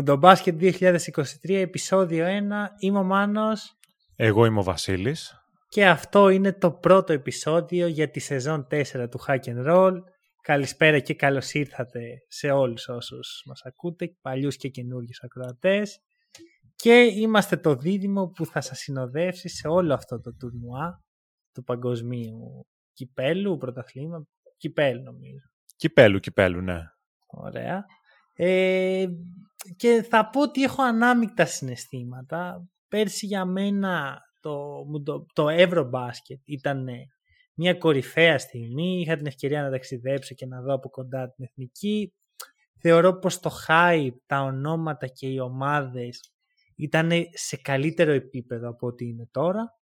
Μουντομπάσκετ 2023, επεισόδιο 1. Είμαι ο Μάνος. Εγώ είμαι ο Βασίλης. Και αυτό είναι το πρώτο επεισόδιο για τη σεζόν 4 του Hack and Roll. Καλησπέρα και καλώς ήρθατε σε όλους όσους μας ακούτε, παλιούς και καινούργιους ακροατές. Και είμαστε το δίδυμο που θα σας συνοδεύσει σε όλο αυτό το τουρνουά του παγκοσμίου κυπέλου, πρωταθλήμα, κυπέλου νομίζω. Κυπέλου, κυπέλου, ναι. Ωραία. Ε, και θα πω ότι έχω ανάμεικτα συναισθήματα. Πέρσι για μένα το, το, το Ευρωμπάσκετ ήταν μια κορυφαία στιγμή. Είχα την ευκαιρία να ταξιδέψω και να δω από κοντά την εθνική. Θεωρώ πως το hype, τα ονόματα και οι ομάδες ήταν σε καλύτερο επίπεδο από ό,τι είναι τώρα.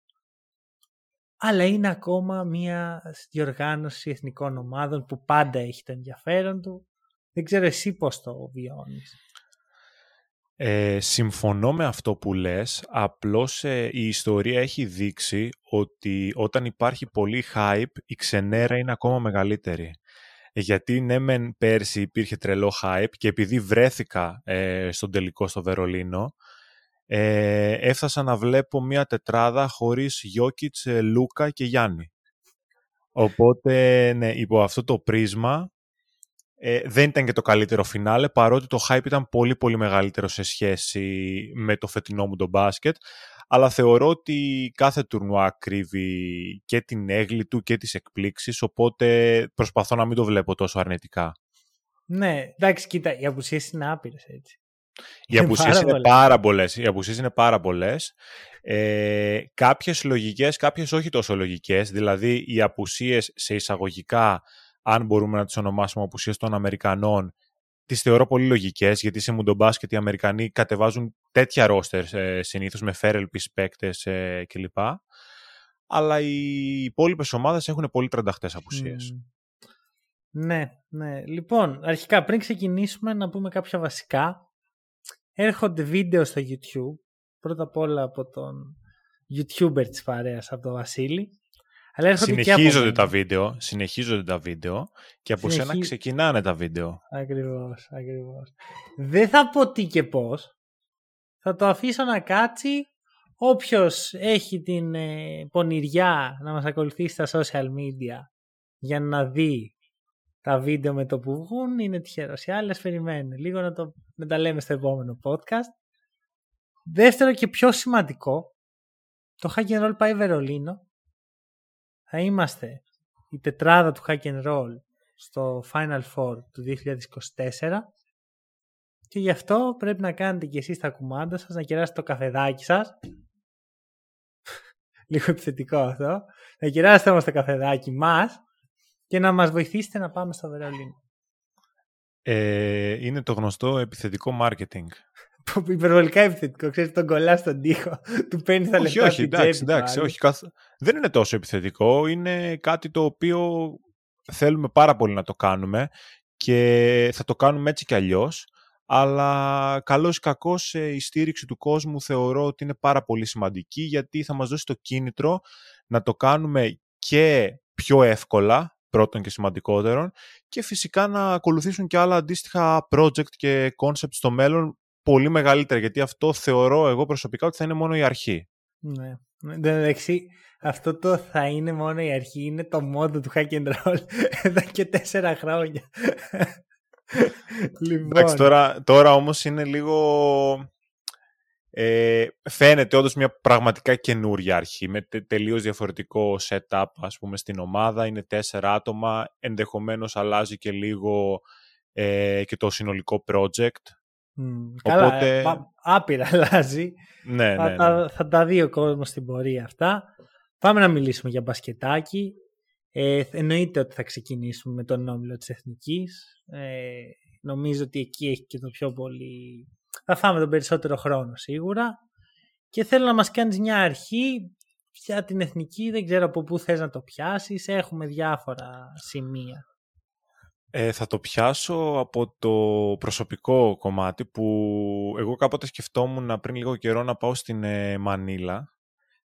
Αλλά είναι ακόμα μια διοργάνωση εθνικών ομάδων που πάντα έχει το ενδιαφέρον του δεν ξέρω εσύ πώς το βιώνεις. Ε, συμφωνώ με αυτό που λες, απλώς ε, η ιστορία έχει δείξει ότι όταν υπάρχει πολύ hype η ξενέρα είναι ακόμα μεγαλύτερη. Ε, γιατί ναι μεν πέρσι υπήρχε τρελό hype και επειδή βρέθηκα ε, στον τελικό στο Βερολίνο ε, έφτασα να βλέπω μια τετράδα χωρίς Γιώκητς, Λούκα και Γιάννη. Οπότε ναι, υπό αυτό το πρίσμα ε, δεν ήταν και το καλύτερο φινάλε, παρότι το hype ήταν πολύ πολύ μεγαλύτερο σε σχέση με το φετινό μου το μπάσκετ. Αλλά θεωρώ ότι κάθε τουρνουά κρύβει και την έγκλη του και τις εκπλήξεις, οπότε προσπαθώ να μην το βλέπω τόσο αρνητικά. Ναι, εντάξει, κοίτα, οι απουσίες είναι άπειρες έτσι. Οι απουσίες είναι πάρα πολλές. Οι απουσίες είναι πάρα πολλές. Ε, κάποιες λογικές, κάποιες όχι τόσο λογικές. Δηλαδή, οι απουσίες σε εισαγωγικά αν μπορούμε να τις ονομάσουμε απουσίες των Αμερικανών, τις θεωρώ πολύ λογικές, γιατί σε μουντομπάσκετ οι Αμερικανοί κατεβάζουν τέτοια ρόστερ ε, συνήθως με φέρελπις παίκτες ε, κλπ. Αλλά οι υπόλοιπες ομάδες έχουν πολύ τρανταχτές απουσίες. Ναι, ναι. Λοιπόν, αρχικά πριν ξεκινήσουμε να πούμε κάποια βασικά. Έρχονται βίντεο στο YouTube. Πρώτα απ' όλα από τον YouTuber της παρέας, από τον Βασίλη. Αλλά συνεχίζονται τα βίντεο, συνεχίζονται τα βίντεο και από Συνεχί... σένα ξεκινάνε τα βίντεο. Ακριβώς, ακριβώς. Δεν θα πω τι και πώς. Θα το αφήσω να κάτσει. Όποιος έχει την ε, πονηριά να μας ακολουθεί στα social media για να δει τα βίντεο με το που βγουν είναι τυχερός. Οι άλλες περιμένουν λίγο να, το, να τα λέμε στο επόμενο podcast. Δεύτερο και πιο σημαντικό, το Hack and Roll πάει Βερολίνο θα είμαστε η τετράδα του Hack and Roll στο Final Four του 2024 και γι' αυτό πρέπει να κάνετε και εσείς τα κουμάντα σας, να κεράσετε το καφεδάκι σας. Λίγο επιθετικό αυτό. Να κεράσετε όμως το καφεδάκι μας και να μας βοηθήσετε να πάμε στο Βερολίνο. Ε, είναι το γνωστό επιθετικό marketing υπερβολικά επιθετικό. Ξέρεις, τον κολλάς στον τοίχο, του παίρνει τα λεφτά. Όχι, όχι, εντάξει, εντάξει όχι, καθ... δεν είναι τόσο επιθετικό. Είναι κάτι το οποίο θέλουμε πάρα πολύ να το κάνουμε και θα το κάνουμε έτσι κι αλλιώς. Αλλά καλός ή κακός η στήριξη του κόσμου θεωρώ ότι είναι πάρα πολύ σημαντική γιατί θα μας δώσει το κίνητρο να το κάνουμε και πιο εύκολα, πρώτον και σημαντικότερον, και φυσικά να ακολουθήσουν και άλλα αντίστοιχα project και concept στο μέλλον πολύ μεγαλύτερα, γιατί αυτό θεωρώ εγώ προσωπικά ότι θα είναι μόνο η αρχή. Ναι. Εντάξει, αυτό το θα είναι μόνο η αρχή, είναι το μόντο του hack and roll εδώ και τέσσερα χρόνια. λοιπόν. Εντάξει, τώρα, τώρα όμως είναι λίγο... Ε, φαίνεται όντως μια πραγματικά καινούρια αρχή με τε, τελείως διαφορετικό setup ας πούμε στην ομάδα, είναι τέσσερα άτομα, ενδεχομένως αλλάζει και λίγο ε, και το συνολικό project Καλά, Οπότε... άπειρα αλλάζει. Ναι, θα, ναι, Τα, θα τα δει ο κόσμος στην πορεία αυτά. Πάμε να μιλήσουμε για μπασκετάκι. Ε, εννοείται ότι θα ξεκινήσουμε με τον όμιλο της Εθνικής. Ε, νομίζω ότι εκεί έχει και το πιο πολύ... Θα φάμε τον περισσότερο χρόνο σίγουρα. Και θέλω να μας κάνεις μια αρχή για την Εθνική. Δεν ξέρω από πού θες να το πιάσεις. Έχουμε διάφορα σημεία. Ε, θα το πιάσω από το προσωπικό κομμάτι που εγώ κάποτε σκεφτόμουν πριν λίγο καιρό να πάω στην ε, Μανίλα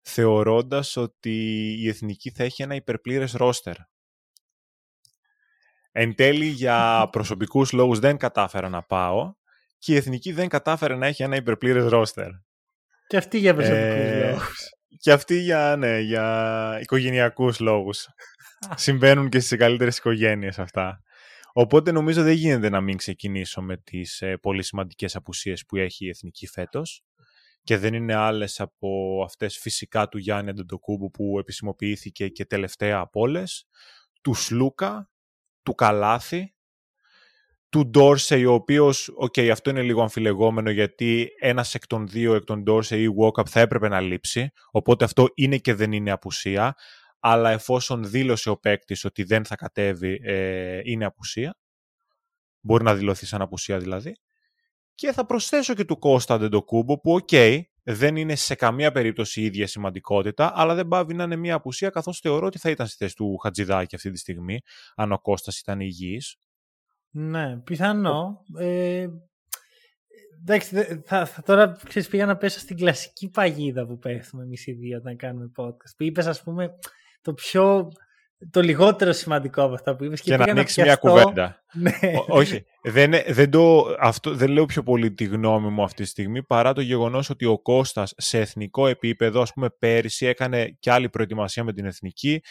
θεωρώντας ότι η Εθνική θα έχει ένα υπερπλήρες ρόστερ. Εν τέλει για προσωπικούς λόγους δεν κατάφερα να πάω και η Εθνική δεν κατάφερε να έχει ένα υπερπλήρες ρόστερ. Και αυτή για προσωπικούς ε, λόγους. Και αυτή για, ναι, για οικογενειακούς λόγους. Συμβαίνουν και στις καλύτερες οικογένειες αυτά. Οπότε νομίζω δεν γίνεται να μην ξεκινήσω με τις ε, πολύ σημαντικές απουσίες που έχει η Εθνική φέτος και δεν είναι άλλες από αυτές φυσικά του Γιάννη Αντεντοκούμπου που επισημοποιήθηκε και τελευταία από όλες, του Σλούκα, του Καλάθη, του Ντόρσεϊ, ο οποίος, okay, αυτό είναι λίγο αμφιλεγόμενο γιατί ένας εκ των δύο, εκ των Ντόρσεϊ ή Walkup θα έπρεπε να λείψει, οπότε αυτό είναι και δεν είναι απουσία, αλλά εφόσον δήλωσε ο παίκτης ότι δεν θα κατέβει, ε, είναι απουσία. Μπορεί να δηλωθεί σαν απουσία δηλαδή. Και θα προσθέσω και του Κώστα Αντετοκούνμπο που, okay, δεν είναι σε καμία περίπτωση η ίδια σημαντικότητα, αλλά δεν παύει να είναι μια απουσία, καθώς θεωρώ ότι θα ήταν στη θέση του Χατζηδάκη αυτή τη στιγμή, αν ο Κώστας ήταν υγιής. Ναι, πιθανό. Ε, εντάξει, θα, θα, τώρα ξέρεις, πήγα να πέσω στην κλασική παγίδα που πέφτουμε εμείς οι δύο όταν κάνουμε podcast. Που είπες, ας πούμε, το πιο το λιγότερο σημαντικό από αυτά που είπες. Και, και να ανοίξεις μια κουβέντα. Ναι. όχι, δεν, δεν, το, αυτό, δεν λέω πιο πολύ τη γνώμη μου αυτή τη στιγμή παρά το γεγονός ότι ο Κώστας σε εθνικό επίπεδο, ας πούμε πέρυσι έκανε και άλλη προετοιμασία με την εθνική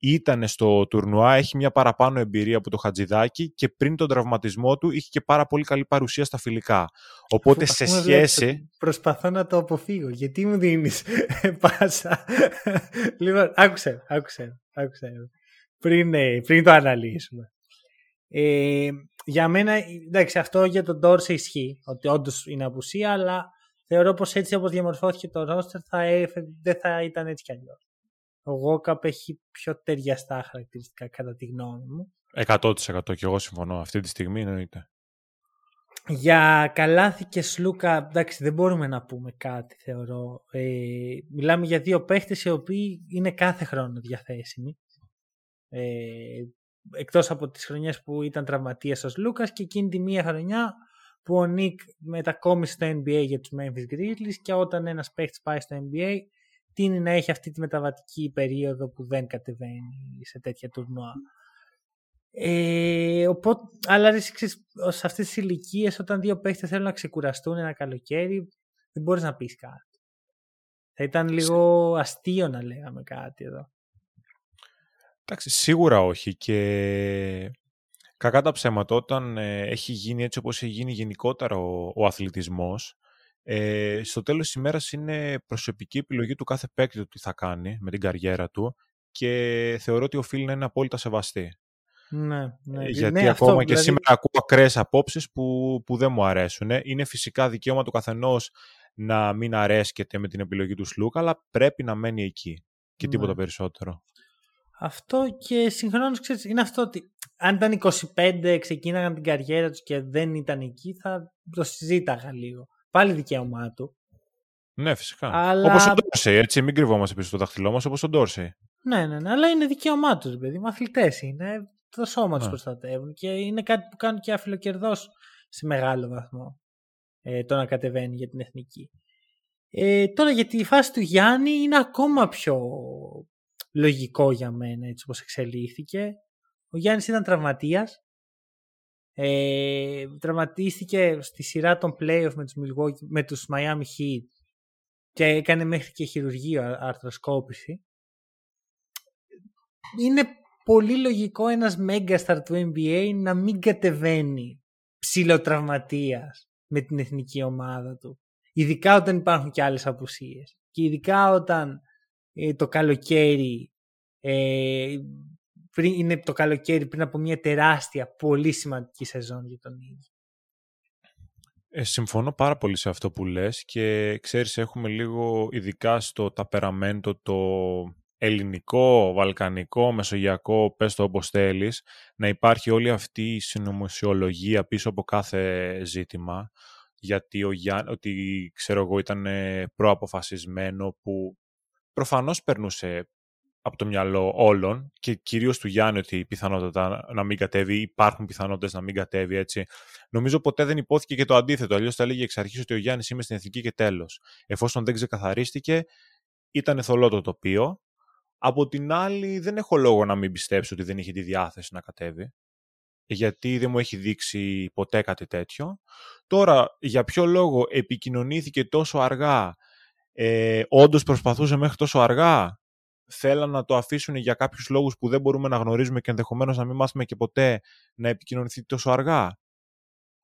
ήταν στο τουρνουά, έχει μια παραπάνω εμπειρία από το Χατζηδάκι και πριν τον τραυματισμό του είχε και πάρα πολύ καλή παρουσία στα φιλικά. Οπότε σε σχέση... προσπαθώ να το αποφύγω. Γιατί μου δίνεις πάσα; λοιπόν, άκουσε, άκουσε, άκουσε. Πριν, ε, πριν το αναλύσουμε. Ε, για μένα, εντάξει, αυτό για τον Ντόρσε ισχύει, ότι όντως είναι απουσία, αλλά θεωρώ πως έτσι όπως διαμορφώθηκε το ρόστερ θα, δεν θα ήταν έτσι κι αλλιώς. Ο Γόκαπ έχει πιο ταιριαστά χαρακτηριστικά κατά τη γνώμη μου. 100% και εγώ συμφωνώ. Αυτή τη στιγμή εννοείται. Για Καλάθη και Σλούκα, εντάξει, δεν μπορούμε να πούμε κάτι, θεωρώ. Ε, μιλάμε για δύο παίχτες οι οποίοι είναι κάθε χρόνο διαθέσιμοι. Ε, εκτός από τις χρονιές που ήταν τραυματίας ο Λούκας και εκείνη τη μία χρονιά που ο Νίκ μετακόμισε στο NBA για τους Memphis Grizzlies και όταν ένας παίχτης πάει στο NBA τίνει να έχει αυτή τη μεταβατική περίοδο που δεν κατεβαίνει σε τέτοια τουρνουά. Ε, οπότε, αλλά ξέρεις, σε αυτές τις ηλικίες, όταν δύο παίχτες θέλουν να ξεκουραστούν ένα καλοκαίρι, δεν μπορείς να πεις κάτι. Θα ήταν λίγο αστείο να λέγαμε κάτι εδώ. Εντάξει, σίγουρα όχι και κακά τα ψέματα όταν ε, έχει γίνει έτσι όπως έχει γίνει γενικότερα ο, ο αθλητισμός ε, στο τέλος της ημέρας είναι προσωπική επιλογή του κάθε παίκτη το τι θα κάνει με την καριέρα του και θεωρώ ότι οφείλει να είναι απόλυτα σεβαστή. Ναι, ναι. Ε, γιατί ναι, ακόμα και δηλαδή... σήμερα ακούω ακραίες απόψεις που, που δεν μου αρέσουν. Είναι φυσικά δικαίωμα του καθενός να μην αρέσκεται με την επιλογή του Σλούκ, αλλά πρέπει να μένει εκεί και ναι. τίποτα περισσότερο. Αυτό και συγχρόνως ξέρεις, είναι αυτό ότι αν ήταν 25 ξεκίναγαν την καριέρα τους και δεν ήταν εκεί θα το συζήταγα λίγο. Πάλι δικαίωμά του. Ναι, φυσικά. Αλλά... Όπως ο Ντόρσεϊ, έτσι. Μην κρυβόμαστε πίσω στο δάχτυλό μας, όπως ο Ντόρσεϊ. Ναι, ναι, ναι, αλλά είναι δικαίωμά τους, παιδί μου. Αθλητέ είναι. Το σώμα τους ναι. προστατεύουν και είναι κάτι που κάνουν και αφιλοκερδό σε μεγάλο βαθμό. Ε, το να κατεβαίνει για την εθνική. Ε, τώρα για τη φάση του Γιάννη είναι ακόμα πιο λογικό για μένα έτσι όπως εξελίχθηκε. Ο Γιάννης ήταν τραυματίας ε, τραυματίστηκε στη σειρά των playoff με τους, Milwaukee, με τους Miami Heat και έκανε μέχρι και χειρουργείο αρθροσκόπηση. Είναι πολύ λογικό ένας μέγκασταρ του NBA να μην κατεβαίνει ψηλοτραυματίας με την εθνική ομάδα του. Ειδικά όταν υπάρχουν και άλλες απουσίες. Και ειδικά όταν ε, το καλοκαίρι ε, πριν, είναι το καλοκαίρι πριν από μια τεράστια, πολύ σημαντική σεζόν για τον ίδιο. Ε, συμφωνώ πάρα πολύ σε αυτό που λες και ξέρεις έχουμε λίγο ειδικά στο ταπεραμέντο το ελληνικό, βαλκανικό, μεσογειακό, πες το όπως θέλεις, να υπάρχει όλη αυτή η συνωμοσιολογία πίσω από κάθε ζήτημα γιατί ο Γιάν, ότι ξέρω εγώ ήταν προαποφασισμένο που προφανώς περνούσε από το μυαλό όλων και κυρίως του Γιάννη ότι η πιθανότητα να μην κατέβει, υπάρχουν πιθανότητες να μην κατέβει έτσι. Νομίζω ποτέ δεν υπόθηκε και το αντίθετο, αλλιώς θα έλεγε εξ αρχής ότι ο Γιάννης είμαι στην εθνική και τέλος. Εφόσον δεν ξεκαθαρίστηκε, ήταν θολό το τοπίο. Από την άλλη δεν έχω λόγο να μην πιστέψω ότι δεν είχε τη διάθεση να κατέβει. γιατί δεν μου έχει δείξει ποτέ κάτι τέτοιο. Τώρα, για ποιο λόγο επικοινωνήθηκε τόσο αργά, ε, όντως προσπαθούσε μέχρι τόσο αργά, θέλαν να το αφήσουν για κάποιους λόγους που δεν μπορούμε να γνωρίζουμε και ενδεχομένως να μην μάθουμε και ποτέ να επικοινωνηθεί τόσο αργά.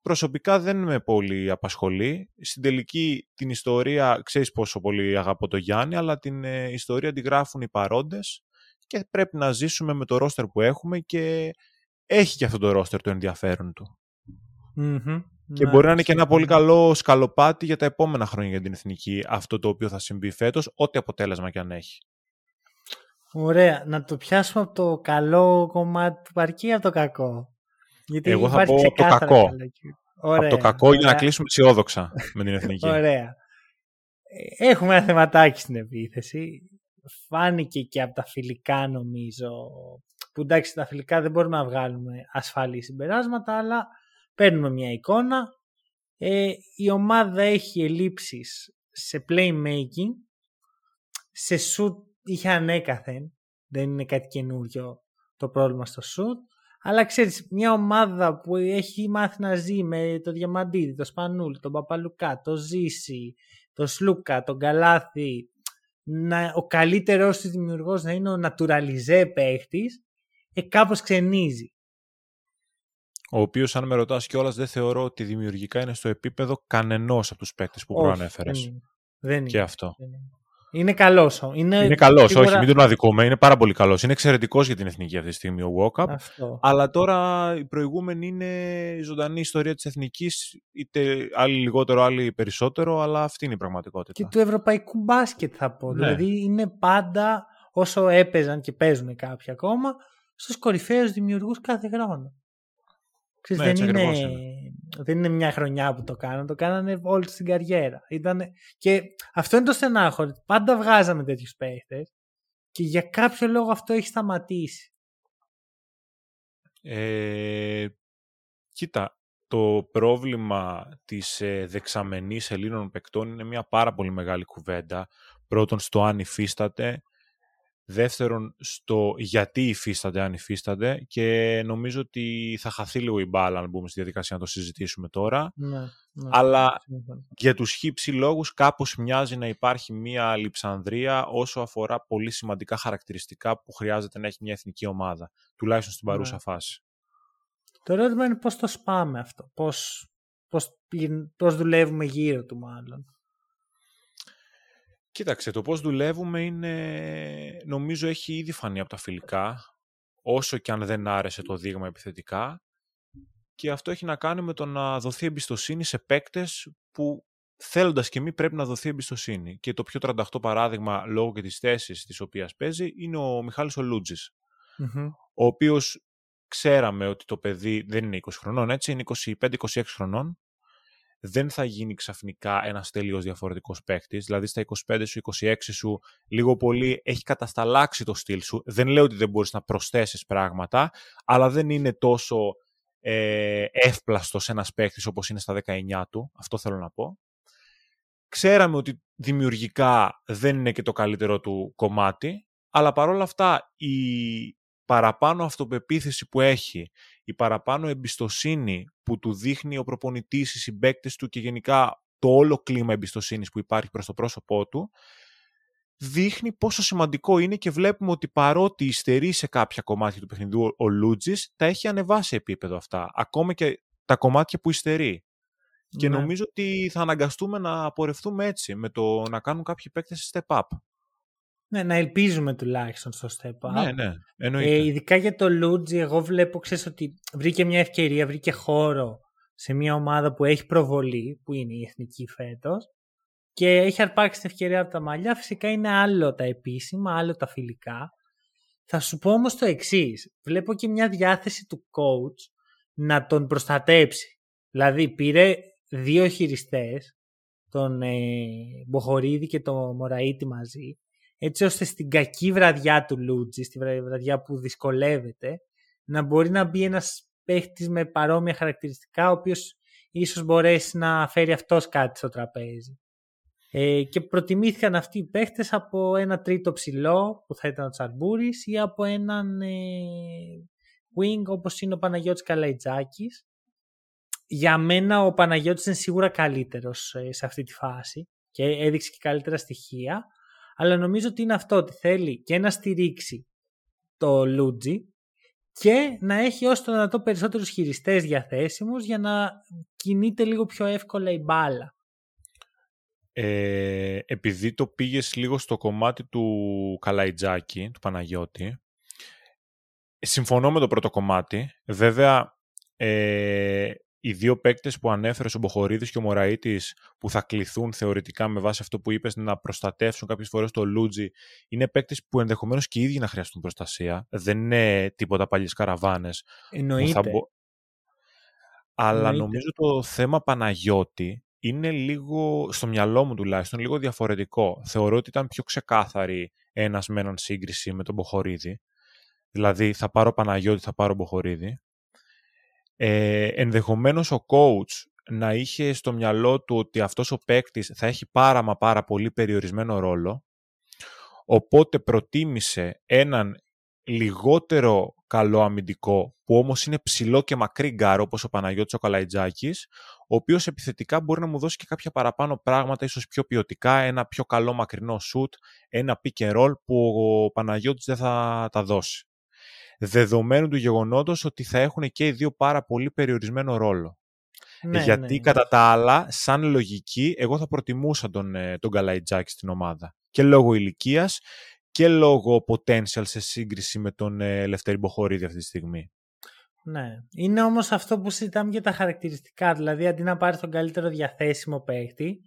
Προσωπικά δεν με πολύ απασχολεί. Στην τελική την ιστορία, ξέρεις πόσο πολύ αγαπώ το Γιάννη, αλλά την ε, ιστορία τη γράφουν οι παρόντες και πρέπει να ζήσουμε με το ρόστερ που έχουμε και έχει και αυτό το ρόστερ το ενδιαφέρον του. Και μπορεί να είναι και ένα πολύ καλό σκαλοπάτι για τα επόμενα χρόνια για την εθνική αυτό το οποίο θα συμβεί φέτος, ό,τι αποτέλεσμα και αν έχει. Ωραία. Να το πιάσουμε από το καλό κομμάτι του παρκή από το κακό; Γιατί Εγώ θα πω από το κακό. Ωραία, από το κακό για να κλείσουμε αισιόδοξα με την εθνική. Ωραία. Ε, έχουμε ένα θεματάκι στην επίθεση. Φάνηκε και από τα φιλικά νομίζω. Που εντάξει τα φιλικά δεν μπορούμε να βγάλουμε ασφαλή συμπεράσματα αλλά παίρνουμε μια εικόνα. Ε, η ομάδα έχει ελλείψεις σε playmaking, σε shoot είχε ανέκαθεν, δεν είναι κάτι καινούριο το πρόβλημα στο shoot, αλλά ξέρεις, μια ομάδα που έχει μάθει να ζει με το Διαμαντίδη, το Σπανούλ, τον Παπαλουκά, το Ζήση, το Σλούκα, τον Καλάθι, να, ο καλύτερος της δημιουργός να είναι ο naturalizé παίχτης, ε, κάπως ξενίζει. Ο οποίος, αν με ρωτάς κιόλας, δεν θεωρώ ότι δημιουργικά είναι στο επίπεδο κανενός από τους παίκτες που προανέφερες. Δεν είναι. Και αυτό. Δεν είναι. Είναι καλός. Είναι, είναι καλός, όχι, μην τον αδικούμε. Είναι πάρα πολύ καλός. Είναι εξαιρετικός για την εθνική αυτή τη στιγμή ο Walkup. Αλλά τώρα η προηγούμενη είναι η ζωντανή ιστορία της εθνικής. Είτε άλλοι λιγότερο, άλλοι περισσότερο, αλλά αυτή είναι η πραγματικότητα. Και του ευρωπαϊκού μπάσκετ θα πω. Ναι. Δηλαδή είναι πάντα όσο έπαιζαν και παίζουν κάποιοι ακόμα στους κορυφαίους δημιουργούς κάθε χρόνο. Ξέρεις, ναι, δεν, είναι, δεν είναι μια χρονιά που το κάνανε, το κάνανε όλη την καριέρα. Ήτανε... Και αυτό είναι το στενάχωρο. Πάντα βγάζαμε τέτοιους παίχτες και για κάποιο λόγο αυτό έχει σταματήσει. Ε, κοίτα, το πρόβλημα της ε, δεξαμενής Ελλήνων παικτών είναι μια πάρα πολύ μεγάλη κουβέντα. Πρώτον στο αν υφίσταται Δεύτερον, στο γιατί υφίστανται, αν υφίστανται και νομίζω ότι θα χαθεί λίγο η μπάλα αν μπούμε στη διαδικασία να το συζητήσουμε τώρα. Ναι, ναι, Αλλά για τους χύψη λόγους κάπως μοιάζει να υπάρχει μία λειψανδρία όσο αφορά πολύ σημαντικά χαρακτηριστικά που χρειάζεται να έχει μια εθνική ομάδα, τουλάχιστον στην παρούσα ναι. φάση. Το ερώτημα είναι πώς το σπάμε αυτό, πώς, πώς, πώς δουλεύουμε γύρω του μάλλον. Κοίταξε, το πώς δουλεύουμε είναι, νομίζω έχει ήδη φανεί από τα φιλικά, όσο και αν δεν άρεσε το δείγμα επιθετικά. Και αυτό έχει να κάνει με το να δοθεί εμπιστοσύνη σε παίκτες που θέλοντας και μη πρέπει να δοθεί εμπιστοσύνη. Και το πιο 38 παράδειγμα λόγω και της θέσης της οποίας παίζει είναι ο Μιχάλης ο λουτζης Ο οποίος ξέραμε ότι το παιδί δεν είναι 20 χρονών, έτσι, είναι 25-26 χρονών δεν θα γίνει ξαφνικά ένας τελείως διαφορετικός παίκτης. Δηλαδή στα 25 σου, 26 σου, λίγο πολύ έχει κατασταλάξει το στυλ σου. Δεν λέω ότι δεν μπορείς να προσθέσεις πράγματα, αλλά δεν είναι τόσο ε, εύπλαστος ένας παίκτης όπως είναι στα 19 του. Αυτό θέλω να πω. Ξέραμε ότι δημιουργικά δεν είναι και το καλύτερο του κομμάτι, αλλά παρόλα αυτά η παραπάνω αυτοπεποίθηση που έχει, η παραπάνω εμπιστοσύνη που του δείχνει ο προπονητής, οι συμπαίκτες του και γενικά το όλο κλίμα εμπιστοσύνης που υπάρχει προς το πρόσωπό του, δείχνει πόσο σημαντικό είναι και βλέπουμε ότι παρότι υστερεί σε κάποια κομμάτια του παιχνιδιού ο Λούτζης, τα έχει ανεβάσει επίπεδο αυτά, ακόμα και τα κομμάτια που υστερεί. Και ναι. νομίζω ότι θα αναγκαστούμε να απορρευτούμε έτσι, με το να κάνουν κάποιοι παίκτες step up. Ναι, να ελπίζουμε τουλάχιστον στο step up. Ναι, ναι, εννοείται. Ε, ειδικά για το Λούτζι, εγώ βλέπω, ξέρεις, ότι βρήκε μια ευκαιρία, βρήκε χώρο σε μια ομάδα που έχει προβολή, που είναι η εθνική φέτος. και έχει αρπάξει την ευκαιρία από τα μαλλιά. Φυσικά είναι άλλο τα επίσημα, άλλο τα φιλικά. Θα σου πω όμως το εξής. Βλέπω και μια διάθεση του coach να τον προστατέψει. Δηλαδή πήρε δύο χειριστές, τον ε, Μποχορίδη και τον Μωραήτη μαζί έτσι ώστε στην κακή βραδιά του Λούτζη, στη βραδιά που δυσκολεύεται, να μπορεί να μπει ένας παίχτης με παρόμοια χαρακτηριστικά, ο οποίος ίσως μπορέσει να φέρει αυτός κάτι στο τραπέζι. Ε, και προτιμήθηκαν αυτοί οι παίχτες από ένα τρίτο ψηλό που θα ήταν ο Τσαρμπούρης ή από έναν ε, wing όπως είναι ο Παναγιώτης Καλαϊτζάκης. Για μένα ο Παναγιώτης είναι σίγουρα καλύτερος ε, σε αυτή τη φάση και έδειξε και καλύτερα στοιχεία. Αλλά νομίζω ότι είναι αυτό, ότι θέλει και να στηρίξει το Λούτζι και να έχει όσο το δυνατό περισσότερους χειριστές διαθέσιμους για να κινείται λίγο πιο εύκολα η μπάλα. Ε, επειδή το πήγες λίγο στο κομμάτι του Καλαϊτζάκη, του Παναγιώτη, συμφωνώ με το πρώτο κομμάτι. Βέβαια, ε, οι δύο παίκτες που ανέφερες ο Μποχορίδης και ο Μωραήτης που θα κληθούν θεωρητικά με βάση αυτό που είπες να προστατεύσουν κάποιες φορές το Λούτζι είναι παίκτες που ενδεχομένως και οι ίδιοι να χρειαστούν προστασία. Δεν είναι τίποτα παλιές καραβάνες. Εννοείται. Αλλά Εννοείται. νομίζω το θέμα Παναγιώτη είναι λίγο, στο μυαλό μου τουλάχιστον, λίγο διαφορετικό. Θεωρώ ότι ήταν πιο ξεκάθαρη ένας με έναν σύγκριση με τον Μποχορίδη. Δηλαδή θα πάρω Παναγιώτη, θα πάρω Μποχωρίδη ε, ενδεχομένως ο coach να είχε στο μυαλό του ότι αυτός ο παίκτης θα έχει πάρα μα πάρα πολύ περιορισμένο ρόλο, οπότε προτίμησε έναν λιγότερο καλό αμυντικό, που όμως είναι ψηλός και μακρύς γκαρντ, όπως ο Παναγιώτης ο Καλαϊτζάκης, ο οποίος επιθετικά μπορεί να μου δώσει και κάποια παραπάνω πράγματα, ίσως πιο ποιοτικά, ένα πιο καλό μακρινό σουτ, ένα pick and roll που ο Παναγιώτης δεν θα τα δώσει δεδομένου του γεγονότος ότι θα έχουν και οι δύο πάρα πολύ περιορισμένο ρόλο. Ναι, Γιατί ναι. κατά τα άλλα, σαν λογική, εγώ θα προτιμούσα τον, ε, τον Καλαϊτζάκη στην ομάδα. Και λόγω ηλικίας και λόγω potential σε σύγκριση με τον ε, Λευτέρη Μποχορίδη αυτή τη στιγμή. Ναι. Είναι όμως αυτό που συζητάμε για τα χαρακτηριστικά. Δηλαδή, αντί να πάρεις τον καλύτερο διαθέσιμο παίχτη,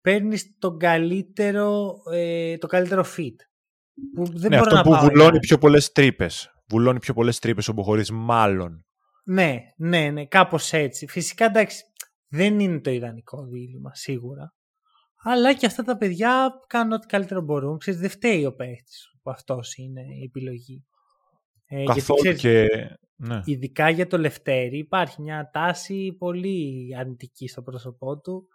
παίρνεις τον καλύτερο, ε, το καλύτερο fit. Που δεν ναι, αυτό να που βουλώνει πιο πολλές τρύπες βουλώνει πιο πολλές τρύπες ο Μποχορή, μάλλον. Ναι, ναι, ναι, κάπως έτσι. Φυσικά εντάξει, δεν είναι το ιδανικό δίλημα, σίγουρα. Αλλά και αυτά τα παιδιά κάνουν ό,τι καλύτερο μπορούν. Ξέρεις, δεν φταίει ο παίχτη που αυτός είναι η επιλογή. Ε, Καθόλου γιατί, ξέρεις, και... Ναι. Ειδικά για το Λευτέρη υπάρχει μια τάση πολύ αρνητική στο πρόσωπό του.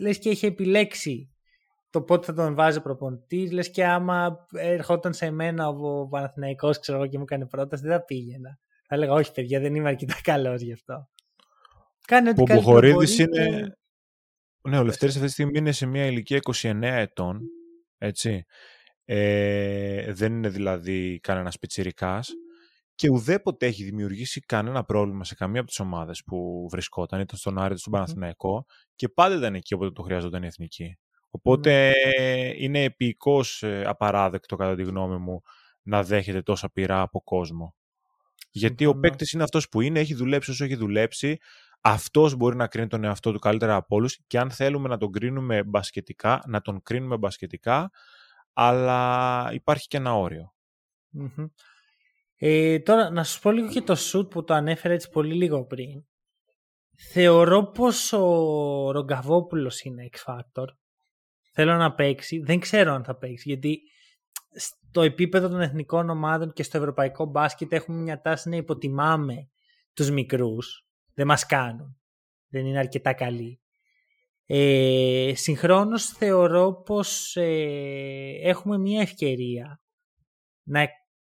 Λες και έχει επιλέξει το πότε θα τον βάζει προπονητής. Λες και άμα ερχόταν σε μένα ο Παναθηναϊκός ξέρω και μου έκανε πρόταση, δεν θα πήγαινα. Θα έλεγα όχι, παιδιά, δεν είμαι αρκετά καλός γι' αυτό. Κάνει ό,τι Ο Μποχορίδη είναι. Ναι, ο Λευτέρης αυτή τη στιγμή είναι σε μια ηλικία 29 ετών. Έτσι. Ε, δεν είναι δηλαδή κανένας πιτσιρικάς και ουδέποτε έχει δημιουργήσει κανένα πρόβλημα σε καμία από τις ομάδες που βρισκόταν, είτε στον Άρη είτε στον Παναθηναϊκό και πάντα ήταν εκεί όποτε το χρειάζονταν η εθνική. Οπότε είναι επίοικος ε, απαράδεκτο κατά τη γνώμη μου να δέχεται τόσα πειρά από κόσμο. Γιατί ο παίκτης είναι αυτός που είναι, έχει δουλέψει όσο έχει δουλέψει, αυτός μπορεί να κρίνει τον εαυτό του καλύτερα από όλους και αν θέλουμε να τον κρίνουμε μπασκετικά, να τον κρίνουμε μπασκετικά, αλλά υπάρχει και ένα Ε, τώρα να σου πω λίγο και το σουτ που το ανέφερε έτσι πολύ λίγο πριν. Θεωρώ πως ο Ρογκαβόπουλος είναι X-Factor θέλω να παίξει. Δεν ξέρω αν θα παίξει, γιατί στο επίπεδο των εθνικών ομάδων και στο ευρωπαϊκό μπάσκετ έχουμε μια τάση να υποτιμάμε τους μικρούς. Δεν μας κάνουν. Δεν είναι αρκετά καλοί. Ε, συγχρόνως θεωρώ πως ε, έχουμε μια ευκαιρία να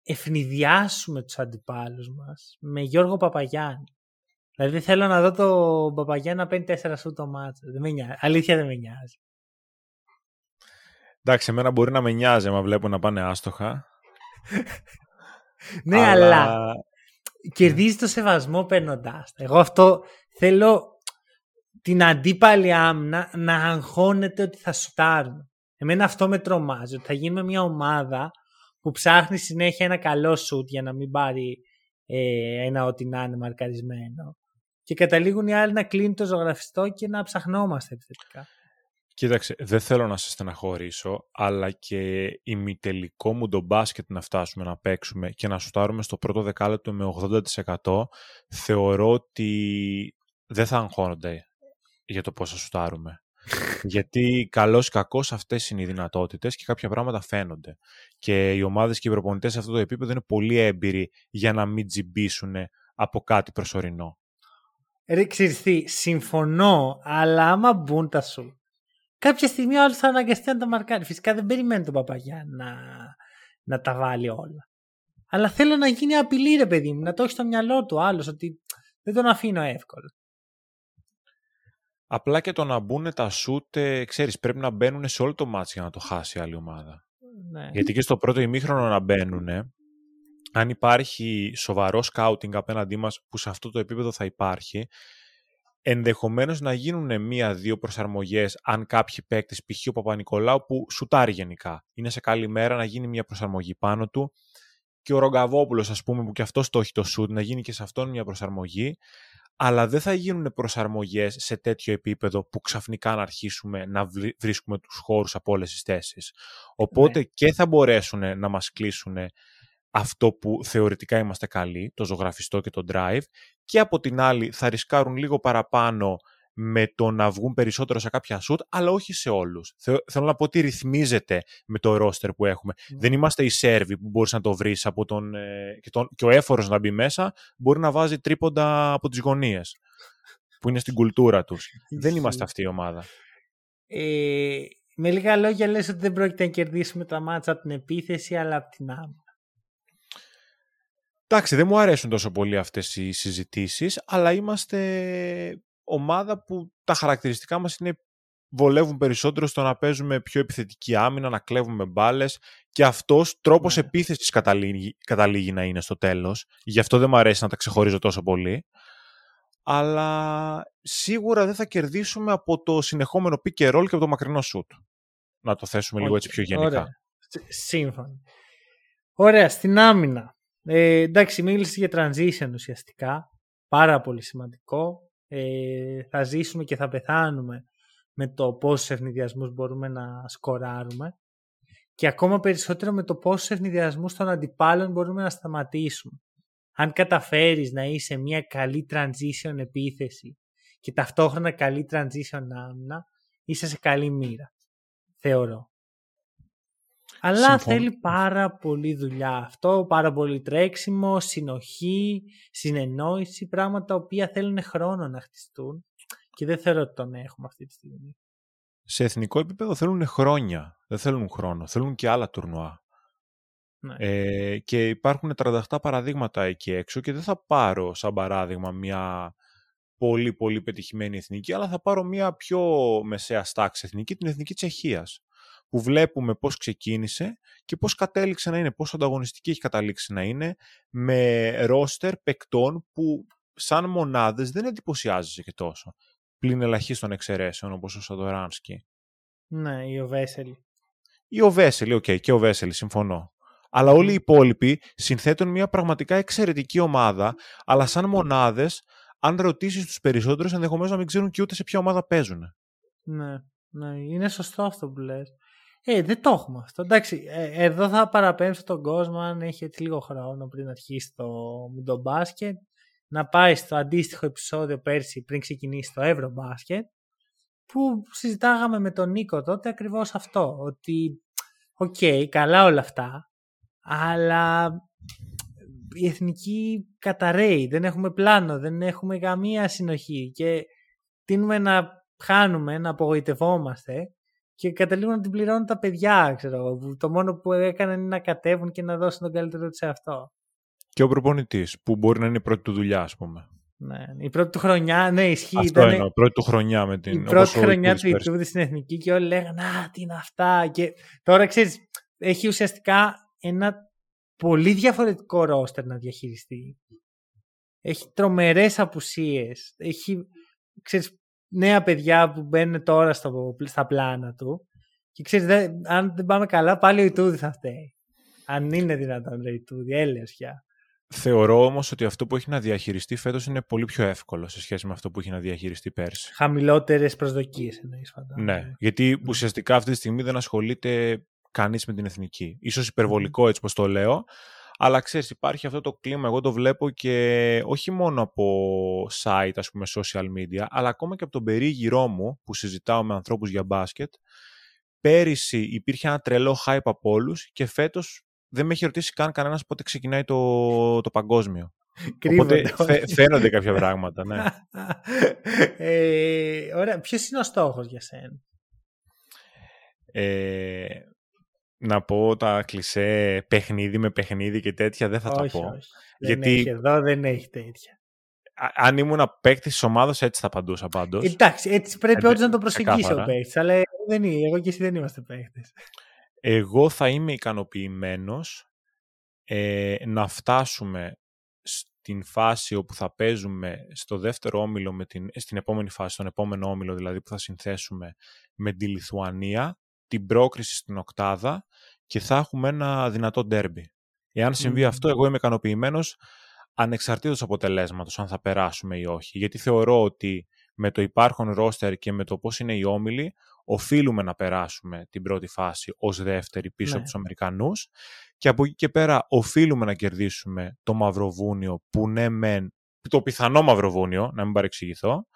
ευνηδιάσουμε τους αντιπάλους μας με Γιώργο Παπαγιάννη. Δηλαδή θέλω να δω το Παπαγιάννη να παίρνει τέσσερα σου το μάτσο. Αλήθεια δεν με νοιάζει. Εντάξει, εμένα μπορεί να με νοιάζει άμα βλέπω να πάνε άστοχα. ναι, αλλά... κερδίζει το σεβασμό παίρνοντάς. Εγώ αυτό θέλω την αντίπαλη άμυνα να αγχώνεται ότι θα σουτάρουν. Εμένα αυτό με τρομάζει, ότι θα γίνουμε μια ομάδα που ψάχνει συνέχεια ένα καλό σουτ για να μην πάρει ε, ένα ό,τι να είναι μαρκαρισμένο. Και καταλήγουν οι άλλοι να κλείνουν το ζωγραφιστό και να ψαχνόμαστε επιθετικά. Κοίταξε, δεν θέλω να σε στεναχωρήσω, αλλά και ημιτελικό μου το μπάσκετ να φτάσουμε να παίξουμε και να σουτάρουμε στο πρώτο δεκάλεπτο με 80% θεωρώ ότι δεν θα αγχώνονται για το πώς θα σουτάρουμε. Γιατί καλώς ή κακώς αυτές είναι οι δυνατότητες και κάποια πράγματα φαίνονται. Και οι ομάδες και οι προπονητές σε αυτό το επίπεδο είναι πολύ έμπειροι για να μην τζιμπήσουν από κάτι προσωρινό. Ρε συμφωνώ, αλλά άμα μπουν τα σου κάποια στιγμή ο άλλος θα αναγκαστεί να τα μαρκάρει. Φυσικά δεν περιμένει τον Παπαγιά να, να τα βάλει όλα. Αλλά θέλω να γίνει απειλή, ρε παιδί μου, να το έχει στο μυαλό του άλλος, ότι δεν τον αφήνω εύκολα. Απλά και το να μπουν τα σουτ, ε, ξέρεις, πρέπει να μπαίνουν σε όλο το μάτς για να το χάσει η άλλη ομάδα. Ναι. Γιατί και στο πρώτο ημίχρονο να μπαίνουν, αν υπάρχει σοβαρό σκάουτινγκ απέναντί μας, που σε αυτό το επίπεδο θα υπάρχει, ενδεχομένως να γίνουν μία-δύο προσαρμογές αν κάποιοι παίκτες, π.χ. ο Παπα-Νικολάου που σουτάρει γενικά. Είναι σε καλή μέρα να γίνει μία προσαρμογή πάνω του και ο Ρογκαβόπουλος ας πούμε που και αυτός το έχει το σουτ να γίνει και σε αυτόν μία προσαρμογή αλλά δεν θα γίνουν προσαρμογές σε τέτοιο επίπεδο που ξαφνικά να αρχίσουμε να βρίσκουμε τους χώρους από όλες τις θέσεις. Οπότε ναι. και θα μπορέσουν να μας κλείσουν αυτό που θεωρητικά είμαστε καλοί, το ζωγραφιστό και το drive, και από την άλλη θα ρισκάρουν λίγο παραπάνω με το να βγουν περισσότερο σε κάποια shoot, αλλά όχι σε όλους. Θέλω να πω ότι ρυθμίζεται με το roster που έχουμε. Ναι. Δεν είμαστε οι Σέρβοι που μπορείς να το βρεις από τον, ε, και, τον, και ο έφορος να μπει μέσα μπορεί να βάζει τρίποντα από τις γωνίες που είναι στην κουλτούρα τους. δεν είμαστε αυτή η ομάδα. Ε, με λίγα λόγια λες ότι δεν πρόκειται να κερδίσουμε τα μάτσα από την επίθεση αλλά από την άμυνα. Εντάξει, δεν μου αρέσουν τόσο πολύ αυτές οι συζητήσεις, αλλά είμαστε ομάδα που τα χαρακτηριστικά μας είναι βολεύουν περισσότερο στο να παίζουμε πιο επιθετική άμυνα, να κλέβουμε μπάλες και αυτός τρόπος ναι. επίθεσης καταλήγει, καταλήγει να είναι στο τέλος. Γι' αυτό δεν μου αρέσει να τα ξεχωρίζω τόσο πολύ. Αλλά σίγουρα δεν θα κερδίσουμε από το συνεχόμενο pick and roll και από το μακρινό shoot. Να το θέσουμε λίγο έτσι πιο γενικά. Ωραία. Σύμφωνα. Ωραία, στην άμυνα. Ε, εντάξει, μίλησες για transition ουσιαστικά. Πάρα πολύ σημαντικό. Ε, θα ζήσουμε και θα πεθάνουμε με το πόσους ευνηδιασμούς μπορούμε να σκοράρουμε και ακόμα περισσότερο με το πόσους ευνηδιασμούς των αντιπάλων μπορούμε να σταματήσουμε. Αν καταφέρεις να είσαι μια καλή transition επίθεση και ταυτόχρονα καλή transition άμυνα, είσαι σε καλή μοίρα. Θεωρώ. Αλλά θέλει πάρα πολύ δουλειά αυτό, πάρα πολύ τρέξιμο, συνοχή, συνεννόηση, πράγματα τα οποία θέλουν χρόνο να χτιστούν και δεν θέλω ότι τον έχουμε αυτή τη στιγμή. Σε εθνικό επίπεδο θέλουν χρόνια, δεν θέλουν χρόνο, θέλουν και άλλα τουρνουά. Ναι. Ε, και υπάρχουν 38 παραδείγματα εκεί έξω και δεν θα πάρω σαν παράδειγμα μια πολύ πολύ πετυχημένη εθνική, αλλά θα πάρω μια πιο μεσαία στάξη εθνική, την εθνική Τσεχίας που βλέπουμε πώς ξεκίνησε και πώς κατέληξε να είναι, πώς ανταγωνιστική έχει καταλήξει να είναι με ρόστερ παικτών που σαν μονάδες δεν εντυπωσιάζεσαι και τόσο. Πλην ελαχίστων εξαιρέσεων όπως ο Σαντοράνσκι. Ναι, ή ο Βέσελι. Ή ο Βέσελι, okay, και ο Βέσελι, συμφωνώ. Αλλά όλοι οι υπόλοιποι συνθέτουν μια πραγματικά εξαιρετική ομάδα, αλλά σαν μονάδες, αν ρωτήσεις τους περισσότερους, ενδεχομένως να μην ξέρουν και ούτε σε ποια ομάδα παίζουν. Ναι, ναι, είναι σωστό αυτό που λες. Ε, δεν το έχουμε αυτό. Εντάξει, ε, εδώ θα παραπέμψω τον κόσμο αν έχει έτσι λίγο χρόνο πριν αρχίσει το, το μπάσκετ να πάει στο αντίστοιχο επεισόδιο πέρσι πριν ξεκινήσει το Ευρωμπάσκετ που συζητάγαμε με τον Νίκο τότε ακριβώς αυτό ότι okay, καλά όλα αυτά αλλά η εθνική καταρρέει, δεν έχουμε πλάνο, δεν έχουμε καμία συνοχή και τείνουμε να χάνουμε, να απογοητευόμαστε και καταλήγουν να την πληρώνουν τα παιδιά, ξέρω Το μόνο που έκαναν είναι να κατέβουν και να δώσουν τον καλύτερο τους σε αυτό. Και ο προπονητής, που μπορεί να είναι η πρώτη του δουλειά, ας πούμε. Ναι, η πρώτη του χρονιά, ναι, ισχύει. Αυτό είναι, η πρώτη του χρονιά με την. Η πρώτη χρονιά του Ιτούδη στην εθνική και όλοι λέγανε Α, τι είναι αυτά. Και τώρα ξέρεις, έχει ουσιαστικά ένα πολύ διαφορετικό ρόστερ να διαχειριστεί. Έχει τρομερές απουσίες. Έχει, ξέρεις, νέα παιδιά που μπαίνουν τώρα στο, στα πλάνα του. Και ξέρεις, αν δεν πάμε καλά, πάλι ο Ιτούδη θα φταίει. Αν είναι δυνατόν, ρε Ιτούδη, έλεος πια. Θεωρώ όμως ότι αυτό που έχει να διαχειριστεί φέτος είναι πολύ πιο εύκολο σε σχέση με αυτό που έχει να διαχειριστεί πέρσι. Χαμηλότερες προσδοκίες εννοείς φαντάζομαι. Ναι, γιατί ναι. ουσιαστικά αυτή τη στιγμή δεν ασχολείται κανείς με την εθνική. Ίσως υπερβολικό έτσι πως το λέω, αλλά ξέρεις, υπάρχει αυτό το κλίμα, εγώ το βλέπω και όχι μόνο από site, ας πούμε, social media, αλλά ακόμα και από τον περίγυρό μου που συζητάω με ανθρώπους για μπάσκετ. Πέρυσι υπήρχε ένα τρελό hype από όλους και φέτος δεν με έχει ρωτήσει καν κανένας πότε ξεκινάει το, το παγκόσμιο. Οπότε φαίνονται κάποια πράγματα, ναι. ε, ωραία. Ποιος είναι ο στόχος για σένα; Ε, να πω τα κλισέ παιχνίδι με παιχνίδι και τέτοια δεν θα όχι, τα πω. Όχι. Γιατί... Δεν έχει, εδώ δεν έχει τέτοια. αν ήμουν παίκτης της ομάδας, έτσι θα απαντούσα πάντως. Εντάξει, έτσι πρέπει Ε, όντως να το προσεγγίσει ο ξεκάθαρα. παίκτης. Αλλά εγώ, δεν είναι, εγώ και εσύ δεν είμαστε παίκτες. Εγώ θα είμαι ικανοποιημένος ε, να φτάσουμε στην φάση όπου θα παίζουμε στο δεύτερο όμιλο, με την, στην επόμενη φάση, στον επόμενο όμιλο δηλαδή που θα συνθέσουμε με τη Λιθουανία, την πρόκριση στην οκτάδα και θα έχουμε ένα δυνατό ντέρμπι. Εάν συμβεί Μμμ. αυτό, εγώ είμαι ικανοποιημένος ανεξαρτήτως αποτελέσματος, αν θα περάσουμε ή όχι. Γιατί θεωρώ ότι με το υπάρχον ρόστερ και με το πώς είναι οι όμιλοι, οφείλουμε να περάσουμε την πρώτη φάση ως δεύτερη πίσω Ναι. από τους Αμερικανούς και από εκεί και πέρα οφείλουμε να κερδίσουμε το Μαυροβούνιο που ναι μεν, το πιθανό Μαυροβούνιο, να μην παρεξηγηθώ,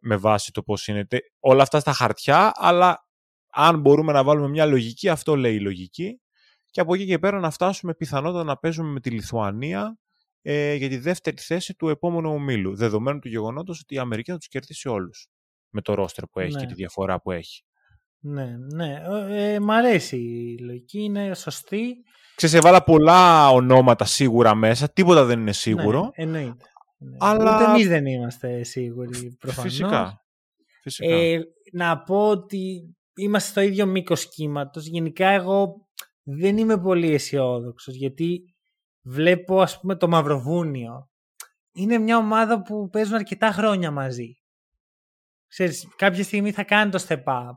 με βάση το πώς είναι τε- όλα αυτά στα χαρτιά, αλλά αν μπορούμε να βάλουμε μια λογική, αυτό λέει η λογική και από εκεί και πέρα να φτάσουμε πιθανότατα να παίζουμε με τη Λιθουανία ε, για τη δεύτερη θέση του επόμενου ομίλου, δεδομένου του γεγονότος ότι η Αμερική θα τους κερδίσει όλους με το ρόστερ που έχει Ναι. και τη διαφορά που έχει. Ναι, ναι. Ε, μ' αρέσει η λογική, είναι σωστή. Ξέρεις, έβαλα πολλά ονόματα σίγουρα μέσα, τίποτα δεν είναι σίγουρο. Ναι, εννοείται. Ναι. Αλλά- Ούτε εμείς δεν είμαστε σίγουροι προφανώς. Φυσικά. Φυσικά. Ε, να πω ότι είμαστε στο ίδιο μήκος κύματος. Γενικά, εγώ δεν είμαι πολύ αισιόδοξος γιατί βλέπω, ας πούμε, το Μαυροβούνιο. Είναι μια ομάδα που παίζουν αρκετά χρόνια μαζί. Ξέρεις, κάποια στιγμή θα κάνει το step up.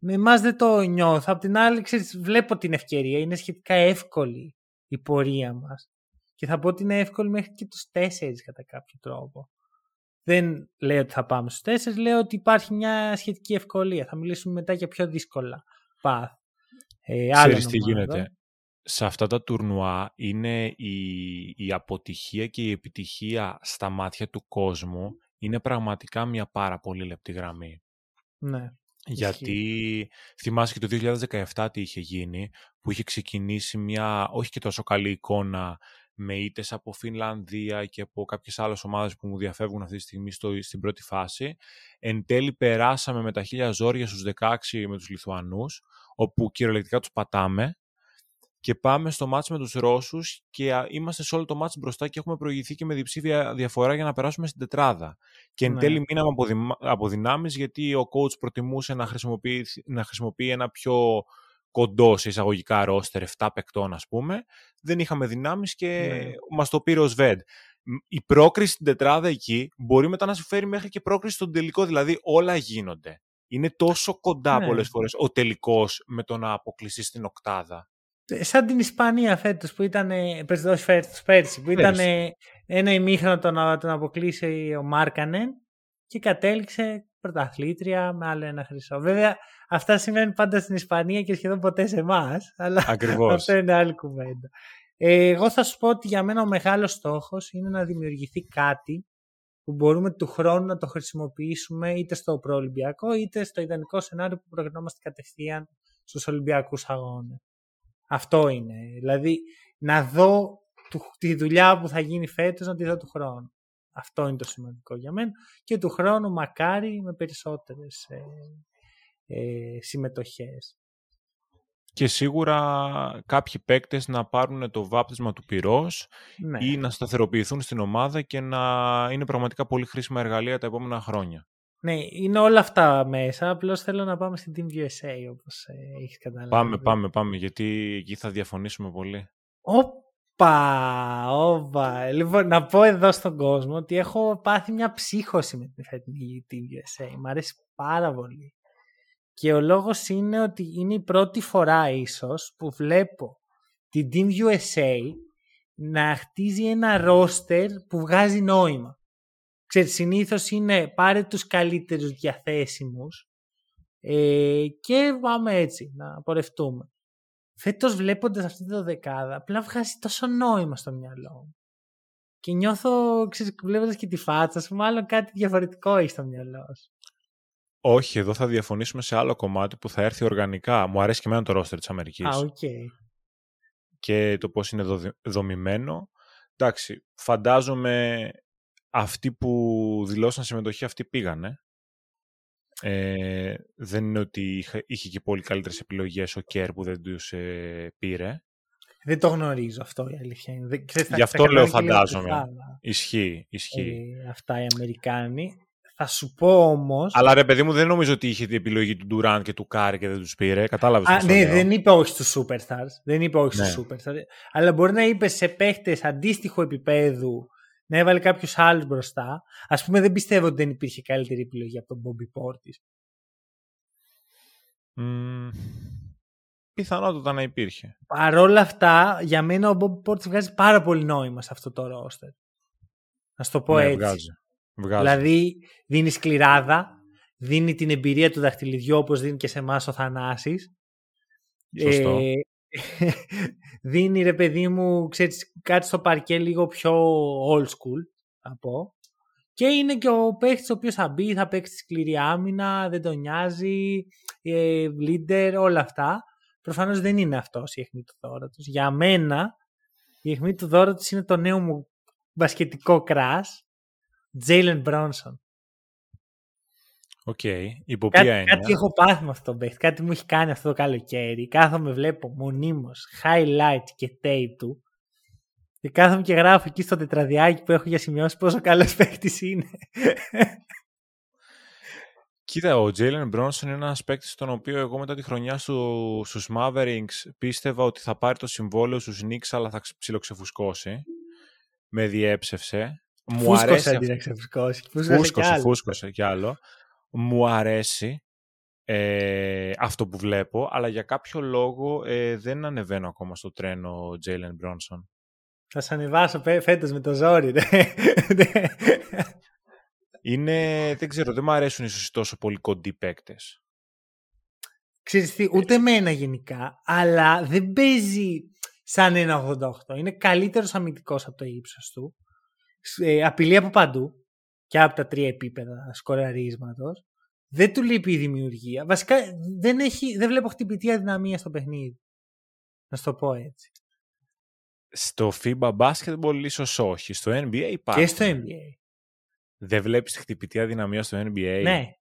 Με εμάς δεν το νιώθω. Απ' την άλλη, ξέρεις, βλέπω την ευκαιρία. Είναι σχετικά εύκολη η πορεία μας. Και θα πω ότι είναι εύκολη μέχρι και τους τέσσερις κατά κάποιο τρόπο. Δεν λέω ότι θα πάμε στους τέσσερις, λέω ότι υπάρχει μια σχετική ευκολία. Θα μιλήσουμε μετά για πιο δύσκολα path. Ε, άλλων Ξέρεις τι ομάδων. γίνεται. Σε αυτά τα τουρνουά είναι η, η αποτυχία και η επιτυχία στα μάτια του κόσμου είναι πραγματικά μια πάρα πολύ λεπτή γραμμή. Ναι. Γιατί θυμάσαι και το 2017 τι είχε γίνει, που είχε ξεκινήσει μια όχι και τόσο καλή εικόνα με ήττες από Φινλανδία και από κάποιες άλλες ομάδες που μου διαφεύγουν αυτή τη στιγμή στο, στην πρώτη φάση. Εν τέλει περάσαμε με τα χίλια ζόρια στους 16 με τους Λιθουανούς, όπου κυριολεκτικά τους πατάμε και πάμε στο μάτς με τους Ρώσους και α, είμαστε σε όλο το μάτς μπροστά και έχουμε προηγηθεί και με διψήφια διαφορά για να περάσουμε στην τετράδα. Και εν Ναι. τέλει μείναμε από, δημα- από δυνάμεις γιατί ο coach προτιμούσε να χρησιμοποιεί, να χρησιμοποιεί ένα πιο κοντός σε εισαγωγικά ρόστερ 7 παικτών ας πούμε. Δεν είχαμε δυνάμεις και Ναι. μας το πήρε ο Σβέντ. Μ, Η πρόκριση στην τετράδα εκεί μπορεί μετά να σου φέρει μέχρι και πρόκριση στον τελικό. Δηλαδή όλα γίνονται. Είναι τόσο κοντά Ναι. πολλές φορές ο τελικός με το να αποκλειστεί στην οκτάδα. Ε, Σαν την Ισπανία φέτος που ήταν, ε, πες, όχι φέτος, πέρσι, που ήταν Πέρσι. ε, ένα ημίχρονο το να τον αποκλείσει ο Μάρκανεν και κατέληξε πρωταθλήτρια με άλλο ένα χρυσό. Βέβαια, αυτά συμβαίνουν πάντα στην Ισπανία και σχεδόν ποτέ σε εμάς, αλλά Ακριβώς. αυτό είναι άλλη κουβέντα. Ε, εγώ θα σου πω ότι για μένα ο μεγάλος στόχος είναι να δημιουργηθεί κάτι που μπορούμε του χρόνου να το χρησιμοποιήσουμε είτε στο προολυμπιακό είτε στο ιδανικό σενάριο που προγραμμόμαστε κατευθείαν στους Ολυμπιακούς αγώνες. Αυτό είναι. Δηλαδή να δω του, τη δουλειά που θα γίνει φέτος να τη δω του χρόνου. Αυτό είναι το σημαντικό για μένα. Και του χρόνου μακάρι με περισσότερες ε, ε, συμμετοχές. Και σίγουρα κάποιοι παίκτες να πάρουν το βάπτισμα του πυρός Ναι. ή να σταθεροποιηθούν στην ομάδα και να είναι πραγματικά πολύ χρήσιμα εργαλεία τα επόμενα χρόνια. ναι, είναι όλα αυτά μέσα. Απλώς θέλω να πάμε στην Team USA όπως ε, έχεις καταλάβει. Πάμε, πάμε, πάμε, γιατί εκεί θα διαφωνήσουμε πολύ. Όπα, όπα. Λοιπόν, να πω εδώ στον κόσμο ότι έχω πάθει μια ψύχωση με την φετινή Team USA. Μ' αρέσει πάρα πολύ. Και ο λόγος είναι ότι είναι η πρώτη φορά ίσως που βλέπω την Team USA να χτίζει ένα ρόστερ που βγάζει νόημα. Ξέρεις, συνήθως είναι πάρε τους καλύτερους διαθέσιμους ε, και πάμε έτσι να πορευτούμε. Φέτος βλέποντας αυτή τη δεκάδα απλά βγάζει τόσο νόημα στο μυαλό μου. Και νιώθω, ξέρεις, βλέποντας και τη φάτσα σου, μάλλον κάτι διαφορετικό έχει στο μυαλό σου. Όχι, εδώ θα διαφωνήσουμε σε άλλο κομμάτι που θα έρθει οργανικά. Μου αρέσει και εμένα το ρόστερ της Αμερικής. Α, οκ. και το πώς είναι δο- δομημένο. Εντάξει, φαντάζομαι αυτοί που δηλώσαν συμμετοχή αυτοί πήγανε. Ε, δεν είναι ότι είχε, και πολύ καλύτερες επιλογές ο Κέρ που δεν τους ε, πήρε. Δεν το γνωρίζω αυτό η αλήθεια είναι. Γι' αυτό λέω φαντάζομαι. Ισχύει, ισχύει. Ε, αυτά οι Αμερικάνοι. Θα σου πω όμως. Αλλά ρε παιδί μου, δεν νομίζω ότι είχε την επιλογή του Ντουράντ και του Κάρι και δεν τους πήρε. Κατάλαβες. Ναι, δεν είπε όχι στους Superstars. Δεν είπε όχι ναι. στους Superstars. Αλλά μπορεί να είπε σε παίχτες αντίστοιχου επίπεδου να έβαλε κάποιου άλλου μπροστά. Α πούμε, δεν πιστεύω ότι δεν υπήρχε καλύτερη επιλογή από τον Bobby Portis. Mm, πιθανότατα να υπήρχε. Παρ' όλα αυτά, για μένα ο Bobby Portis βγάζει πάρα πολύ νόημα σε αυτό το roster. Να σου το πω ναι, έτσι. Βγάζει. Βγάζει. Δηλαδή, δίνει σκληράδα, δίνει την εμπειρία του δαχτυλιδιού όπως δίνει και σε εμάς ο Θανάσης. Σωστό. Ε, δίνει ρε παιδί μου ξέρεις, κάτι στο παρκέ λίγο πιο old school θα πω. Και είναι και ο παίχτης ο οποίος θα μπει, θα παίξει σκληρή άμυνα, δεν τον νοιάζει, ε, leader, όλα αυτά. Προφανώς δεν είναι αυτός η αιχμή του δόρατος. Για μένα, η αιχμή του δόρατος είναι το νέο μου μπασκετικό crush Τζέιλεν Μπράνσον. OK. Okay. Υπό ποια κάτι, κάτι έχω πάθει με αυτό τον παίχτη. Κάτι μου έχει κάνει αυτό το καλοκαίρι. Κάθομαι βλέπω μονίμως highlight και tape του. Και κάθομαι και γράφω εκεί στο τετραδιάκι που έχω για σημειώσεις πόσο καλός παίχτης είναι. Κοίτα, ο Τζέιλεν Μπρόνσον είναι ένας παίκτης τον οποίο εγώ μετά τη χρονιά στου, στους Mavericks πίστευα ότι θα πάρει το συμβόλαιο στους Knicks αλλά θα ψιλοξεφουσκώσει. Με διέψευσε. Μου φούσκωσε αρέσει. αντί να ξεφουσκώσει. Φούσκωσε, φούσκωσε κι άλλο. Μου αρέσει ε, αυτό που βλέπω, αλλά για κάποιο λόγο ε, δεν ανεβαίνω ακόμα στο τρένο Jalen Bronson. Θα σε ανεβάσω φέτος με το ζόρι. Είναι, δεν ξέρω, δεν μου αρέσουν ίσως τόσο πολύ κοντοί παίκτες. Ξέρεις τι, ούτε εμένα γενικά, αλλά δεν παίζει σαν ένα 88. Είναι καλύτερος αμυντικός από το ύψος του ε, απειλή από παντού και από τα τρία επίπεδα σκοραρίσματος. Δεν του λείπει η δημιουργία. Βασικά δεν, έχει, δεν βλέπω χτυπητή αδυναμία στο παιχνίδι. Να σου το πω έτσι. Στο FIBA Basketball ίσως όχι. Στο NBA υπάρχει. Και στο NBA. Δεν βλέπεις χτυπητή αδυναμία στο NBA. Ναι.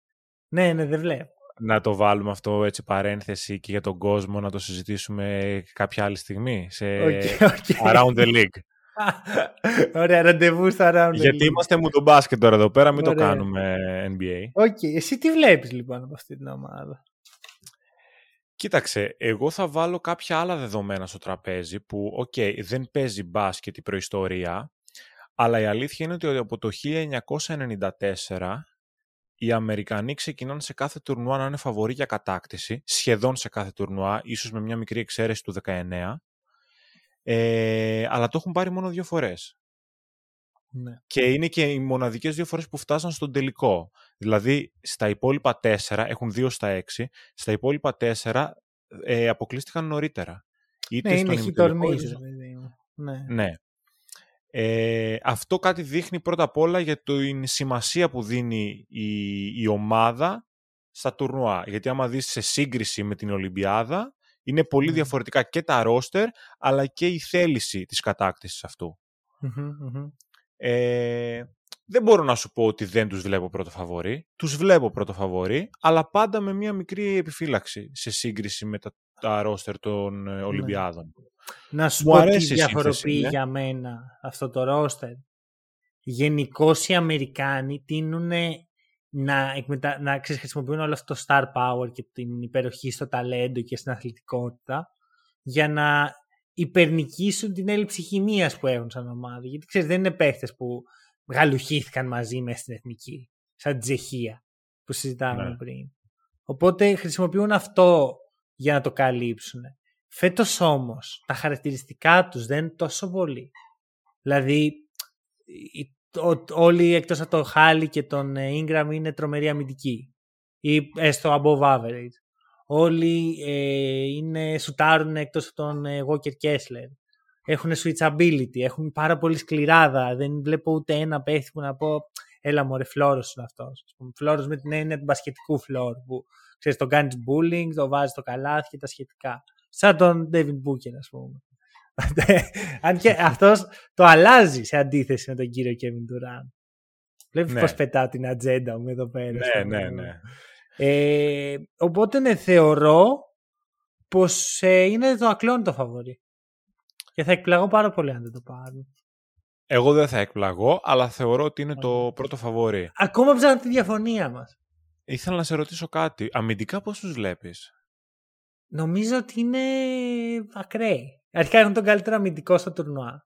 Ναι, ναι, δεν βλέπω. Να το βάλουμε αυτό έτσι παρένθεση και για τον κόσμο να το συζητήσουμε κάποια άλλη στιγμή. Σε okay, okay. Around the League. Ωραία, ραντεβού στα Around. Γιατί είμαστε Μουν- ντομπάσκετ τώρα εδώ πέρα, μην το κάνουμε NBA. OK, okay. εσύ τι βλέπεις λοιπόν από αυτή την ομάδα; Κοίταξε, εγώ θα βάλω κάποια άλλα δεδομένα στο τραπέζι που, OK, okay, δεν παίζει μπάσκετ η προϊστορία, αλλά η αλήθεια είναι ότι από το 1994 οι Αμερικανοί ξεκινάνε σε κάθε τουρνουά να είναι φαβοροί για κατάκτηση, σχεδόν σε κάθε τουρνουά, ίσως με μια μικρή εξαίρεση του 19, ε, αλλά το έχουν πάρει μόνο δύο φορές. Ναι. Και είναι και οι μοναδικές δύο φορές που φτάσαν στον τελικό. Δηλαδή, στα υπόλοιπα τέσσερα, έχουν δύο στα έξι, στα υπόλοιπα τέσσερα ε, αποκλείστηκαν νωρίτερα. Είτε ναι, είναι χιτορμίζ. Ναι. ναι. Ε, αυτό κάτι δείχνει πρώτα απ' όλα για την σημασία που δίνει η, η ομάδα στα τουρνουά. Γιατί άμα δεις σε σύγκριση με την Ολυμπιάδα, είναι πολύ διαφορετικά και τα ρόστερ, αλλά και η θέληση της κατάκτησης Ε, δεν μπορώ να σου πω ότι δεν τους βλέπω πρώτο φαβορή. Τους βλέπω πρώτο φαβορή, αλλά πάντα με μια μικρή επιφύλαξη σε σύγκριση με τα, τα ρόστερ των ε, ναι. Ολυμπιάδων. Να σου Μου πω τι διαφοροποιεί ναι. για μένα αυτό το ρόστερ. Γενικώς οι Αμερικάνοι τείνουν να, εκμετα... να χρησιμοποιούν όλο αυτό το star power και την υπεροχή στο ταλέντο και στην αθλητικότητα για να υπερνικήσουν την έλλειψη χημίας που έχουν σαν ομάδα. Γιατί ξέρεις δεν είναι παίχτες που γαλουχήθηκαν μαζί μέσα στην εθνική, σαν Τσεχία που συζητάμε ναι. πριν. Οπότε χρησιμοποιούν αυτό για να το καλύψουν. Φέτος όμως τα χαρακτηριστικά τους δεν είναι τόσο πολύ. Δηλαδή όλοι εκτός από τον Χάλι και τον ε, Ingram είναι τρομερή αμυντικοί ή έστω above average. Όλοι ε, είναι, σουτάρουν εκτός από τον ε, Walker Kessler. Έχουν switchability, έχουν πάρα πολύ σκληράδα. Δεν βλέπω ούτε ένα παίχτη που να πω έλα μωρέ φλόρος είναι αυτός. Φλόρος με την έννοια του μπασκετικού φλόρ που ξέρεις τον κάνεις bullying, το βάζεις στο καλάθι και τα σχετικά. Σαν τον David Booker ας πούμε. Αν και αυτός το αλλάζει σε αντίθεση με τον κύριο Kevin Durant. Βλέπεις ναι. πώς πετάω την ατζέντα μου εδώ πέρα. Ναι, ναι, ναι. Ε, οπότε ναι, θεωρώ πως ε, είναι το ακλόν το φαβορή. Και θα εκπλαγώ πάρα πολύ αν δεν το πάρουν. Εγώ δεν θα εκπλαγώ, αλλά θεωρώ ότι είναι το πρώτο φαβορή. Ακόμα ψάχνω τη διαφωνία μας. Ήθελα να σε ρωτήσω κάτι. Αμυντικά πώς τους βλέπεις; Νομίζω ότι είναι ακραίοι. Αρχικά έχουν τον καλύτερο αμυντικό στο τουρνουά.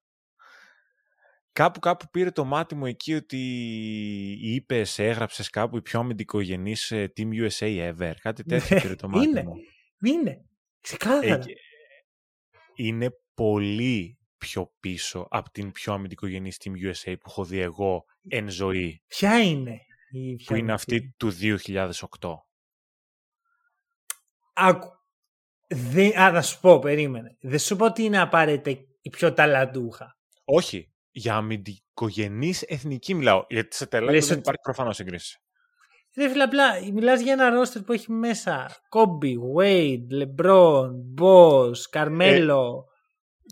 Κάπου κάπου πήρε το μάτι μου εκεί ότι είπες, έγραψες κάπου η πιο αμυντικογενής ε, Team USA ever. Κάτι τέτοιο πήρε το μάτι είναι, μου. είναι. Ξεκάθαρα. Ε, είναι πολύ πιο πίσω από την πιο αμυντικογενής Team USA που έχω δει εγώ εν ζωή. Ποια είναι η που πιο είναι αμυντική; αυτή του 2008. Άκου. Δεν, α, να σου πω, περίμενε. Δεν σου πω ότι είναι απαραίτητα η πιο ταλαντούχα. Όχι, για αμυντικογενής εθνική μιλάω. Γιατί σε τελείω Λες δεν ότι- υπάρχει προφανώς σύγκριση. Ρε φίλε, απλά μιλάς για ένα ρόστερ που έχει μέσα Κόμπι, Wade, Λεμπρόν, Μπος, Καρμέλο.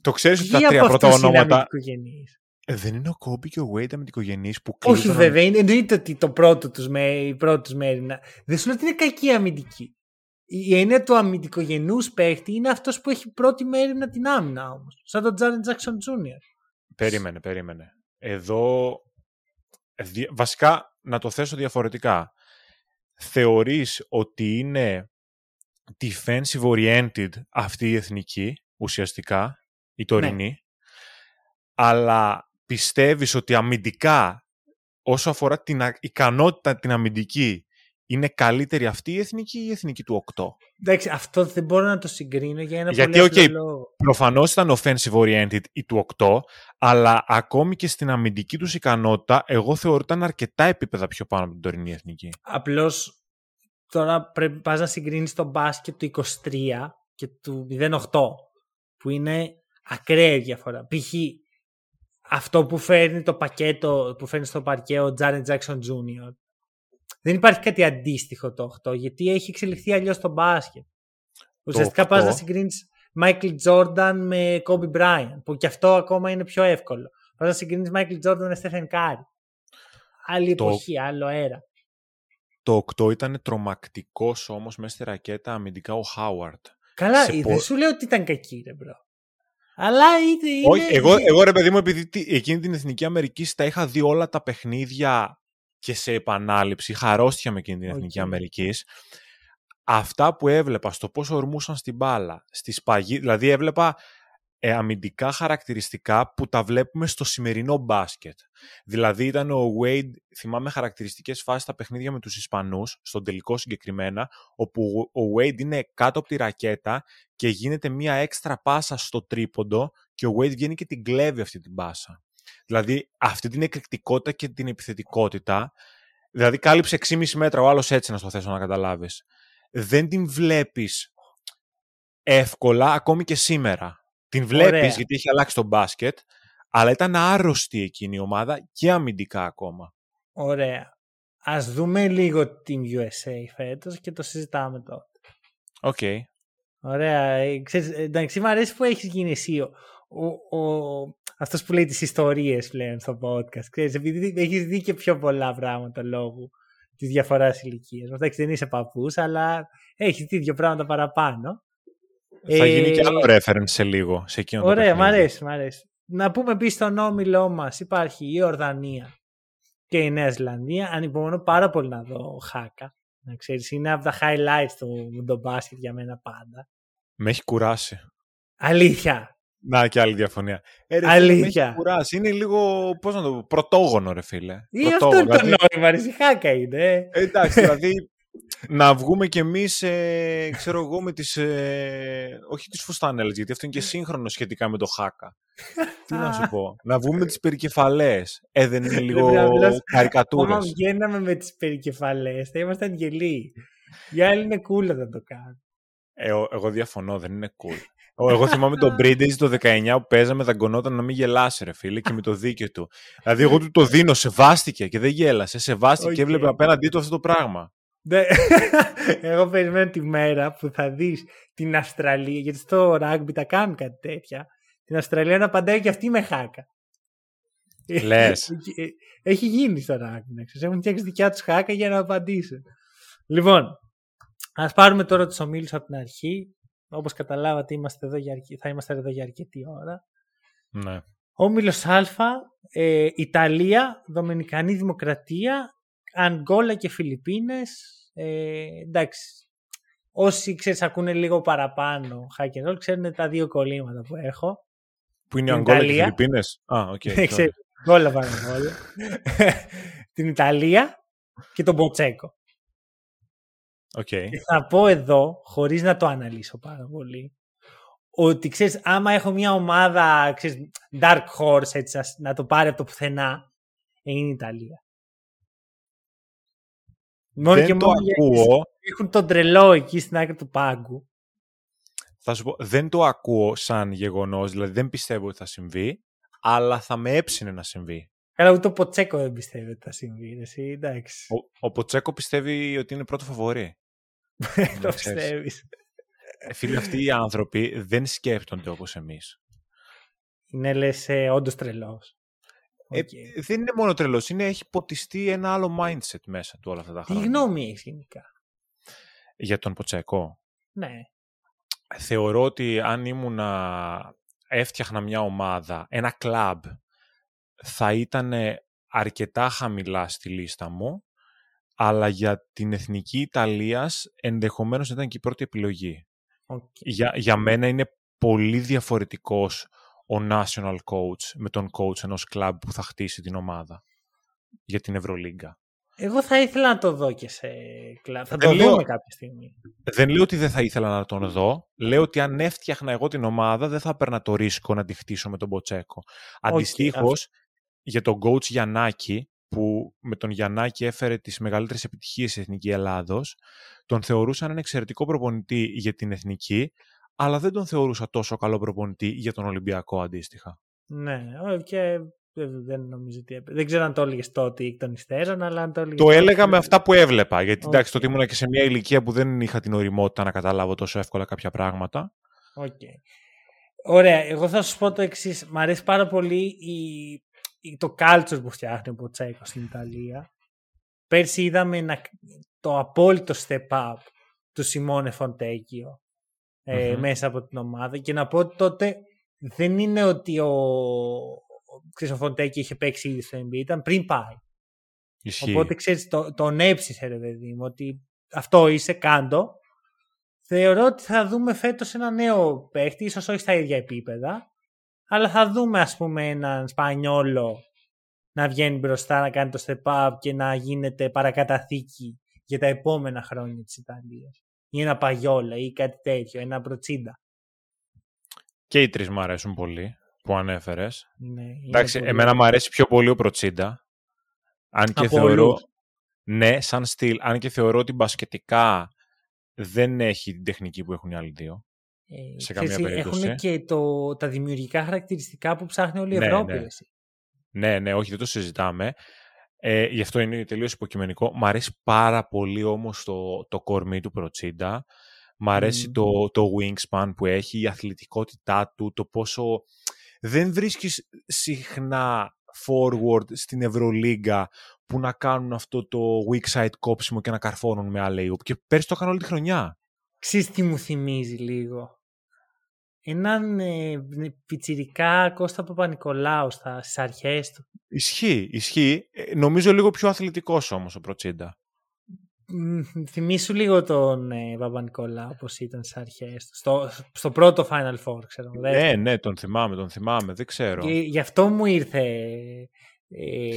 Το ξέρεις ότι τα Ποιοι τρία από πρώτα αυτούς είναι ονόματα... αμυντικογενείς; Ε, δεν είναι ο Κόμπι και ο Wade αμυντικογενείς που Όχι κλείζουν βέβαια, είναι, εννοείται ότι το πρώτο τους, με, η πρώτη τους μέρη να- Δεν σου λέω ότι είναι κακή αμυντική. Η έννοια του αμυντικογενούς παίχτη είναι αυτός που έχει πρώτη μέρη την άμυνα όμως. Σαν τον Τζάρεν Τζάξον Τζούνιορ. Περίμενε, περίμενε. Εδώ, ε, δι- βασικά, να το θέσω διαφορετικά. Θεωρείς ότι είναι defensive oriented αυτή η εθνική, ουσιαστικά, η τωρινή, αλλά πιστεύεις ότι αμυντικά, όσο αφορά την α- ικανότητα την αμυντική, είναι καλύτερη αυτή η εθνική ή η εθνική του 8. Εντάξει, αυτό δεν μπορώ να το συγκρίνω για ένα Γιατί, πολύ οκ, απλό λόγο. Προφανώς ήταν offensive oriented η του 8, αλλά ακόμη και στην αμυντική τους ικανότητα, εγώ θεωρώ ότι ήταν αρκετά επίπεδα πιο πάνω από την τωρινή εθνική. Απλώς τώρα πρέπει πας να συγκρίνεις το μπάσκετ του 23 και του 08 που είναι ακραία η διαφορά. Π.χ. αυτό που φέρνει το πακέτο που φέρνει στο παρκέ ο Τζάρεν Τζάξον Τζούνιορ. Δεν υπάρχει κάτι αντίστοιχο το 8 γιατί έχει εξελιχθεί αλλιώς το μπάσκετ. Ουσιαστικά πας 8. να συγκρίνεις Michael Jordan με Kobe Bryant που και αυτό ακόμα είναι πιο εύκολο. Πας να συγκρίνεις Michael Jordan με Stephen Curry. Άλλη Το- εποχή, άλλο αέρα. Το 8 ήταν τρομακτικός όμως μέσα στη ρακέτα αμυντικά ο Χάουαρντ. Καλά, σε ε, πο- δεν σου λέω ότι ήταν κακή, ρε bro. Αλλά είναι. είναι Όχι, εγώ, εγώ ρε παιδί μου, επειδή τι- εκείνη την Εθνική Αμερική τα είχα δει όλα τα παιχνίδια και σε επανάληψη, είχα αρρώστια με εκείνη την Οκ. Εθνική Αμερικής. Αυτά που έβλεπα στο πώς ορμούσαν στην μπάλα, στη σπαγή, δηλαδή έβλεπα ε, αμυντικά χαρακτηριστικά που τα βλέπουμε στο σημερινό μπάσκετ. Δηλαδή ήταν ο Wade, θυμάμαι χαρακτηριστικές φάσεις στα παιχνίδια με τους Ισπανούς, στον τελικό συγκεκριμένα, όπου ο Wade είναι κάτω από τη ρακέτα και γίνεται μία έξτρα πάσα στο τρίποντο και ο Wade βγαίνει και την κλέβει αυτή την πάσα. Δηλαδή αυτή την εκρηκτικότητα και την επιθετικότητα, δηλαδή κάλυψε 6,5 μέτρα ο άλλος έτσι να στο θέσω να καταλάβεις. Δεν την βλέπεις εύκολα ακόμη και σήμερα. Την βλέπεις Ωραία. γιατί έχει αλλάξει το μπάσκετ, αλλά ήταν άρρωστη εκείνη η ομάδα και αμυντικά ακόμα. Ωραία. Ας δούμε λίγο την USA φέτος και το συζητάμε τώρα. Οκ. Ωραία. Ε, Ξέρεις, ε, εντάξει, μου αρέσει που έχεις γίνει εσύ ο, ο, ο- αυτός που λέει τις ιστορίες πλέον στο podcast. Ξέρεις, επειδή έχεις δει και πιο πολλά πράγματα λόγω της διαφοράς ηλικίας. Εντάξει, δεν είσαι παππούς, αλλά έχεις δει δύο πράγματα παραπάνω. Θα γίνει Ε, και άλλο reference σε λίγο, σε εκείνο το Ωραία, μ' παιχνίδι. αρέσει, μ' αρέσει. Να πούμε επίσης στον όμιλό μας υπάρχει η Ορδανία και η Νέα Ζηλανδία. Ανυπομονώ πάρα πολύ να δω Χάκα. Να ξέρεις, είναι από τα highlights του το μπάσκετ για μένα πάντα. Με έχει κουράσει. Αλήθεια. Να και άλλη διαφωνία. Ε, ρε, φίλε, Αλήθεια. Με έχεις κουράσει. Είναι λίγο, πώς να το πω, πρωτόγονο ρε φίλε. Ή αυτό Πρωτόγονο, είναι το δηλαδή- νόημα, ρε, η Χάκα είναι. ε. Ε, Εντάξει, δηλαδή να βγούμε κι εμείς, ε, ξέρω εγώ, με τις, ε, όχι τις φουστάνελες, γιατί αυτό είναι και σύγχρονο σχετικά με το χάκα. Τι να σου πω. Να βγούμε με τις περικεφαλές. Ε, δεν είναι λίγο Ρε, απλώς, Άμα καρικατούρες. βγαίναμε με τις περικεφαλές θα ήμασταν γελοίοι. Οι άλλοι είναι cool να το κάνουν. Ε, ο- εγώ διαφωνώ, δεν είναι cool. Ο- Εγώ θυμάμαι τον Bridges το 19 που παίζαμε, δαγκωνόταν να μην γελάσει, ρε φίλε, και με το δίκαιο του. Δηλαδή, εγώ του το δίνω, σεβάστηκε και δεν γέλασε. Σεβάστηκε και Οκ. έβλεπε απέναντί του αυτό το πράγμα. Ναι. Εγώ περιμένω τη μέρα που θα δεις την Αυστραλία, γιατί στο rugby τα κάνουν κάτι τέτοια, την Αυστραλία να απαντάει και αυτή με χάκα. Λες. Έχει γίνει στο rugby, να ξέρεις. Έχουν φτιάξει δικιά τους χάκα για να απαντήσουν. Λοιπόν, Ας πάρουμε τώρα τους ομίλους από την αρχή. Όπως καταλάβατε είμαστε εδώ για, θα είμαστε εδώ για αρκετή ώρα. Ναι. Όμιλος Α, ε, Ιταλία, Δομινικανή Δημοκρατία, Ανγκόλα και Φιλιππίνες. Ε, εντάξει, όσοι ξέρεις ακούνε λίγο παραπάνω hack and roll, ξέρουν τα δύο κολλήματα που έχω. Που είναι η Ανγκόλα και οι Φιλιππίνες; Α, OK. Okay, όλα πάνω όλα. Την Ιταλία και τον Ποτσέκο. Okay. Και θα πω εδώ, χωρίς να το αναλύσω πάρα πολύ, ότι ξέρεις, άμα έχω μια ομάδα, ξέρεις, dark horse, έτσι, να το πάρει από το πουθενά, είναι η Ιταλία. Μόνο δεν και το μόνο ακούω. Έχουν τον τρελό εκεί στην άκρη του πάγκου. Θα σου πω, δεν το ακούω σαν γεγονός, δηλαδή δεν πιστεύω ότι θα συμβεί, αλλά θα με έψινε να συμβεί. Καλά, ούτε ο Ποτσέκο δεν πιστεύει ότι θα συμβεί. Εσύ, εντάξει. Ο, ο Ποτσέκο πιστεύει ότι είναι πρώτο φαβορή. το πιστεύεις. Ε, φίλοι, αυτοί οι άνθρωποι δεν σκέφτονται όπως εμείς. Είναι λες ε, όντως τρελός. Ε, δεν είναι μόνο τρελός, είναι, έχει ποτιστεί ένα άλλο mindset μέσα του όλα αυτά τα χρόνια. Τι γνώμη έχεις γενικά; Για τον Ποτσέκο. Ναι. Θεωρώ ότι αν ήμουνα, έφτιαχνα μια ομάδα, ένα κλαμπ, θα ήταν αρκετά χαμηλά στη λίστα μου, αλλά για την εθνική Ιταλίας ενδεχομένως ήταν και η πρώτη επιλογή. Για, για μένα είναι πολύ διαφορετικός ο national coach με τον coach ενός κλαμπ που θα χτίσει την ομάδα για την Ευρωλίγκα. Εγώ θα ήθελα να το δω και σε κλαμπ. Θα το δούμε κάποια στιγμή. Δεν λέω ότι δεν θα ήθελα να τον δω. Λέω ότι αν έφτιαχνα εγώ την ομάδα δεν θα έπαιρνα το ρίσκο να τη χτίσω με τον Μποτσέκο. Αντιστοίχως, για τον coach Γιαννάκη, που με τον Γιαννάκη έφερε τις μεγαλύτερες επιτυχίες στην Εθνική Ελλάδος, τον θεωρούσα έναν εξαιρετικό προπονητή για την Εθνική, αλλά δεν τον θεωρούσα τόσο καλό προπονητή για τον Ολυμπιακό αντίστοιχα. Ναι, και δεν νομίζω ότι Δεν ξέρω αν το έλεγες τότε ή των υστέρων, αλλά αν το έλεγες. Το έλεγα με αυτά που έβλεπα. Γιατί okay. εντάξει, τότε ήμουν και σε μια ηλικία που δεν είχα την οριμότητα να καταλάβω τόσο εύκολα κάποια πράγματα. Okay. Ωραία. Εγώ θα σου πω το εξής. Μ' αρέσει πάρα πολύ η το culture που φτιάχνει ο Ποτσέκο στην Ιταλία. Πέρσι είδαμε το απόλυτο step up του Σιμώνε Φοντέκιο ε, μέσα από την ομάδα και να πω ότι τότε δεν είναι ότι ο, ο, Φοντέκιο είχε παίξει ήδη στο NBA, ήταν πριν πάει. Ισχύει. Οπότε ξέρεις, το, τον έψησε ρε παιδί μου, ότι αυτό είσαι, κάντο. Θεωρώ ότι θα δούμε φέτος ένα νέο παίχτη, ίσως όχι στα ίδια επίπεδα, αλλά θα δούμε ας πούμε έναν Σπανιόλο να βγαίνει μπροστά, να κάνει το step up και να γίνεται παρακαταθήκη για τα επόμενα χρόνια της Ιταλίας. Ή ένα Παγιόλα ή κάτι τέτοιο, ένα Προτσίντα. Και οι τρεις μου αρέσουν πολύ που ανέφερες. Ναι, Εντάξει, εμένα μου αρέσει πιο πολύ ο Προτσίντα. Αν και θεωρώ. Ναι, σαν στυλ. Αν και θεωρώ ότι μπασκετικά δεν έχει την τεχνική που έχουν οι άλλοι δύο. Ε, σε καμία περίπτωση. Έχουν και το, τα δημιουργικά χαρακτηριστικά που ψάχνει όλη η ναι, Ευρώπη. Ναι. ναι, ναι, όχι, δεν το συζητάμε. Ε, γι' αυτό είναι τελείως υποκειμενικό. Μ' αρέσει πάρα πολύ όμως το, το κορμί του Προτσίντα. Μ' αρέσει το, το wingspan που έχει, η αθλητικότητά του, το πόσο... Δεν βρίσκεις συχνά forward στην Ευρωλίγκα που να κάνουν αυτό το weak side κόψιμο και να καρφώνουν με alley Και πέρσι το έκανε όλη τη χρονιά. Ξέρεις τι μου θυμίζει λίγο; Έναν ε, πιτσιρικά Κώστα Παπα-Νικολάου στις αρχές του. Ισχύει, ισχύει. Ε, νομίζω λίγο πιο αθλητικός όμως ο Προτσίντα. Θυμήσου λίγο τον ε, Παπα-Νικολάου όπως ήταν στις αρχές του. Στο, στο πρώτο Final Four, ξέρω. Ναι, ναι, τον θυμάμαι, τον θυμάμαι, δεν ξέρω. Και γι' αυτό μου ήρθε... Ε,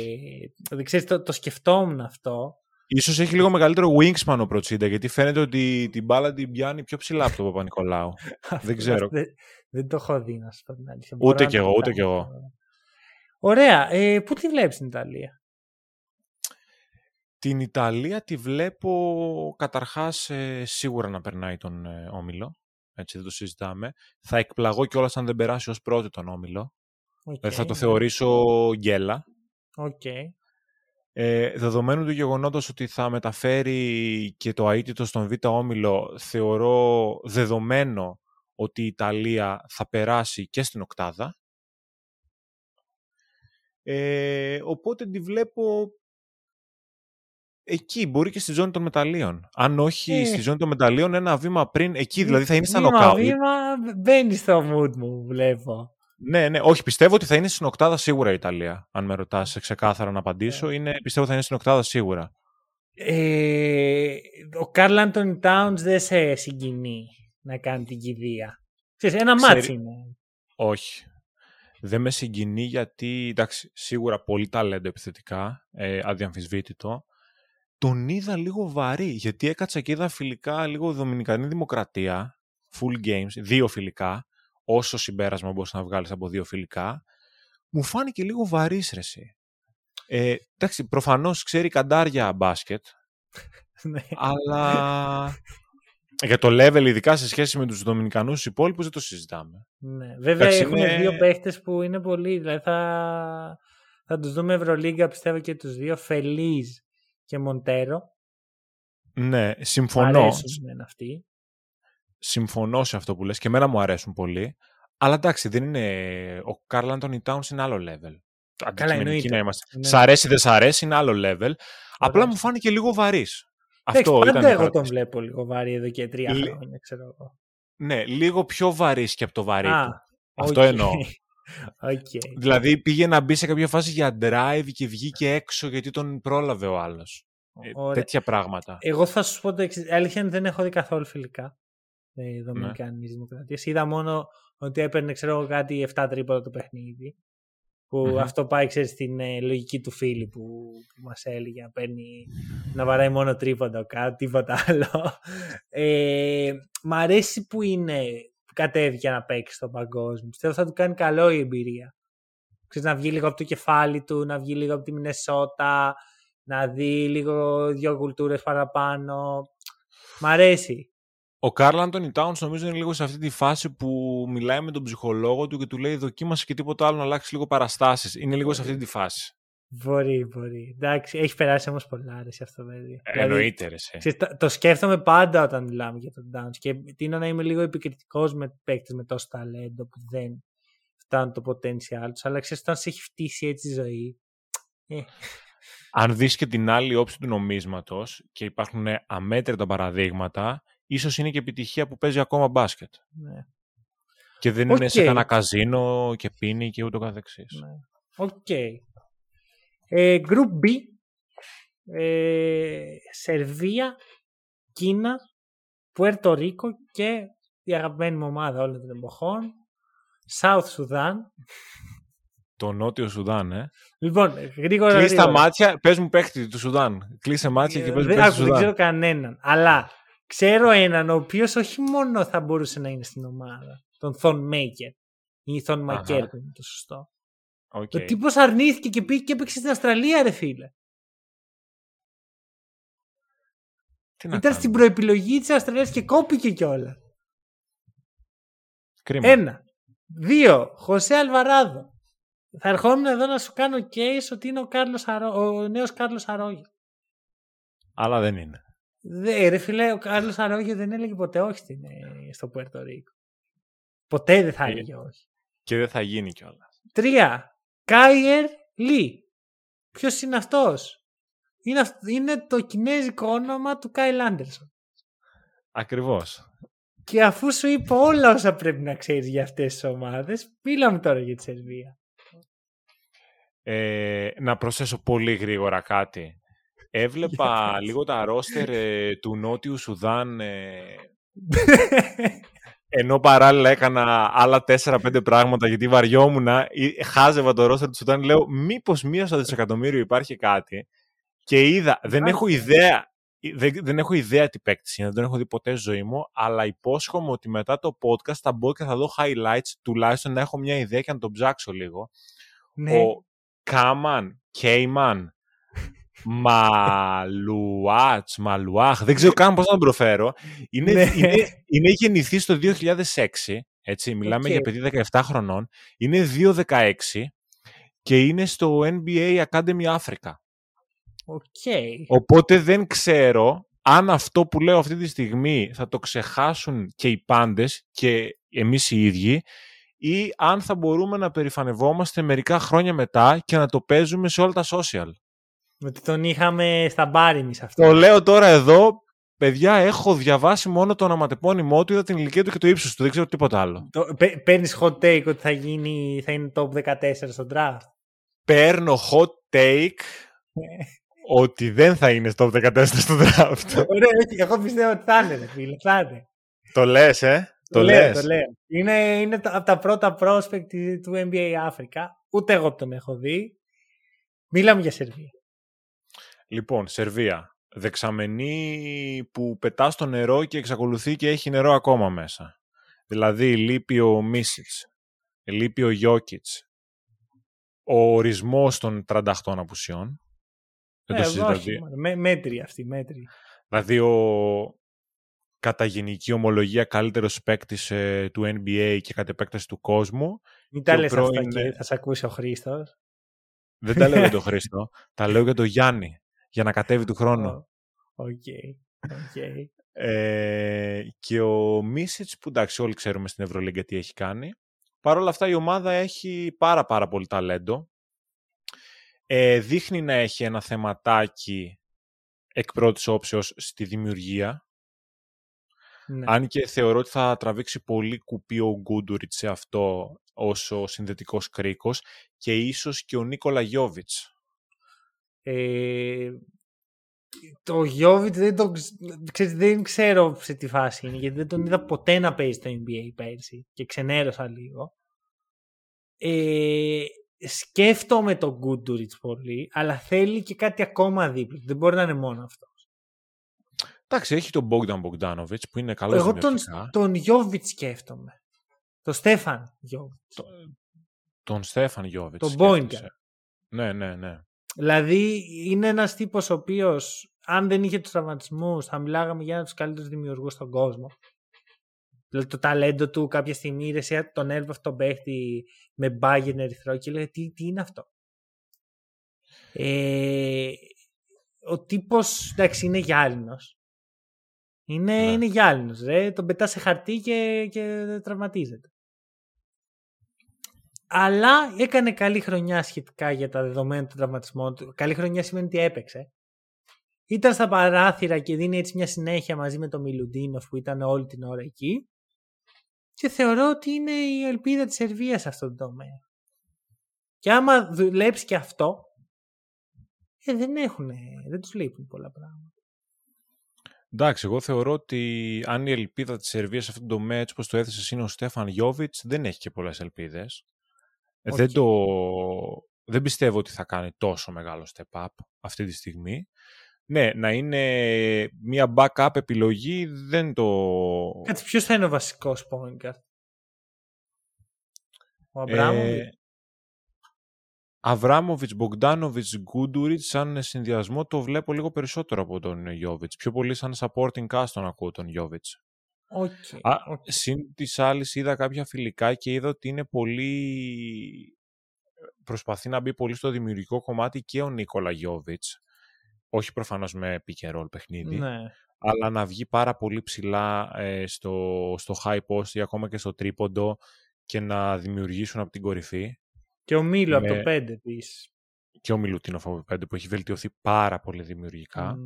δεν ξέρεις, το, το σκεφτόμουν αυτό Ίσως έχει λίγο μεγαλύτερο wingspan ο Προτσίντα, γιατί φαίνεται ότι την μπάλα την πιάνει πιο ψηλά από τον Παπα-Νικολάου. δεν ξέρω. Δεν, δεν, το έχω δει, να σου πω την αλήθεια. Ούτε κι εγώ, ούτε κι εγώ. Ωραία. Ε, πού τη βλέπεις την Ιταλία; Την Ιταλία τη βλέπω καταρχάς ε, σίγουρα να περνάει τον ε, Όμιλο. Έτσι δεν το συζητάμε. Θα εκπλαγώ κιόλας αν δεν περάσει ως πρώτη τον Όμιλο. Okay, θα το θεωρήσω γκέλα. Okay. Ε, δεδομένου του γεγονότος ότι θα μεταφέρει και το αίτητο στον Β' Όμιλο, θεωρώ δεδομένο ότι η Ιταλία θα περάσει και στην οκτάδα. Ε, οπότε τη βλέπω εκεί, μπορεί και στη ζώνη των μεταλλίων. Αν όχι Ε. στη ζώνη των μεταλλίων, ένα βήμα πριν, εκεί δηλαδή θα είναι στα βήμα, νοκάουτ. Βήμα, μπαίνει στο mood μου, βλέπω. Ναι, ναι, όχι, πιστεύω ότι θα είναι στην οκτάδα σίγουρα η Ιταλία. Αν με ρωτάς ξεκάθαρα να απαντήσω, είναι, πιστεύω θα είναι στην οκτάδα σίγουρα. Ε, ο Καρλ Άντωνι Towns δεν σε συγκινεί να κάνει την κηδεία. Ξέρεις, ένα Ξέρει- μάτς είναι. Όχι. Δεν με συγκινεί γιατί, εντάξει, σίγουρα πολύ ταλέντο επιθετικά, ε, αδιαμφισβήτητο. Τον είδα λίγο βαρύ, γιατί έκατσα και είδα φιλικά λίγο Δομινικανή Δημοκρατία, full games, δύο φιλικά, όσο συμπέρασμα μπορείς να βγάλεις από δύο φιλικά. Μου φάνηκε λίγο βαρύς ρε εσύ. Ε, εντάξει, προφανώς ξέρει καντάρια μπάσκετ, Ναι. αλλά για το level ειδικά σε σχέση με τους Δομινικανούς υπόλοιπους δεν το συζητάμε. Ναι. Βέβαια Εντάξει, έχουμε είναι- δύο παίχτες που είναι πολύ. Δηλαδή θα, θα τους δούμε Ευρωλίγκα πιστεύω και τους δύο. Φελίζ και Μοντέρο. Ναι, Μ' συμφωνώ. αρέσουν εμένα αυτοί. Συμφωνώ σε αυτό που λες και εμένα μου αρέσουν πολύ. Αλλά εντάξει, δεν είναι... ο Καρλ Άντονι Towns είναι άλλο level. Αντικειμενικοί εννοείται. να είμαστε. Ναι. Σ' αρέσει, δεν σ' αρέσει, είναι άλλο level. Απλά μου φάνηκε λίγο βαρύς. Εντάξει, Αυτό πάντα ήταν η εγώ τον παρατήρηση. βλέπω λίγο βαρύ εδώ και τρία Λι- χρόνια, ξέρω εγώ. Ναι, λίγο πιο βαρύς και από το βαρύ Α, του. Αυτό οκ. εννοώ. Οκ. Δηλαδή πήγε να μπει σε κάποια φάση για drive και βγήκε έξω γιατί τον πρόλαβε ο άλλος. Ε, Ωραία. τέτοια πράγματα. Εγώ θα σου πω το εξής. Αλήθεια είναι δεν έχω δει καθόλου φιλικά. Ε, Δομινικανή Ναι. Δημοκρατία. Είδα μόνο ότι έπαιρνε ξέρω, εγώ, κάτι 7 τρίποτα το παιχνίδι. Που Μμμ. αυτό πάει ξέρεις, στην ε, λογική του φίλη που, που μας έλεγε να παίρνει να βαράει μόνο τρίποντα κάτι, τίποτα άλλο. Ε, μ' αρέσει που είναι που κατέβηκε να παίξει στον παγκόσμιο. Πιστεύω θα του κάνει καλό η εμπειρία. Ξέρεις, να βγει λίγο από το κεφάλι του, να βγει λίγο από τη Μινεσότα, να δει λίγο δύο κουλτούρες παραπάνω. Μ' αρέσει. Ο Καρλ Άντωνι Towns νομίζω είναι λίγο σε αυτή τη φάση που μιλάει με τον ψυχολόγο του και του λέει δοκίμασε και τίποτα άλλο να αλλάξει λίγο παραστάσεις. Είναι λίγο σε αυτή τη φάση. Μπορεί, μπορεί. Εντάξει, έχει περάσει όμως πολλά αρέσει αυτό, παιδί. Ε, Εννοείται ρε σε. ξέρεις, το, το σκέφτομαι πάντα όταν μιλάμε για τον Downs και τίνω να είμαι λίγο επικριτικός με παίκτες με τόσο ταλέντο που δεν φτάνουν το potential τους. Αλλά ξέρεις, όταν σε έχει φτύσει έτσι η ζωή. Ε, Αν δεις και την άλλη όψη του νομίσματος και υπάρχουν αμέτρητα παραδείγματα, ίσως είναι και επιτυχία που παίζει ακόμα μπάσκετ. ναι. Και δεν είναι σε Οκ. κανένα καζίνο και πίνει και ούτω καθεξής. Ναι. Οκ. Ε, group B. Ε, Σερβία, Κίνα, Πουέρτο Ρίκο και η αγαπημένη μου ομάδα όλων των εποχών. South Sudan. Το Νότιο Σουδάν, ε. Λοιπόν, γρήγορα. Κλείσ' τα γρήγορα. μάτια, πες μου παίχτη του Σουδάν. Κλείσε μάτια και Ε, πες μου δεν, παίχτη άκου, του δεν ξέρω Σουδάν. κανέναν. Αλλά ξέρω έναν ο οποίος όχι μόνο θα μπορούσε να είναι στην ομάδα. Τον Θον Μέικερ. Ή Θον Αχα. Μακέρ που είναι το σωστό. Οκ. Ο τύπος αρνήθηκε και πήγε και έπαιξε στην Αυστραλία, ρε φίλε. Τι να Ήταν στην κάνουμε. προεπιλογή της Αυστραλίας και κόπηκε κιόλα. Κρίμα. Ένα. Δύο. Χωσέ Αλβαράδο. Θα ερχόμουν εδώ να σου κάνω case ότι είναι ο, Κάρλος Αρώ... ο νέος Κάρλος Αρόγιο. Αλλά δεν είναι. Δε, ρε φίλε, ο Κάρλος Αρόγιο δεν έλεγε ποτέ όχι στην, ε, στο Πουέρτο Ρίκο. Ποτέ δεν θα Ε. έλεγε όχι. Και δεν θα γίνει κιόλας. Τρία. Κάιερ Λί. Ποιος είναι αυτός, είναι, αυ- είναι το κινέζικο όνομα του Κάιλ Άντερσον. Ακριβώς. Και αφού σου είπα όλα όσα πρέπει να ξέρεις για αυτές τις ομάδες, μίλα μου τώρα για τη Σερβία. Ε, να προσθέσω πολύ γρήγορα κάτι. Έβλεπα Για πες. λίγο τα ρόστερ ε, του Νότιου Σουδάν ε, ενώ παράλληλα έκανα άλλα 4-5 πράγματα γιατί βαριόμουν, ε, χάζευα το ρόστερ του Σουδάν, λέω μήπως μία στο δισεκατομμύριο υπάρχει κάτι και είδα, δεν έχω ιδέα ε, δεν, δεν έχω ιδέα τι παίκτης είναι, δεν τον έχω δει ποτέ στη ζωή μου, αλλά υπόσχομαι ότι μετά το podcast θα μπω και θα δω highlights, τουλάχιστον να έχω μια ιδέα και να τον ψάξω λίγο. ναι. Ο Κάμαν, Κέιμαν, Μαλουάτς, Μαλουάχ, δεν ξέρω καν πώς να τον προφέρω. Είναι, Ναι. είναι, είναι γεννηθείς το 2006, έτσι, μιλάμε Οκ. για παιδί 17 χρονών. Είναι 2-16 και είναι στο NBA Academy Africa. Ok. Οπότε δεν ξέρω αν αυτό που λέω αυτή τη στιγμή θα το ξεχάσουν και οι πάντες και εμείς οι ίδιοι ή αν θα μπορούμε να περηφανευόμαστε μερικά χρόνια μετά και να το παίζουμε σε όλα τα social. Ότι τον είχαμε στα μπάρι εμείς αυτό. Το λέω τώρα εδώ, παιδιά, έχω διαβάσει μόνο το ονοματεπώνυμό του, είδα την ηλικία του και το ύψος του, δεν ξέρω τίποτα άλλο. Παίρνεις hot take ότι θα, γίνει, θα είναι top 14 στο draft; Παίρνω hot take ότι δεν θα είναι στο 14 στο draft. Ωραία, εγώ πιστεύω ότι θα είναι, φίλε, θα είναι. Το λες, ε; Το, το λέω, το λέω. Είναι, είναι από τα πρώτα prospect του NBA Αφρικα. Ούτε εγώ τον έχω δει. Μίλαμε για Σερβία. Λοιπόν, Σερβία. Δεξαμενή που πετά στο νερό και εξακολουθεί και έχει νερό ακόμα μέσα. Δηλαδή, λείπει ο Μίσιτς, λείπει ο Γιώκητς, ο ορισμός των 38 απουσιών. Δεν το ε, συζητάτε. μέτρη αυτή, μέτρη. Δηλαδή, ο, κατά γενική ομολογία καλύτερος παίκτης ε, του NBA και κατ' επέκταση του κόσμου. Μην τα λες αυτά και θα σε ακούσει ο Χρήστος. Δεν τα λέω για τον Χρήστο, τα λέω για τον Γιάννη, για να κατέβει του χρόνου. Οκ, ε, και ο Μίτσιτς, που εντάξει όλοι ξέρουμε στην Ευρωλίγκα τι έχει κάνει. Παρ' όλα αυτά η ομάδα έχει πάρα πάρα πολύ ταλέντο. Ε, δείχνει να έχει ένα θεματάκι εκ πρώτης όψεως στη δημιουργία. Ναι. Αν και θεωρώ ότι θα τραβήξει πολύ κουπί ο Γκούντουριτς σε αυτό ως ο συνδετικός κρίκος και ίσως και ο Νίκολα Γιόβιτς. Ε, το Γιώβιτ δεν, το, δεν ξέρω σε τι φάση είναι γιατί δεν τον είδα ποτέ να παίζει στο NBA πέρσι και ξενέρωσα λίγο. Ε, σκέφτομαι τον Γκούντουριτς πολύ αλλά θέλει και κάτι ακόμα δίπλα. Δεν μπορεί να είναι μόνο αυτός. Εντάξει, έχει τον Bogdan Bogdanovic που είναι καλός Εγώ τον, τον Γιώβιτ σκέφτομαι. Τον Στέφαν Γιώβιτ. τον Στέφαν Γιώβιτ. Τον Μπόιντερ. Ναι, ναι, ναι. Δηλαδή είναι ένας τύπος ο οποίος, αν δεν είχε τους τραυματισμούς, θα μιλάγαμε για ένα από τους καλύτερους δημιουργούς στον κόσμο. Δηλαδή το ταλέντο του κάποια στιγμή είδε τον έλβε αυτό τον παίχτη με μπάγεν ερυθρό και λέει τι, τι είναι αυτό; Ε, ο τύπος εντάξει είναι γυάλινος είναι, ναι. είναι γυάλινος, ρε. Τον πετά σε χαρτί και, και τραυματίζεται. Αλλά έκανε καλή χρονιά σχετικά για τα δεδομένα του τραυματισμού του. Καλή χρονιά σημαίνει ότι έπαιξε. Ήταν στα παράθυρα και δίνει έτσι μια συνέχεια μαζί με τον Μιλουντίνοφ που ήταν όλη την ώρα εκεί. Και θεωρώ ότι είναι η ελπίδα της Σερβίας σε αυτό το τομέα. Και άμα δουλέψει και αυτό, ε, δεν έχουν, δεν τους λείπουν πολλά πράγματα. Εντάξει, εγώ θεωρώ ότι αν η ελπίδα της Σερβίας σε αυτόν τον τομέα, έτσι όπως το έθεσε, είναι ο Στέφαν Γιώβιτς, δεν έχει και πολλές ελπίδες. Δεν, το... δεν πιστεύω ότι θα κάνει τόσο μεγάλο step up αυτή τη στιγμή. Ναι, να είναι μια backup επιλογή δεν το... Κάτι ποιος θα είναι ο βασικός point Ο Αμπράμοβιτ. Ε, Αβράμοβιτ, Μπογκδάνοβιτ, Γκούντουριτ, σαν συνδυασμό το βλέπω λίγο περισσότερο από τον Γιώβιτ. Πιο πολύ σαν supporting cast τον ακούω τον Γιώβιτ. Okay, okay. Συν της άλλης είδα κάποια φιλικά και είδα ότι είναι πολύ. Προσπαθεί να μπει πολύ στο δημιουργικό κομμάτι και ο Νίκολα Γιώβιτς. Όχι προφανώς με pick and παιχνίδι. Ναι. Αλλά να βγει πάρα πολύ ψηλά ε, στο, στο high post ή ακόμα και στο τρίποντο και να δημιουργήσουν από την κορυφή. Και ο Μίλου από το 5 επίση. Και ο Μιλουτίνοφ από το 5 που έχει βελτιωθεί πάρα πολύ δημιουργικά.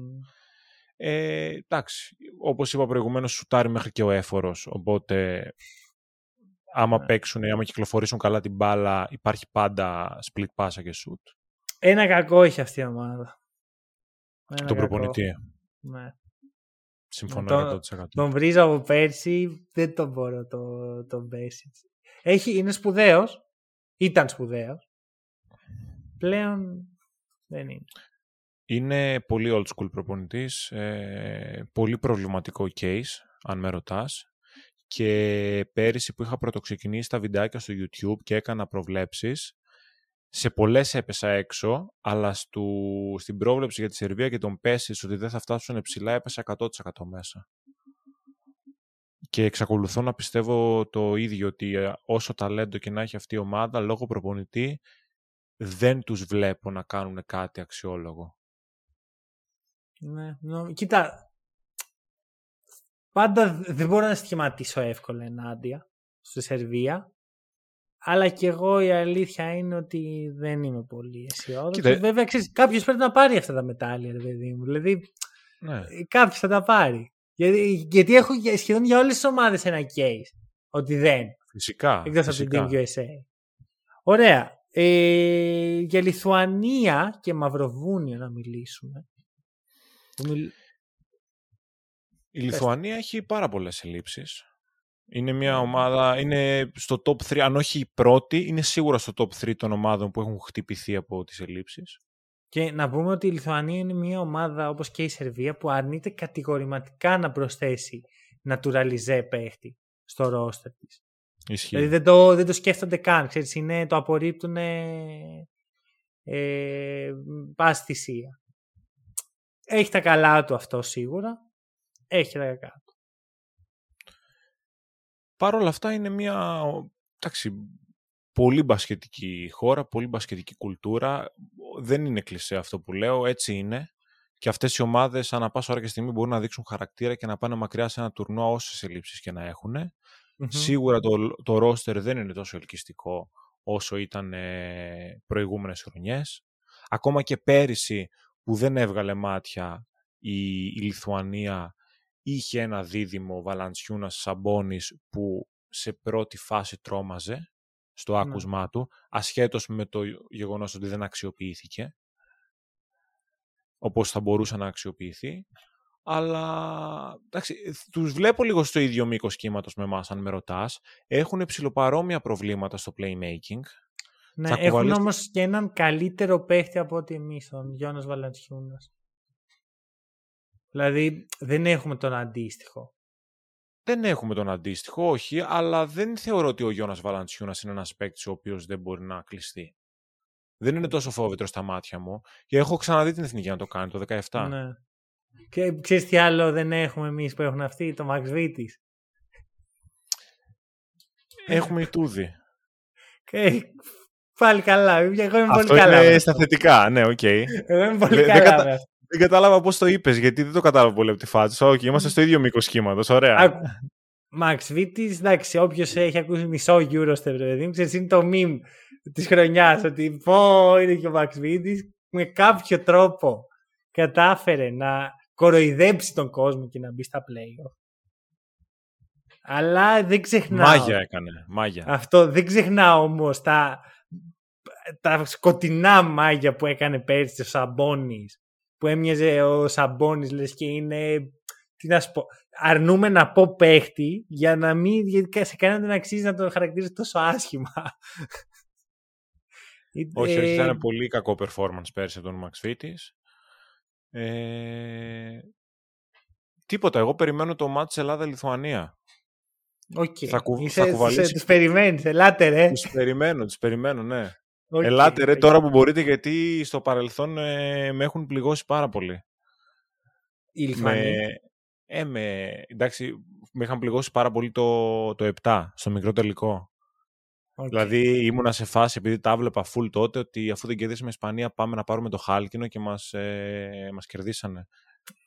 Ε, εντάξει, όπως είπα προηγουμένως, σουτάρει μέχρι και ο έφορος, οπότε άμα ναι. παίξουν, άμα κυκλοφορήσουν καλά την μπάλα, υπάρχει πάντα split πάσα και shoot. Ένα κακό έχει αυτή η ομάδα. Ένα τον προπονητή. Ναι. Συμφωνώ 100%. Τον βρίζω από πέρσι, δεν τον μπορώ τον το Έχει, είναι σπουδαίος, ήταν σπουδαίος. Πλέον δεν είναι. Είναι πολύ old school προπονητής, ε, πολύ προβληματικό case, αν με ρωτάς. Και πέρυσι που είχα πρωτοξεκινήσει τα βιντεάκια στο YouTube και έκανα προβλέψεις, σε πολλές έπεσα έξω, αλλά στου, στην πρόβλεψη για τη Σερβία και τον Πέσης ότι δεν θα φτάσουν ψηλά έπεσα 100% μέσα. Και εξακολουθώ να πιστεύω το ίδιο, ότι ε, όσο ταλέντο και να έχει αυτή η ομάδα, λόγω προπονητή, δεν τους βλέπω να κάνουν κάτι αξιόλογο. Ναι, νο, κοίτα, πάντα δεν μπορώ να σχηματίσω εύκολα ενάντια στη Σερβία, Αλλά και εγώ η αλήθεια είναι ότι δεν είμαι πολύ αισιόδοξος. Βέβαια, ξέρεις, κάποιος πρέπει να πάρει αυτά τα μετάλλια, ρε παιδί μου. Δηλαδή, ναι. κάποιος θα τα πάρει. Γιατί, γιατί έχω σχεδόν για όλες τις ομάδες ένα case. Ότι δεν. Φυσικά. Εκτός από την Team USA. Ωραία. Ε, για Λιθουανία και Μαυροβούνιο να μιλήσουμε. Η Λιθουανία έχει πάρα πολλές ελλείψεις. Είναι μια ομάδα, είναι στο top 3, αν όχι η πρώτη, είναι σίγουρα στο top 3 των ομάδων που έχουν χτυπηθεί από τις ελλείψεις. Και να πούμε ότι η Λιθουανία είναι μια ομάδα όπως και η Σερβία που αρνείται κατηγορηματικά να προσθέσει naturalize παίχτη στο ρόστερ της. Ισχύει. Δηλαδή δεν το, δεν το σκέφτονται καν, ξέρεις, είναι, το απορρίπτουν ε, πάση θυσία. Έχει τα καλά του αυτό σίγουρα, έχει τα κακά του. Παρ' όλα αυτά είναι μια εντάξει, πολύ μπασκετική χώρα, πολύ μπασκετική κουλτούρα. Δεν είναι κλεισέ αυτό που λέω, έτσι είναι. Και αυτές οι ομάδες ανά πάσα ώρα και στιγμή μπορούν να δείξουν χαρακτήρα και να πάνε μακριά σε ένα τουρνουά όσες ελλείψεις και να έχουν. Σίγουρα το, το ρόστερ δεν είναι τόσο ελκυστικό όσο ήταν ε, προηγούμενες χρονιές. Ακόμα και πέρυσι που δεν έβγαλε μάτια η, η Λιθουανία είχε ένα δίδυμο Βαλαντσιούνας Σαμπόνης που σε πρώτη φάση τρόμαζε στο ναι. άκουσμά του, ασχέτως με το γεγονός ότι δεν αξιοποιήθηκε, όπως θα μπορούσε να αξιοποιηθεί. Αλλά εντάξει, τους βλέπω λίγο στο ίδιο μήκος κύματος με εμάς, αν με ρωτάς. Έχουν ψηλοπαρόμοια προβλήματα στο playmaking. Ναι, έχουν όμως και έναν καλύτερο παίχτη από ότι εμείς, τον Γιώνα Βαλαντσιούνα. Δηλαδή δεν έχουμε τον αντίστοιχο. Δεν έχουμε τον αντίστοιχο, όχι, αλλά δεν θεωρώ ότι ο Γιώνας Βαλαντσιούνα είναι ένας παίκτης ο οποίος δεν μπορεί να κλειστεί. Δεν είναι τόσο φόβητρο στα μάτια μου. Και έχω ξαναδεί την εθνική να το κάνει το 17. Ναι. Και ξέρεις τι άλλο δεν έχουμε εμείς που έχουν αυτοί, το Max Βίτης. Έχουμε η Τούδη. Και πάλι καλά. Εγώ είμαι Αυτό πολύ καλά. Είναι στα θετικά, ναι, οκ. Okay. Εγώ είμαι πολύ καλά. Δεν, κατα... δεν κατάλαβα πώς το είπες, γιατί δεν το κατάλαβα πολύ από τη φάση. Όχι, okay, είμαστε στο ίδιο μήκος κύματο. Ωραία. Max Βίτη, εντάξει, όποιος έχει ακούσει μισό Eurostep, παιδί μου, ξέρεις, είναι το meme της χρονιάς. Ότι πω είναι και ο Max Βίτη με κάποιο τρόπο κατάφερε να κοροϊδέψει τον κόσμο και να μπει στα playoff. Αλλά δεν ξεχνάω. Μάγια έκανε. Μάγια. Αυτό δεν ξεχνάω όμως τα, τα σκοτεινά μάγια που έκανε πέρσι ο Σαμπόνι. Που έμοιαζε ο Σαμπόνι, λες και είναι. Τι να σου πω. Αρνούμε να πω παίχτη για να μην. Γιατί σε κανέναν δεν αξίζει να τον χαρακτηρίζει τόσο άσχημα. Όχι, όχι, ήταν πολύ κακό performance πέρσι από τον Max ε, τίποτα. Εγώ περιμένω το μάτς Ελλάδα-Λιθουανία. Okay. Θα, κου, Είσαι, θα κουβαλήσει. Τους περιμένεις. Ελάτε ρε. Τους περιμένω, τους περιμένω, ναι. Okay, Ελάτε ρε τώρα που μπορείτε γιατί στο παρελθόν ε, με έχουν πληγώσει πάρα πολύ. Η Λιθουανία. Με, ε, με, εντάξει, με είχαν πληγώσει πάρα πολύ το, το 7 στο μικρό τελικό. Okay. Δηλαδή ήμουνα σε φάση, επειδή τα έβλεπα full τότε, ότι αφού δεν κερδίσαμε Ισπανία πάμε να πάρουμε το Χάλκινο και μας, ε, μας κερδίσανε.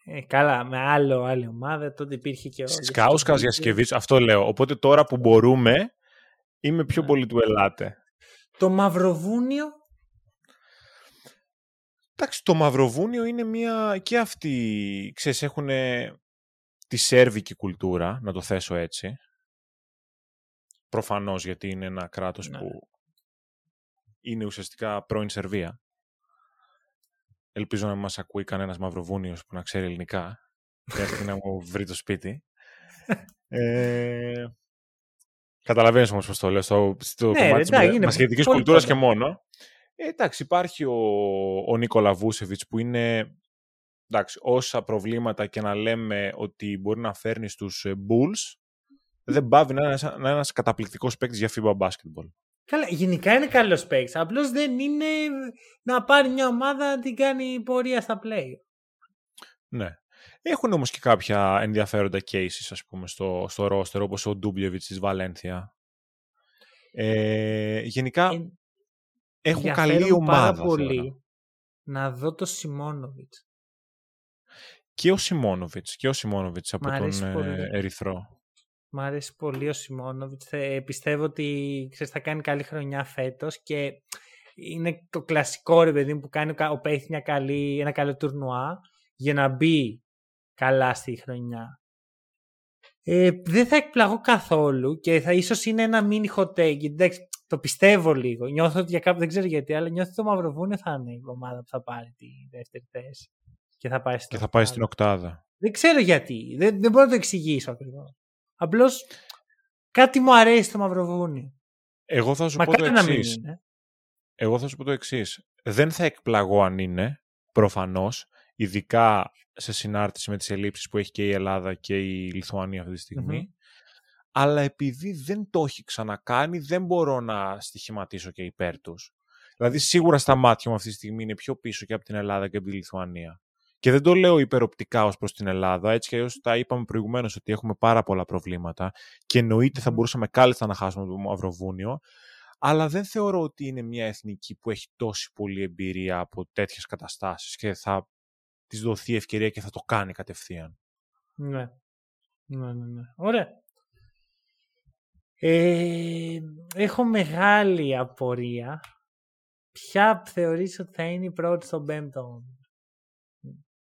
Ε, καλά, με άλλο, άλλη ομάδα, τότε υπήρχε και ο... Σκάουσκας για αυτό λέω. Οπότε τώρα που μπορούμε, είμαι πιο ναι. πολύ του ελάτε. Το Μαυροβούνιο. Εντάξει, το Μαυροβούνιο είναι μια... και αυτοί, ξέρεις, έχουν τη σέρβικη κουλτούρα, να το θέσω έτσι. Προφανώς γιατί είναι ένα κράτος ναι. που είναι ουσιαστικά πρώην Σερβία. Ελπίζω να μας ακούει κανένας Μαυροβούνιος που να ξέρει ελληνικά και να μου βρει το σπίτι. ε, Καταλαβαίνεις όμως πώς το λέω στο, στο ναι, κομμάτι της μασχετικής κουλτούρας και μόνο. Ε, εντάξει, υπάρχει ο, ο Νίκολα Βούσεβιτς που είναι εντάξει, όσα προβλήματα και να λέμε ότι μπορεί να φέρνει στους ε, Bulls, δεν πάβει να είναι ένας ένας καταπληκτικός παίκτης για FIBA basketball. Καλά, γενικά είναι καλός παίκτης. Απλώς δεν είναι να πάρει μια ομάδα να την κάνει πορεία στα play. Ναι. Έχουν όμως και κάποια ενδιαφέροντα cases, ας πούμε, στο, στο roster, όπως ο Ντούμπλεβιτς της Βαλένθια. Ε, γενικά, ε, έχουν καλή ομάδα. πάρα πολύ να δω το Σιμόνοβιτς. Και ο Σιμόνοβιτς, και ο Σιμόνοβιτς από τον ε, Ερυθρό. Μ' αρέσει πολύ ο Σιμόνοβιτς. Πιστεύω ότι ξέρεις, θα κάνει καλή χρονιά φέτος και είναι το κλασικό ρε παιδί που κάνει ο Πέιθ μια καλή, ένα καλό τουρνουά για να μπει καλά στη χρονιά. Ε, δεν θα εκπλαγώ καθόλου και θα ίσως είναι ένα mini hot take. Εντάξει, το πιστεύω λίγο. Νιώθω ότι για κάπου δεν ξέρω γιατί, αλλά νιώθω ότι το Μαυροβούνιο θα είναι η ομάδα που θα πάρει τη δεύτερη θέση. Και θα πάει στην, και θα πάει στην οκτάδα. Δεν ξέρω γιατί. Δεν, δεν μπορώ να το εξηγήσω ακριβώς. Απλώς κάτι μου αρέσει το Μαυροβούνιο. Εγώ θα σου πω το εξής. Εγώ θα σου πω το εξής. Δεν θα εκπλαγώ αν είναι, προφανώς, ειδικά σε συνάρτηση με τις ελλείψεις που έχει και η Ελλάδα και η Λιθουανία αυτή τη στιγμη Αλλά επειδή δεν το έχει ξανακάνει, δεν μπορώ να στοιχηματίσω και υπέρ τους. Δηλαδή σίγουρα στα μάτια μου αυτή τη στιγμή είναι πιο πίσω και από την Ελλάδα και από τη Λιθουανία. Και δεν το λέω υπεροπτικά ως προς την Ελλάδα. Έτσι και αλλιώς τα είπαμε προηγουμένως ότι έχουμε πάρα πολλά προβλήματα και εννοείται θα μπορούσαμε κάλλιστα να χάσουμε το Μαυροβούνιο. Αλλά δεν θεωρώ ότι είναι μια εθνική που έχει τόση πολλή εμπειρία από τέτοιες καταστάσεις και θα της δοθεί ευκαιρία και θα το κάνει κατευθείαν. Ναι. Ναι, ναι, ναι. Ωραία. Ε, έχω μεγάλη απορία. Ποια θεωρείς ότι θα είναι η πρώτη στον πέμπτο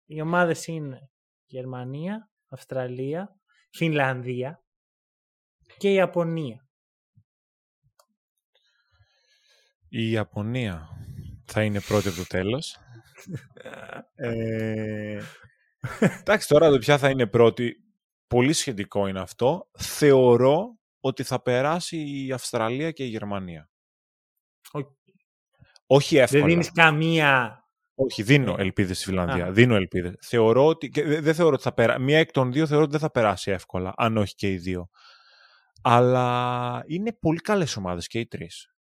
οι ομάδες είναι Γερμανία, Αυστραλία, Φινλανδία και η Ιαπωνία. Η Ιαπωνία θα είναι πρώτη από το τέλος. ε, εντάξει, τώρα το ποια θα είναι πρώτη, πολύ σχετικό είναι αυτό. Θεωρώ ότι θα περάσει η Αυστραλία και η Γερμανία. Όχι εύκολα. Δεν δίνεις καμία όχι, δίνω ναι. ελπίδες στη Φιλανδία. Δίνω ελπίδες. Θεωρώ ότι. δεν θεωρώ ότι θα περάσει. Μία εκ των δύο θεωρώ ότι δεν θα περάσει εύκολα, αν όχι και οι δύο. Αλλά είναι πολύ καλές ομάδες και οι τρεις.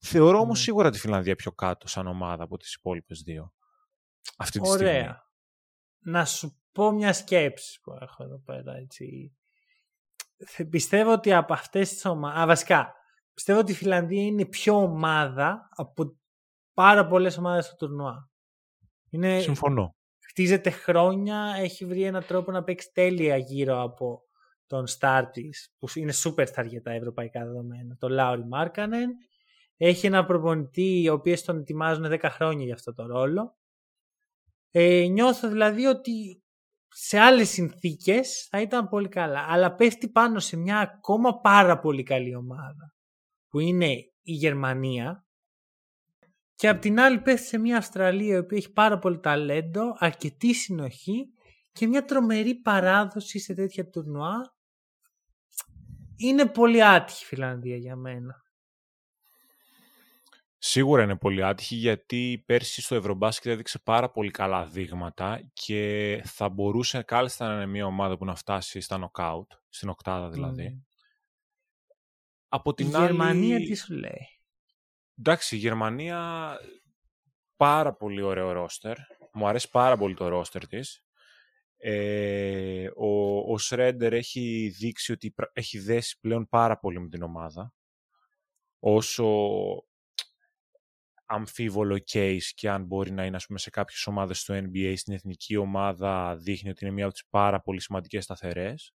Θεωρώ όμως ναι. σίγουρα τη Φιλανδία πιο κάτω σαν ομάδα από τις υπόλοιπες δύο. Αυτή τη Ωραία. Στιγμή. Να σου πω μια σκέψη που έχω εδώ πέρα. Έτσι. Πιστεύω ότι από αυτές τις ομάδε. Βασικά, πιστεύω ότι η Φιλανδία είναι πιο ομάδα από πάρα πολλές ομάδες στο τουρνουά. Είναι... Συμφωνώ. Χτίζεται χρόνια, έχει βρει έναν τρόπο να παίξει τέλεια γύρω από τον star τη, που είναι superstar για τα ευρωπαϊκά δεδομένα, τον Λάουρι Μάρκανεν. Έχει ένα προπονητή, ο οποίο τον ετοιμάζουν 10 χρόνια για αυτό το ρόλο. Ε, νιώθω δηλαδή ότι σε άλλες συνθήκες θα ήταν πολύ καλά. Αλλά πέφτει πάνω σε μια ακόμα πάρα πολύ καλή ομάδα που είναι η Γερμανία και απ' την άλλη πέφτει σε μια Αυστραλία η οποία έχει πάρα πολύ ταλέντο, αρκετή συνοχή και μια τρομερή παράδοση σε τέτοια τουρνουά. Είναι πολύ άτυχη η Φιλανδία για μένα. Σίγουρα είναι πολύ άτυχη γιατί πέρσι στο Ευρωμπάσκετ έδειξε πάρα πολύ καλά δείγματα και θα μπορούσε κάλλιστα να είναι μια ομάδα που να φτάσει στα νοκάουτ, στην οκτάδα δηλαδή. Από την η άλλη... Γερμανία τι σου λέει; Εντάξει, η Γερμανία πάρα πολύ ωραίο ρόστερ. Μου αρέσει πάρα πολύ το ρόστερ της. Ε, ο, ο Σρέντερ έχει δείξει ότι έχει δέσει πλέον πάρα πολύ με την ομάδα. Όσο αμφίβολο case και αν μπορεί να είναι ας πούμε, σε κάποιες ομάδες στο NBA, στην εθνική ομάδα δείχνει ότι είναι μια από τις πάρα πολύ σημαντικές σταθερές.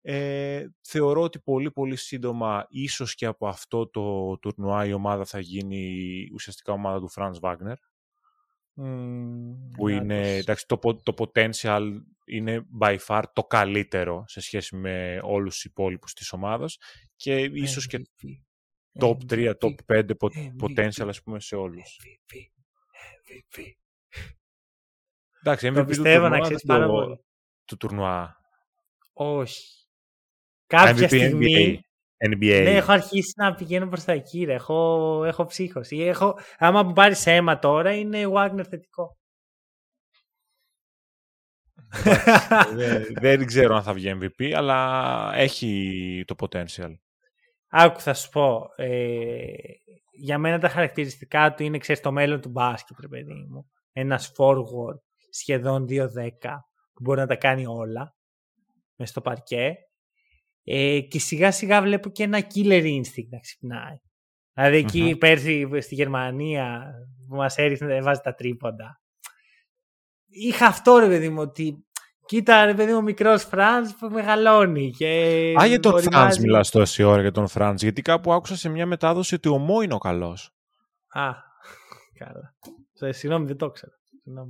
Ε, θεωρώ ότι πολύ πολύ σύντομα, ίσως και από αυτό το τουρνουά η ομάδα θα γίνει ουσιαστικά ομάδα του Franz Wagner. που είναι, εντάξει, το, το potential είναι by far το καλύτερο σε σχέση με όλους τους υπόλοιπους της ομάδας και ίσως και top 3, top 5 potential ας πούμε σε όλους. Εντάξει, MVP το πιστεύω να ξέρεις πάρα πολύ. Του τουρνουά. Όχι. Κάποια MVP, στιγμή. NBA. Ναι, έχω αρχίσει να πηγαίνω προς τα εκεί. Ρε. Έχω, έχω ψύχωση. Έχω, άμα μου πάρεις αίμα τώρα, είναι Wagner θετικό. δεν, δεν ξέρω αν θα βγει MVP, αλλά έχει το potential. Άκου, θα σου πω. Ε, για μένα τα χαρακτηριστικά του είναι, ξέρεις, το μέλλον του μπάσκετ, ρε παιδί μου. Ένας forward σχεδόν 2-10 που μπορεί να τα κάνει όλα μες στο παρκέ ε, και σιγά σιγά βλέπω και ένα killer instinct να ξυπνάει. Δηλαδή εκεί mm-hmm. πέρσι στη Γερμανία που μας έριχνε βάζει τα τρίποντα. Είχα αυτό ρε παιδί μου ότι Κοίτα, ρε παιδί μου, μικρός Φραντς που μεγαλώνει. Και Α, για τον Φραντς μιλάς τόση ώρα για τον Φραντς. Γιατί κάπου άκουσα σε μια μετάδοση ότι ο Μό είναι ο καλός. Α, καλά. Συγγνώμη, δεν το ξέρω.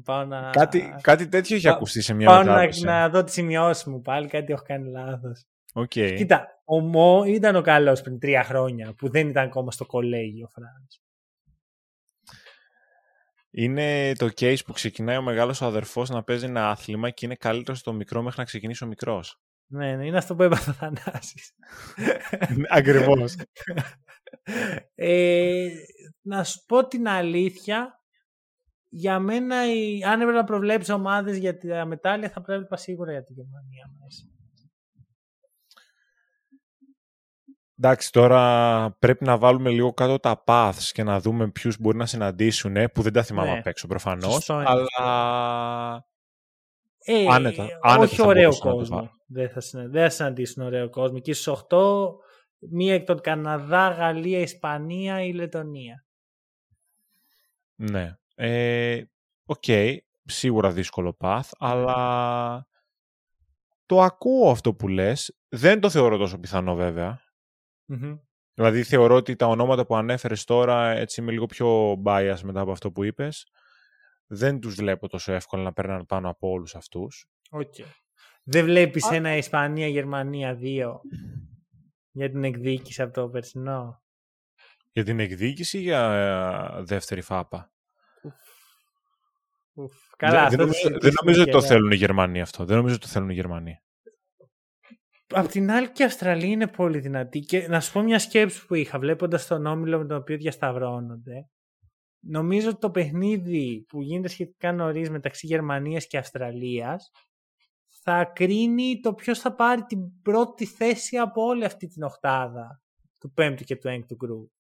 Πάω να... κάτι, κάτι τέτοιο έχει ακουστεί σε μια πάω μετάδοση. να, να δω τις σημειώσεις μου πάλι, κάτι έχω κάνει λάθος. Okay. Κοίτα, ο Μό ήταν ο καλός πριν τρία χρόνια που δεν ήταν ακόμα στο κολέγιο ο Φραντς. Είναι το case που ξεκινάει ο μεγάλος αδερφός να παίζει ένα άθλημα και είναι καλύτερο στο μικρό μέχρι να ξεκινήσει ο μικρός. Ναι, ναι, είναι αυτό που έπαθε ο Θανάσης. Ακριβώς. ε, να σου πω την αλήθεια, για μένα, αν έπρεπε να προβλέψεις ομάδες για τη μετάλλια, θα πρέπει σίγουρα για τη Γερμανία μέσα. Εντάξει, τώρα πρέπει να βάλουμε λίγο κάτω τα paths και να δούμε ποιους μπορεί να συναντήσουν, ε, που δεν τα θυμάμαι ναι. απ' έξω προφανώς, αλλά... Ε, άνετα, άνετα όχι ωραίο κόσμο. Δεν θα, συναντήσουν, δεν θα συναντήσουν ωραίο κόσμο. Και στους 8, μία εκ των Καναδά, Γαλλία, Ισπανία ή Λετωνία. Ναι. Ε, ok, okay, σίγουρα δύσκολο path, αλλά το ακούω αυτό που λες. Δεν το θεωρώ τόσο πιθανό βέβαια. Δηλαδή θεωρώ ότι τα ονόματα που ανέφερες τώρα, έτσι είμαι λίγο πιο bias μετά από αυτό που είπες, δεν τους βλέπω τόσο εύκολα να παίρνουν πάνω από όλους αυτούς. Okay. Δεν βλέπεις ένα Ισπανία-Γερμανία 2 για την εκδίκηση από το περσινό; Για την εκδίκηση ή για ε, δεύτερη φάπα; Καλά, δεν, νομίζω, δεν νομίζω ότι το θέλουν οι Γερμανοί αυτό. Δεν νομίζω ότι το θέλουν οι Γερμανοί. Απ' την άλλη και η Αυστραλία είναι πολύ δυνατή. Και να σου πω μια σκέψη που είχα βλέποντας τον όμιλο με τον οποίο διασταυρώνονται. Νομίζω ότι το παιχνίδι που γίνεται σχετικά νωρίς μεταξύ Γερμανίας και Αυστραλίας θα κρίνει το ποιος θα πάρει την πρώτη θέση από όλη αυτή την οχτάδα του πέμπτου και του έκτου γκρουπ.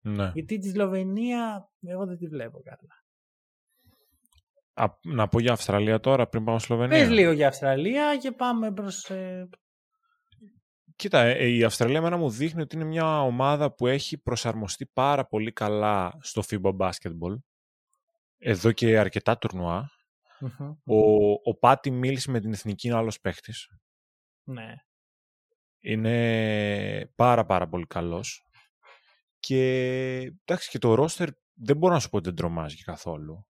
Ναι. Γιατί τη Σλοβενία εγώ δεν τη βλέπω καλά. Α, να πω για Αυστραλία τώρα πριν πάμε Σλοβενία. Πες λίγο για Αυστραλία και πάμε προς ε, Κοίτα, ε, η Αυστραλία μένα μου δείχνει ότι είναι μια ομάδα που έχει προσαρμοστεί πάρα πολύ καλά στο FIBA Basketball. Εδώ και αρκετά Ο, ο Πάτι Μιλς με την εθνική είναι άλλος παίχτης. Ναι. Είναι πάρα πάρα πολύ καλός. Και εντάξει και το ρόστερ δεν μπορώ να σου πω ότι δεν τρομάζει καθόλου.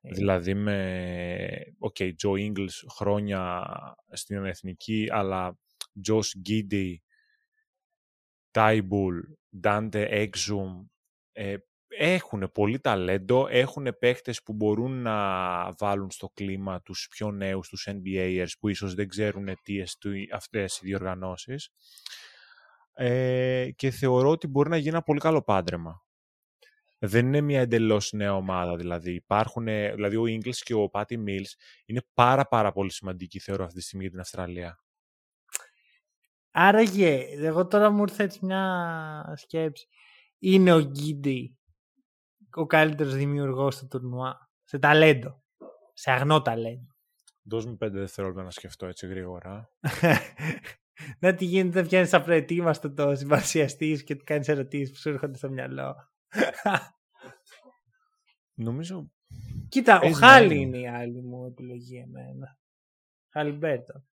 Ε. Δηλαδή με, ok, okay, Joe Ingles χρόνια στην εθνική, αλλά Josh Giddey, Τάιμπουλ, Dante Exum, ε, έχουν πολύ ταλέντο, έχουν παίχτες που μπορούν να βάλουν στο κλίμα τους πιο νέους, τους NBAers που ίσως δεν ξέρουν τι αυτές οι διοργανώσεις ε, και θεωρώ ότι μπορεί να γίνει ένα πολύ καλό πάντρεμα. Δεν είναι μια εντελώς νέα ομάδα. Δηλαδή, υπάρχουν, δηλαδή ο Ingles και ο Patty Mills είναι πάρα πάρα πολύ σημαντικοί θεωρώ αυτή τη στιγμή για την Αυστραλία. Άραγε, εγώ τώρα μου ήρθε έτσι μια σκέψη. Είναι ο Γκίντι ο καλύτερος δημιουργός του τουρνουά. Σε ταλέντο. Σε αγνό ταλέντο. Δώσ' μου πέντε δευτερόλεπτα να σκεφτώ έτσι γρήγορα. να τι γίνεται, δεν πιάνεις απροετοίμαστο το συμπαρουσιαστής και του κάνεις ερωτήσεις που σου έρχονται στο μυαλό. Νομίζω. Κοίτα, ο Χάλι είναι η άλλη μου επιλογή εμένα. Χαλιμπέρτον.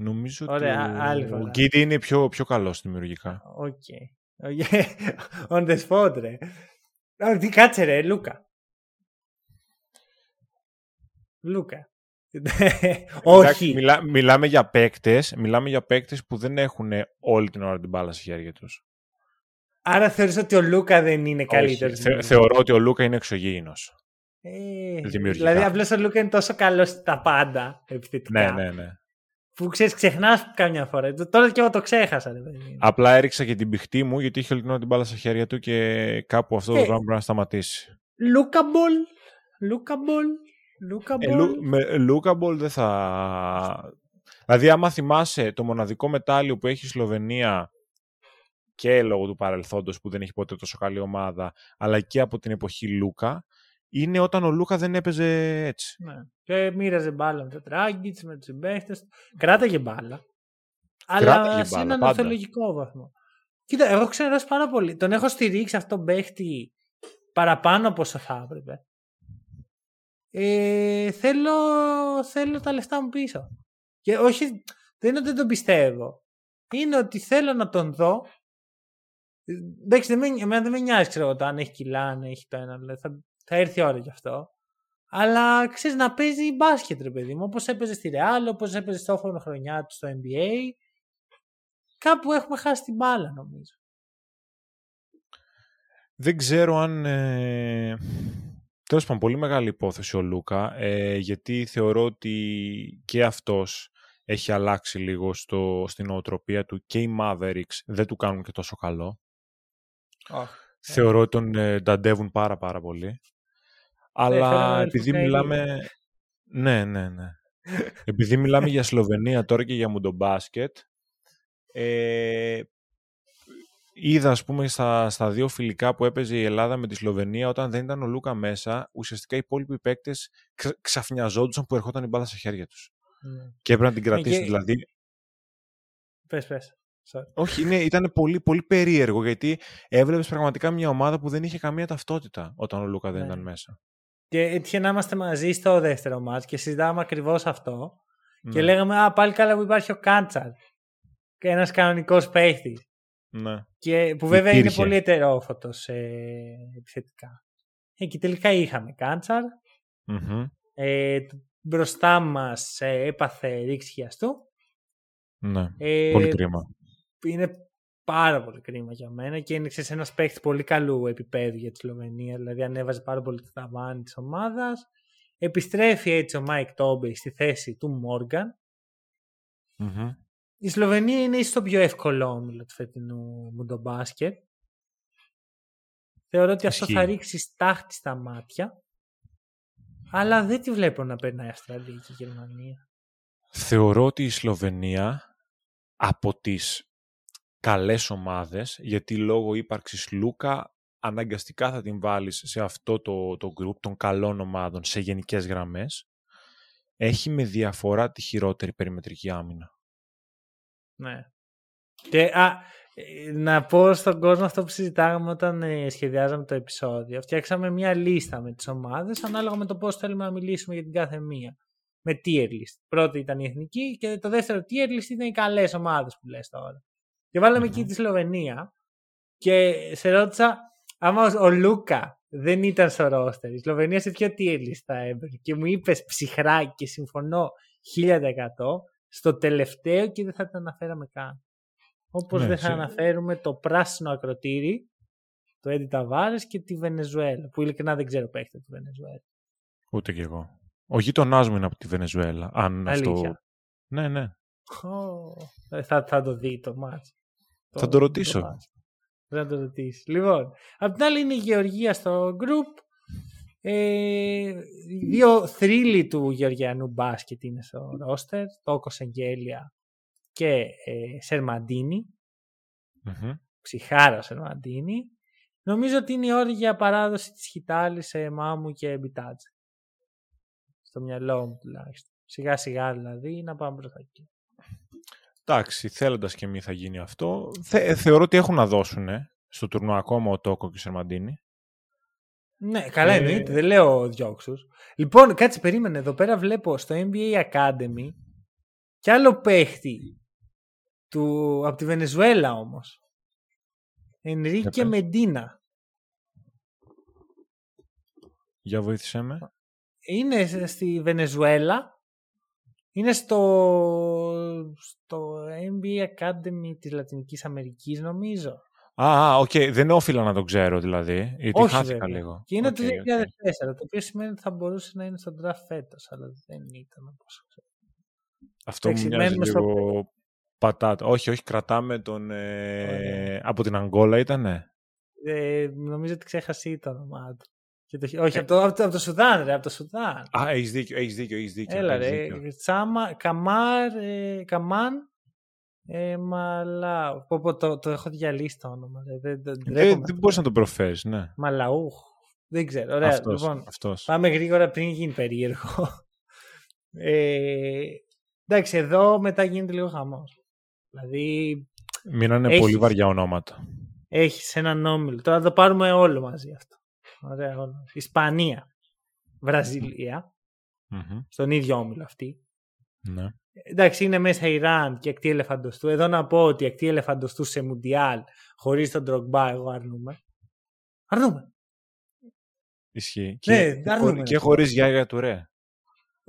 Νομίζω Ωραία, ότι ο Γκίτι είναι πιο, πιο καλός δημιουργικά. Ok. Okay. On the spot, ρε. Τι κάτσε ρε, Λούκα. Λούκα. Όχι. μιλά, μιλάμε για παίκτες, μιλάμε για παίκτες που δεν έχουν όλη την ώρα την μπάλα στα χέρια τους. Άρα θεωρείς ότι ο Λούκα δεν είναι καλύτερος. Θε, θεωρώ ότι ο Λούκα είναι εξωγήινος. Ε, δηλαδή απλώς ο Λούκα είναι τόσο καλός στα πάντα επιθετικά. Ναι, ναι, ναι που ξέρεις, ξεχνάς καμιά φορά. Τώρα και εγώ το ξέχασα. Ρε, Απλά έριξα και την μπηχτή μου γιατί είχε όλη την μπάλα στα χέρια του και κάπου αυτό το ε, πράγμα πρέπει να σταματήσει. Lukaball. Lukaball. Lukaball. Με Lukaball δεν θα. Δηλαδή, άμα θυμάσαι το μοναδικό μετάλλιο που έχει η Σλοβενία και λόγω του παρελθόντος που δεν έχει ποτέ τόσο καλή ομάδα, αλλά και από την εποχή Λούκα, είναι όταν ο Λούκα δεν έπαιζε έτσι. Ναι. Και μοίραζε μπάλα με το Τράγκητ, με τους συμπαίχτες. Κράταγε μπάλα. Αλλά σε έναν οθολογικό βαθμό. Κοίτα, εγώ ξέρω πάρα πολύ. Τον έχω στηρίξει αυτόν τον παίχτη παραπάνω από όσο θα έπρεπε. ε, θέλω, θέλω τα λεφτά μου πίσω. Και όχι, δεν είναι ότι δεν τον πιστεύω. Είναι ότι θέλω να τον δω. Εντάξει, δεν με, εμένα δεν με νοιάζει ξέρω, το αν έχει κιλά, αν έχει το ένα. Δηλαδή θα, θα έρθει η ώρα γι' αυτό. Αλλά ξέρεις να παίζει μπάσκετ, ρε παιδί μου. Όπως έπαιζε στη Real, όπως έπαιζε στο όφωνο χρονιά του στο NBA. Κάπου έχουμε χάσει την μπάλα, νομίζω. Δεν ξέρω αν. Ε... Τέλος πάντων, πολύ μεγάλη υπόθεση ο Λούκα, ε, γιατί θεωρώ ότι και αυτός έχει αλλάξει λίγο στο, στην οτροπία του και οι Mavericks δεν του κάνουν και τόσο καλό. Oh. Θεωρώ ότι τον ε, νταντεύουν πάρα πάρα πολύ. Αλλά επειδή μιλάμε... Ναι, ναι, ναι. επειδή μιλάμε για Σλοβενία τώρα και για μουντομπάσκετ, ε, είδα ας πούμε στα, στα δύο φιλικά που έπαιζε η Ελλάδα με τη Σλοβενία όταν δεν ήταν ο Λούκα μέσα, ουσιαστικά οι υπόλοιποι παίκτες ξαφνιαζόντουσαν που ερχόταν η μπάλα στα χέρια τους. Mm. Και έπρεπε να την κρατήσει και... δηλαδή. Πες, πες. Όχι, είναι, ήταν πολύ, πολύ περίεργο γιατί έβλεπες πραγματικά μια ομάδα που δεν είχε καμία ταυτότητα όταν ο Λούκα δεν ναι. ήταν μέσα. Και έτυχε να είμαστε μαζί στο δεύτερο μάτς και συζητάμε ακριβώς αυτό. Ναι. Και λέγαμε, Α, πάλι καλά που υπάρχει ο Κάντσαρ. Και ένας κανονικός παίχτης. Ναι. Και που βέβαια είναι πολύ ετερόφωτος ε, επιθετικά. Ε, και τελικά είχαμε Τσάντσαρ. Mm-hmm. Ε, μπροστά μας ε, έπαθε ρήξη χιαστού. Ναι. Ε, πολύ κρίμα. Είναι πάρα πολύ κρίμα για μένα και είναι ξέρεις, ένας παίκτης πολύ καλού επίπεδου για τη Σλοβενία. Δηλαδή ανέβαζε πάρα πολύ το ταβάνι της ομάδας. Επιστρέφει έτσι ο Μάικ Τόμπεϊ στη θέση του Μόργαν. Mm-hmm. Η Σλοβενία είναι ίσως το πιο εύκολο όμιλο του φετινού μουντομπάσκετ. Θεωρώ ότι αυτό θα ρίξει στάχτη στα μάτια. Αλλά δεν τη βλέπω να περνάει η Αυστραλία και η Γερμανία. Θεωρώ ότι η Σλοβενία από τις καλές ομάδες, γιατί λόγω ύπαρξης Λούκα αναγκαστικά θα την βάλεις σε αυτό το, το group των καλών ομάδων σε γενικές γραμμές, έχει με διαφορά τη χειρότερη περιμετρική άμυνα. Ναι. Και α, να πω στον κόσμο αυτό που συζητάγαμε όταν ε, σχεδιάζαμε το επεισόδιο. Φτιάξαμε μια λίστα με τις ομάδες ανάλογα με το πώς θέλουμε να μιλήσουμε για την κάθε μία. Με tier list. Πρώτη ήταν η εθνική και το δεύτερο tier list ήταν οι καλές ομάδες που λες τώρα. Και βάλαμε εκεί τη Σλοβενία και σε ρώτησα άμα ο Λούκα δεν ήταν στο ρόστερ. Η Σλοβενία σε ποιο tier list θα έμπαινε. Και μου είπες ψυχρά και συμφωνώ 1000% στο τελευταίο και δεν θα την αναφέραμε καν. Όπως ναι, δεν θα αναφέρουμε το πράσινο ακροτήρι, το Έντι Ταβάρες και τη Βενεζουέλα. Που ειλικρινά δεν ξέρω παίχτε τη Βενεζουέλα. Ούτε κι εγώ. Ο γείτονάς μου είναι από τη Βενεζουέλα. Αν αυτό. Ναι, ναι. Oh, θα, θα το δει το μάτς. Θα το, ρωτήσω. θα το ρωτήσεις. Λοιπόν, απ' την άλλη είναι η Γεωργία στο group. Ε, δύο θρύλοι του Γεωργιανού μπάσκετ είναι στο ρόστερ. Τόκος Εγγέλια και ε, Σερμαντίνη. Mm-hmm. Ψυχάρα Σερμαντίνη. Νομίζω ότι είναι η ώρα για παράδοση της Χιτάλης σε Μάμου και Μπιτάτζ. Στο μυαλό μου τουλάχιστον. Σιγά σιγά δηλαδή να πάμε προς τα εκεί. Εντάξει, θέλοντας και εμείς θα γίνει αυτό. Θε, θεωρώ ότι έχουν να δώσουν στο τουρνουά ακόμα ο Τόκο και ο Σερμαντίνη. Ναι, καλά ε... εννοείται, δεν λέω διώξου. Λοιπόν, κάτσε, περίμενε. Εδώ πέρα βλέπω στο NBA Academy κι άλλο παίχτη του, από τη Βενεζουέλα όμως. Ενρίκε Μεντίνα. Για βοήθησέ με. Είναι στη Βενεζουέλα. Είναι στο, στο NBA Academy της Λατινικής Αμερικής νομίζω. Α, ok. Okay. Δεν όφειλα να το ξέρω δηλαδή. Γιατί Όχι, χάθηκα βέβαια. λίγο. Και είναι okay, το 2004, okay. το οποίο σημαίνει ότι θα μπορούσε να είναι στον draft φέτος, αλλά δεν ήταν όπως ξέρω. Αυτό μου μοιάζει λίγο στο... πατάτα. Όχι, όχι, κρατάμε τον... Ε... Από την Αγγόλα ήτανε; Ε, νομίζω ότι ξέχασε το όνομά του. Το... Όχι, ε... από, το, από, το, από το Σουδάν, ρε, από το Σουδάν. Α, έχεις δίκιο, έχεις δίκιο, έχεις δίκιο. Έλα, ρε, Τσάμα, Καμάρ, ε, Καμάν, ε, Μαλάου. Πω, το, το έχω διαλύσει το όνομα. Δεν, δεν, δεν, δεν μπορείς να το προφέρεις, ναι. Μαλαούχ. Δεν ξέρω. Ωραία, αυτός, λοιπόν, αυτός. Πάμε γρήγορα πριν γίνει περίεργο. Ε, Εντάξει, εδώ μετά γίνεται λίγο χαμός. Δηλαδή. Μείνανε έχεις, πολύ βαριά ονόματα. Έχεις έναν όμιλο. Τώρα θα το πάρουμε όλο μαζί αυτό. Ωραία, όλο. Ισπανία. βραζιλια Μμμ. στον ίδιο όμιλο αυτή. Ναι. Εντάξει, είναι μέσα Ιράν και ακτή ελεφαντοστού. Εδώ να πω ότι ακτή ελεφαντοστού σε Μουντιάλ χωρίς τον Ντρογκμπά, εγώ αρνούμαι. Αρνούμαι. Ισχύει. Ναι, και, δεν αρνούμε. και χωρίς Γιάγια Τουρέ.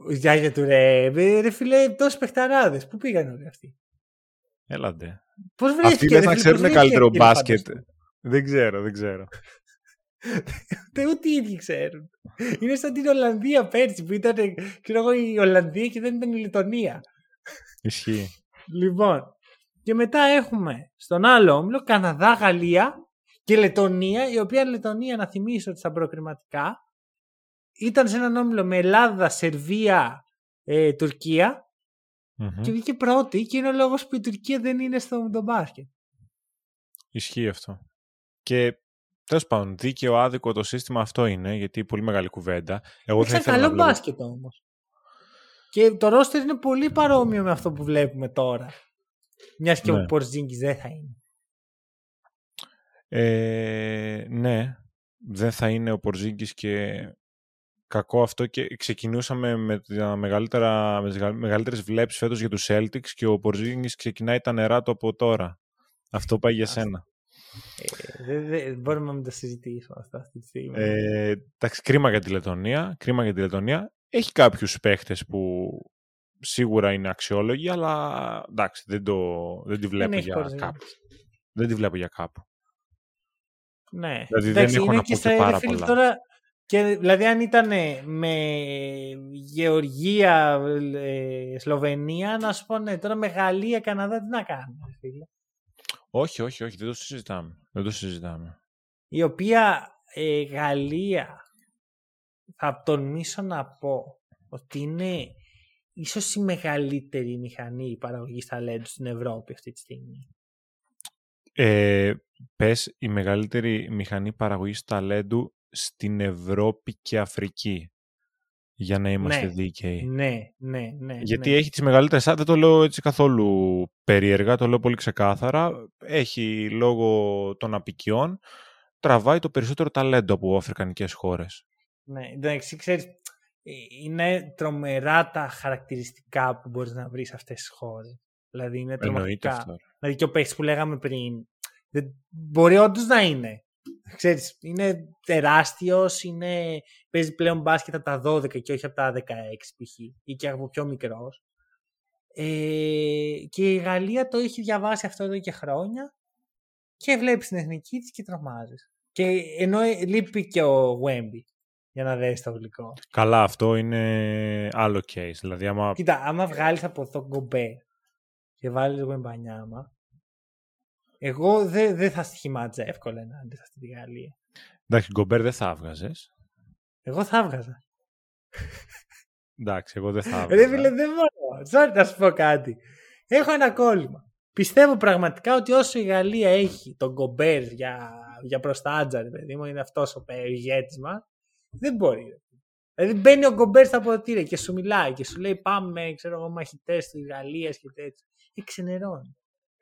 Γιάγια του ρε, ε, ρε φίλε, τόσοι παιχταράδες. Πού πήγαν όλοι αυτοί; Έλαντε. Πώς βρέθηκε. Αυτοί ρε δεν θα φίλε, ξέρουν πώς βρέθηκε καλύτερο ακτή μπάσκετ. ελεφαντοστού; Δεν ξέρω, δεν ξέρω. Ούτε ούτε οι ίδιοι ξέρουν. Είναι σαν την Ολλανδία πέρσι που ήταν ξέρω εγώ, η Ολλανδία και δεν ήταν η Λετωνία. Ισχύει. Λοιπόν, και μετά έχουμε στον άλλο όμιλο Καναδά, Γαλλία και Λετωνία, η οποία Λετωνία, να θυμίσω ότι στα προκριματικά ήταν σε έναν όμιλο με Ελλάδα, Σερβία, ε, Τουρκία Μμμ. και βγήκε πρώτη και είναι ο λόγος που η Τουρκία δεν είναι στο το μπάσκετ. Ισχύει αυτό. Και τέλος πάντων, δίκαιο άδικο το σύστημα αυτό είναι, γιατί πολύ μεγάλη κουβέντα. Εγώ θα Έχει ήθελα καλό να βλέπω... μπάσκετ όμως. Και το ρόστερ είναι πολύ παρόμοιο με αυτό που βλέπουμε τώρα. Μιας και Ναι. ο Πορζίνγκης δεν θα είναι. Ε, ναι, δεν θα είναι ο Πορζίνκης και κακό αυτό και ξεκινούσαμε με, τα μεγαλύτερα, με τις γα- μεγαλύτερες βλέψεις φέτος για τους Celtics και ο Πορζίνκης ξεκινάει τα νερά του από τώρα. Αυτό πάει για σένα. Ε, δεν, δεν- μπορούμε να μην το συζητήσουμε αυτό αυτή τη στιγμή. Ε, εντάξει, κρίμα για τη Λετωνία. Κρίμα για τη Λετωνία. Έχει κάποιους παίχτες που σίγουρα είναι αξιόλογοι, αλλά εντάξει, δεν, το, δεν τη βλέπω έχει για Πορζίνγκης. κάπου. Δεν τη βλέπω για κάπου. Ναι. Δηλαδή δεν έχω είναι να και πω στα- και ρε πάρα φίλε, πολλά. Τώρα, και, δηλαδή αν ήταν με Γεωργία, ε, Σλοβενία, να σου πω ναι, τώρα με Γαλλία, Καναδά, τι να κάνουμε. ρε φίλε. Όχι, όχι, όχι, δεν το συζητάμε. Δεν το συζητάμε. Η οποία ε, Γαλλία, θα τολμήσω να πω ότι είναι ίσως η μεγαλύτερη μηχανή παραγωγής ταλέντου στην Ευρώπη αυτή τη στιγμή. Ε, πες η μεγαλύτερη μηχανή παραγωγής ταλέντου στην Ευρώπη και Αφρική. Για να είμαστε Ναι. δίκαιοι. Ναι, ναι, ναι. Γιατί ναι. έχει τις μεγαλύτερες, α, δεν το λέω έτσι καθόλου περίεργα, το λέω πολύ ξεκάθαρα. Έχει λόγω των απικιών, τραβάει το περισσότερο ταλέντο από αφρικανικές χώρες. Ναι, εντάξει, ξέρεις, ε, είναι τρομερά τα χαρακτηριστικά που μπορείς να βρεις σε αυτές τις χώρες. Δηλαδή είναι Εννοείται τρομακτικά. αυτό. Δηλαδή και ο παίκτης που λέγαμε πριν, δεν, μπορεί όντως να είναι. Ξέρεις, είναι τεράστιος, είναι, παίζει πλέον μπάσκετ από τα 12 και όχι από τα 16 π.χ. ή και από πιο μικρός. Ε, και η Γαλλία το έχει διαβάσει αυτό εδώ και χρόνια και βλέπεις την εθνική της και τρομάζεις. Και ενώ ε, λείπει και ο Wemby για να δέσεις το γλυκό. Καλά, αυτό είναι άλλο case. Δηλαδή, άμα Κοίτα, άμα βγάλεις από το Γκομπέ και βάλεις Γουεμπανιάμα, εγώ δεν δεν θα στοιχημάτιζα εύκολα ενάντια σε αυτή τη Γαλλία. Εντάξει, Γκομπέρ δεν θα έβγαζες. Εγώ θα έβγαζα. Εντάξει, εγώ δεν θα Ρε έβγαζα. φίλε, δεν μπορώ. Sorry να σου πω κάτι. Έχω ένα κόλλημα. Πιστεύω πραγματικά ότι όσο η Γαλλία έχει τον Γκομπέρ για, για προστάτζα, ρε παιδί μου, είναι αυτός ο πε- ο ηγέτη μας, δεν μπορεί. ρε. Δηλαδή μπαίνει ο Γκομπέρ στα ποτήρια και σου μιλάει και σου λέει πάμε, ξέρω εγώ, μαχητές της Γαλλίας και τέτοια. Και ξενερώνει.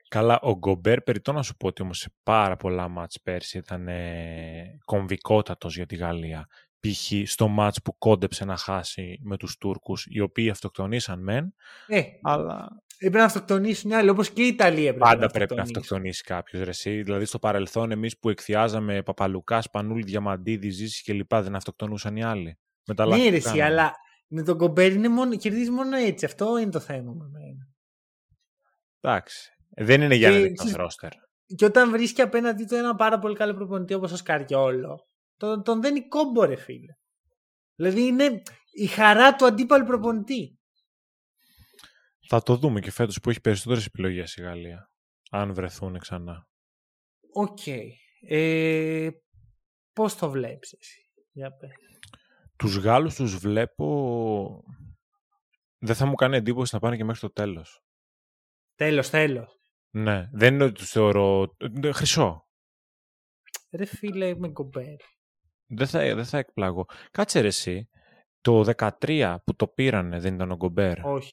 Καλά, ο Γκομπέρ, περιττό να σου πω ότι όμως σε πάρα πολλά μάτς πέρσι ήταν ε, κομβικότατος για τη Γαλλία. Π.χ. στο μάτς που κόντεψε να χάσει με τους Τούρκους, οι οποίοι αυτοκτονήσαν μεν, Ε, αλλά έπρεπε να αυτοκτονήσουν οι άλλοι, όπως και η Ιταλία έπρεπε πάντα να πρέπει να αυτοκτονήσει. αυτοκτονήσει κάποιος. Εσύ. Δηλαδή στο παρελθόν, εμείς που εκθιάζαμε Παπαλουκάς, Σπανούλη, Διαμαντίδη, Ζήσης κλπ. δεν αυτοκτονούσαν οι άλλοι. Με τα λάθη Ναι, που ρε, εσύ, κάναμε. αλλά με τον Γκομπέρ είναι μόνο, κερδίζει μόνο έτσι. Αυτό είναι το θέμα με μένα. Εντάξει. Δεν είναι για Και να δείξει ξέρεις- ρόστερ. Και όταν βρίσκει απέναντί του ένα πάρα πολύ καλό προπονητή όπως ο Σκαριόλο, τον, τον δένει κόμπο, ρε φίλε. Δηλαδή είναι η χαρά του αντίπαλου προπονητή. Θα το δούμε και φέτος που έχει περισσότερες επιλογές η Γαλλία. Αν βρεθούν ξανά. Οκ. Ε, Πώς το βλέπεις εσύ. Για πες. Τους Γάλλους τους βλέπω... Δεν θα μου κάνει εντύπωση να πάνε και μέχρι το τέλος. Τέλος, τέλος. Ναι, δεν είναι ότι τους θεωρώ... ε, Χρυσό. Ρε φίλε με Γκομπέρ. Δεν θα, δεν θα εκπλαγώ. Κάτσε ρε εσύ. Το 13 που το πήρανε δεν ήταν ο Γκομπέρ. Όχι.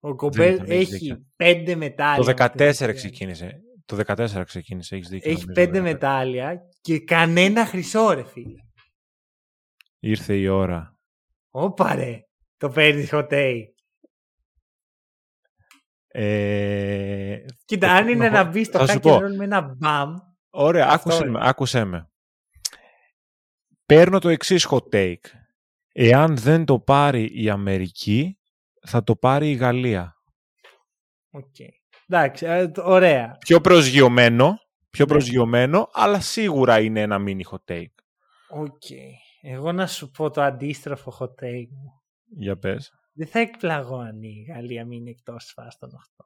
Ο Γκομπέρ ήταν, έχεις έχει δίκιο. πέντε μετάλλια. Το με την 14 Ιταλία. ξεκίνησε. Το 14 ξεκίνησε, έχεις δίκιο. Έχει νομίζω, πέντε το 14. μετάλλια και κανένα χρυσό, ρε φίλε. Ήρθε η ώρα. Όπα ρε, το παίρνεις hot take. Ε, Κοίτα, αν είναι να μπεις στο hack roll με ένα μπαμ. Ωραία, άκουσε με, άκουσέ με. Παίρνω το εξής hot take. Εάν δεν το πάρει η Αμερική, θα το πάρει η Γαλλία. Ok. Okay. Εντάξει, ε, ωραία. Πιο προσγειωμένο, πιο ναι. προσγειωμένο, αλλά σίγουρα είναι ένα mini hot take. Ok. Okay. Εγώ να σου πω το αντίστροφο hot take μου. Για πες. Δεν θα εκπλαγώ αν η Γαλλία μείνει εκτός φάση των 8.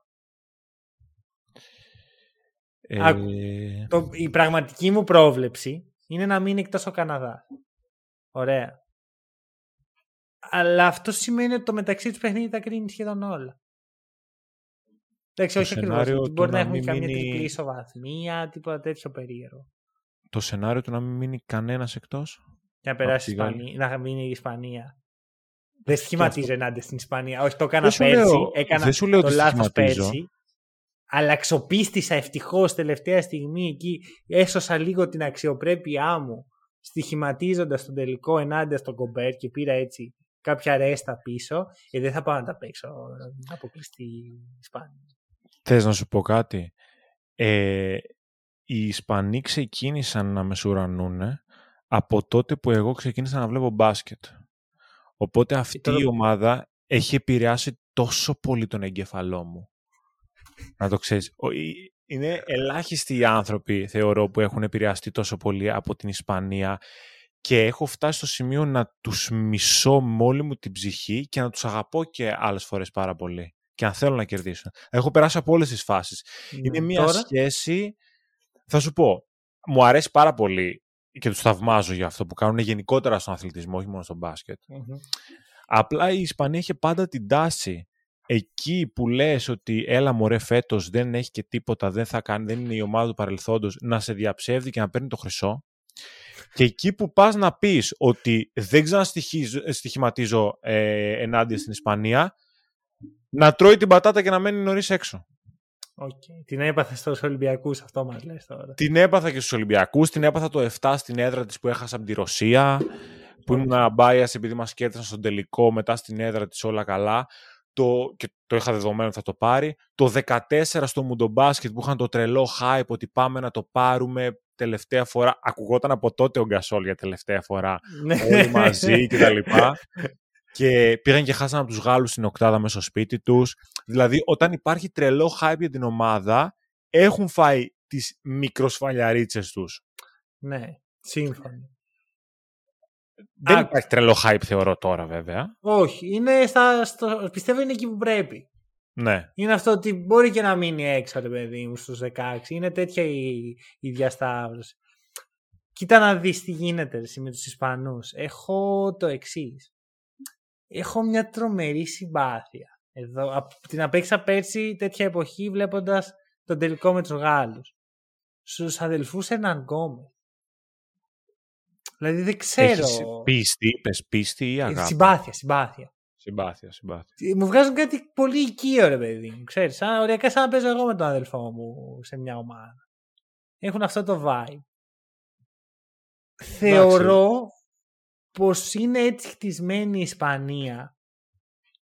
Ε... Το, η πραγματική μου πρόβλεψη είναι να μείνει εκτός ο Καναδά. Ωραία. Αλλά αυτό σημαίνει ότι το μεταξύ τους παιχνίδι τα κρίνει σχεδόν όλα. Εντάξει, όχι ακριβώς. Μπορεί να, να έχουν καμία μείνει... τριπλή ισοβαθμία, τίποτα τέτοιο περίεργο. Το σενάριο του να μην μείνει κανένας εκτός; Να περάσει Ισπανία, να μείνει η Ισπανία. Δεν σχηματίζω ενάντια στην Ισπανία. Όχι, το έκανα πέρσι. Έκανα δεν σου λέω το λάθος πέρσι. Αλλά αξιοπίστησα ευτυχώς τελευταία στιγμή εκεί. Έσωσα λίγο την αξιοπρέπειά μου στοιχηματίζοντας τον τελικό ενάντια στον Κομπέρ και πήρα έτσι κάποια ρέστα πίσω. Ε, δεν θα πάω να τα παίξω να αποκλειστεί η Ισπανία. Θες να σου πω κάτι; Ε, οι Ισπανοί ξεκίνησαν να μεσουρανούν από τότε που εγώ ξεκίνησα να βλέπω μπάσκετ. Οπότε αυτή η ομάδα έχει επηρεάσει τόσο πολύ τον εγκεφαλό μου. Να το ξέρεις. Είναι ελάχιστοι οι άνθρωποι, θεωρώ, που έχουν επηρεαστεί τόσο πολύ από την Ισπανία και έχω φτάσει στο σημείο να τους μισώ με όλη μου την ψυχή και να τους αγαπώ και άλλες φορές πάρα πολύ. Και να θέλω να κερδίσω. Έχω περάσει από όλες τις φάσεις. Είναι μια σχέση... Θα σου πω, μου αρέσει πάρα πολύ και τους θαυμάζω για αυτό που κάνουν γενικότερα στον αθλητισμό, όχι μόνο στο μπασκετ Απλά η Ισπανία είχε πάντα την τάση εκεί που λες ότι έλα μωρέ φέτος δεν έχει και τίποτα, δεν θα κάνει, δεν είναι η ομάδα του παρελθόντος, να σε διαψεύδει και να παίρνει το χρυσό. Και εκεί που πας να πεις ότι δεν ξαναστοιχηματίζω ε, ενάντια στην Ισπανία, να τρώει την πατάτα και να μένει νωρίς έξω. Okay. Την έπαθα στους Ολυμπιακούς, αυτό μας λες τώρα. Την έπαθα και στους Ολυμπιακούς, την έπαθα το 7 στην έδρα της που έχασα από τη Ρωσία, που ήμουν bias επειδή μας κέρδισαν στον τελικό, μετά στην έδρα της όλα καλά. Το, και το είχα δεδομένο ότι θα το πάρει. Το 14 στο Μουντομπάσκετ που είχαν το τρελό hype ότι πάμε να το πάρουμε τελευταία φορά. Ακουγόταν από τότε ο Γκασόλ για τελευταία φορά. Ναι. όλοι μαζί κτλ. και πήγαν και χάσαν από τους Γάλλους στην οκτάδα μέσα στο σπίτι τους. Δηλαδή, όταν υπάρχει τρελό hype για την ομάδα, έχουν φάει τις μικροσφαλιαρίτσες τους. Ναι, σύμφωνα. Δεν Α, υπάρχει τρελό hype θεωρώ τώρα βέβαια. Όχι, είναι στα, στο, πιστεύω είναι εκεί που πρέπει. Ναι. Είναι αυτό ότι μπορεί και να μείνει έξω, ρε παιδί μου, στους 16. Είναι τέτοια η, η διασταύρωση. Κοίτα να δεις τι γίνεται με τους Ισπανούς. Έχω το εξής. Έχω μια τρομερή συμπάθεια. Εδώ, από την απέξα πέρσι τέτοια εποχή βλέποντας τον τελικό με τους Γάλλους. Στους αδελφούς έναν Γκόμε. Δηλαδή δεν ξέρω. Έχεις πίστη, είπες πίστη ή ε, αγάπη; Συμπάθεια, συμπάθεια. Συμπάθεια, συμπάθεια. Ε, μου βγάζουν κάτι πολύ οικείο, ρε παιδί μου. Ξέρεις, σαν, οριακά σαν να παίζω εγώ με τον αδελφό μου σε μια ομάδα. Έχουν αυτό το vibe. Θεωρώ πως είναι έτσι χτισμένη η Ισπανία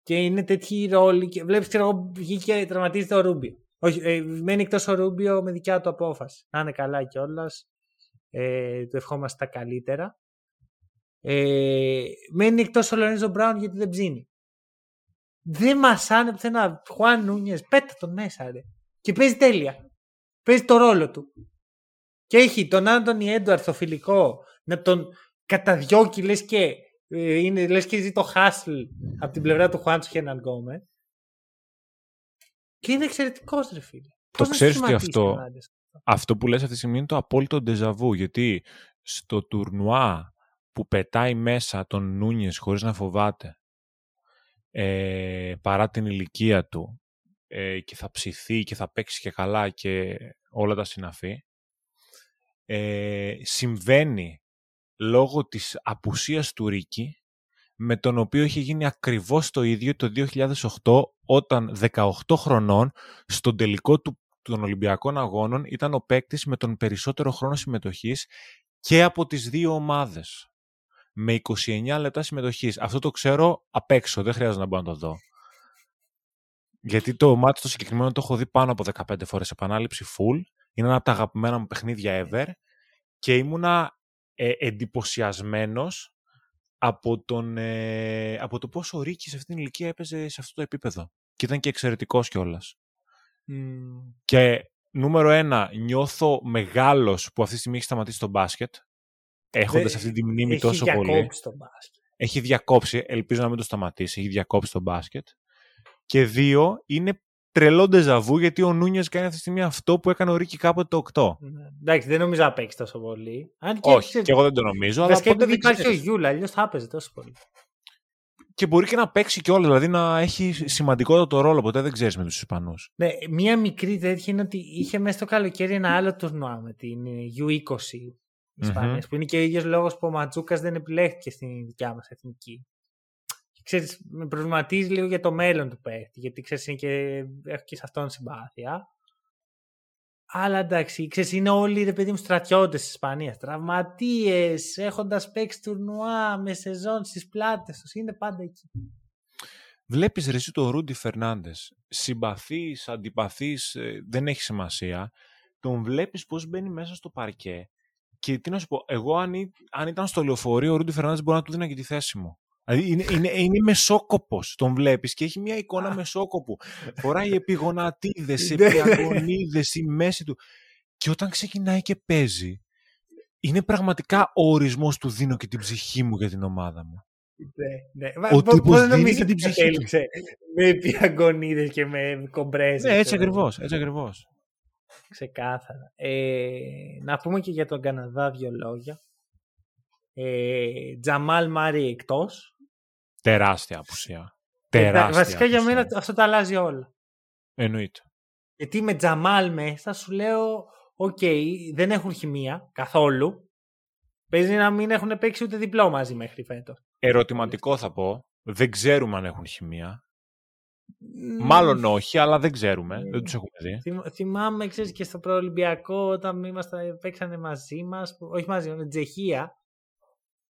και είναι τέτοιοι ρόλοι και βλέπεις ξέρω εγώ βγήκε τραυματίζεται ο Ρούμπιο. Όχι, ε, μένει εκτός ο Ρούμπιο με δικιά του απόφαση. Να είναι καλά κιόλας. Ε, του ευχόμαστε τα καλύτερα. Ε, μένει εκτός ο Λορέντζο Μπράουν γιατί δεν ψήνει. Δεν μασάνε πουθενά. Χουάν Νούνιες, πέτα τον μέσα, ρε. Και παίζει τέλεια. Παίζει το ρόλο του. Και έχει τον Άντωνι Έντουαρτ το φιλικό να τον καταδιώκει λες και ε, είναι, λες και ζει το χάσλ από την πλευρά του Χουάντσο Χέναν Γκόμες. Και είναι εξαιρετικός, ρε φίλε. Το ξέρεις ότι αυτό, αυτό που λες αυτή τη στιγμή είναι το απόλυτο ντεζαβού. Γιατί στο τουρνουά που πετάει μέσα τον Νούνιες χωρίς να φοβάται ε, παρά την ηλικία του ε, και θα ψηθεί και θα παίξει και καλά και όλα τα συναφή ε, συμβαίνει λόγω της απουσίας του Ρίκη με τον οποίο είχε γίνει ακριβώς το ίδιο το 2008 όταν 18 χρονών στον τελικό του, των Ολυμπιακών Αγώνων ήταν ο παίκτης με τον περισσότερο χρόνο συμμετοχής και από τις δύο ομάδες. με 29 λεπτά συμμετοχής. Αυτό το ξέρω απ' έξω, δεν χρειάζεται να μπορώ να το δω. Γιατί το μάτι το συγκεκριμένο το έχω δει πάνω από 15 φορές επανάληψη full. Είναι ένα από τα αγαπημένα μου παιχνίδια ever. Και ήμουνα ε, εντυπωσιασμένος από, τον, ε, από το πόσο ο Ρίκης σε αυτήν την ηλικία έπαιζε σε αυτό το επίπεδο. Και ήταν και εξαιρετικός κιόλας. Και νούμερο ένα, νιώθω μεγάλος που αυτή τη στιγμή έχει σταματήσει το μπάσκετ. Έχοντας αυτή τη μνήμη τόσο πολύ. Έχει διακόψει το μπάσκετ. Έχει διακόψει, ελπίζω να μην το σταματήσει. Έχει διακόψει το μπάσκετ. Και δύο, είναι τρελό ντεζαβού γιατί ο Νούνιε κάνει αυτή τη στιγμή αυτό που έκανε ο Ρίκη κάποτε το 8. Ναι. Εντάξει, δεν νομίζω να παίξει τόσο πολύ. Αν και Όχι, και εγώ δεν το νομίζω. Αλλά ποτέ δεν υπάρχει ο Γιούλα, αλλιώς θα έπαιζε τόσο πολύ. Και μπορεί και να παίξει κιόλα, δηλαδή να έχει σημαντικότατο ρόλο. Ποτέ δεν ξέρεις με τους Ισπανούς. Ναι, μία μικρή τέτοια είναι ότι είχε μέσα στο καλοκαίρι ένα άλλο τουρνουά με την U20 Ισπανίας, mm-hmm. που είναι και ο ίδιος λόγος που ο Ματζούκας δεν επιλέχθηκε στην δικιά μας εθνική ξέρεις, με προβληματίζει λίγο για το μέλλον του παίχτη, γιατί ξέρεις, είναι και, έχω και σε αυτόν συμπάθεια. Αλλά εντάξει, ξέρεις, είναι όλοι ρε παιδί μου στρατιώτες της Ισπανίας. Τραυματίες, έχοντας παίξει τουρνουά με σεζόν στις πλάτες τους. Είναι πάντα εκεί. Βλέπεις ρε εσύ το Ρούντι Φερνάντες. Συμπαθείς, αντιπαθείς, ε, δεν έχει σημασία. Τον βλέπεις πώς μπαίνει μέσα στο παρκέ. Και τι να σου πω, εγώ αν, αν ήταν στο λεωφορείο, ο Ρούντι Φερνάντες μπορεί να του δίνει και τη θέση μου. Δηλαδή είναι, είναι, είναι μεσόκοπος. Τον βλέπεις και έχει μια εικόνα μεσόκοπου. Φοράει επιγονατίδες, ναι. επιαγωνίδες, η μέση του. Και όταν ξεκινάει και παίζει, είναι πραγματικά ο ορισμός του δίνω και την ψυχή μου για την ομάδα μου. Ναι, ναι. Ο τύπος δίνει και την ψυχή του. Με επιαγωνίδε και με κομπρέζε. Ναι, έτσι ακριβώς. Έτσι ακριβώς. Ξεκάθαρα. Ε, να πούμε και για τον Καναδά δύο λόγια. Ε, Τζαμάλ Μάρι εκτός Τεράστια απουσία. Ε, Τεράστια βασικά για μένα αυτό τα αλλάζει όλα. Εννοείται. Γιατί με Τζαμάλ μέσα σου λέω, οκ, δεν έχουν χημεία καθόλου. Παίζει να μην έχουν παίξει ούτε διπλό μαζί μέχρι φέτος. Ερωτηματικό θα πω. Δεν ξέρουμε αν έχουν χημεία. Μάλλον όχι, αλλά δεν ξέρουμε. Δεν τους έχουμε δει. θυμάμαι, ξέρεις και στο προολυμπιακό όταν ήμασταν, παίξανε μαζί μας, όχι μαζί, με Τσεχία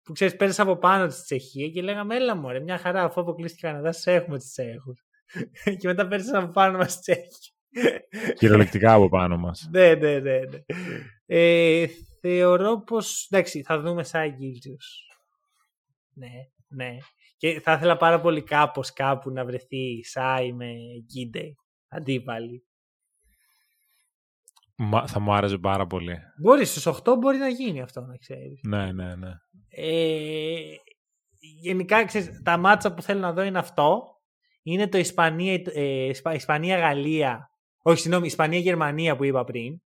που ξέρεις, πέρασε από πάνω τη Τσεχία και λέγαμε, Έλα μου, μια χαρά, αφού αποκλείστηκε ο Καναδάς, σε έχουμε τι Τσέχους. και μετά πέρασε από πάνω μας Τσέχοι. Κυριολεκτικά από πάνω μας. ναι, ναι, ναι. ναι. Ε, θεωρώ πως. Εντάξει, θα δούμε σαν Γκίλτζιου. Ναι, ναι. Και θα ήθελα πάρα πολύ κάπως κάπου να βρεθεί Σάι με Γκίντε αντίπαλοι. Θα μου άρεσε πάρα πολύ. Μπορείς στους 8 μπορεί να γίνει αυτό, να ξέρεις. Ναι, ναι, ναι. Ε, γενικά, ξέρεις, τα μάτσα που θέλω να δω είναι αυτό. Είναι το Ισπανία, ε, Ισπανία-Γαλλία. Όχι, συγγνώμη, Ισπανία-Γερμανία που είπα πριν.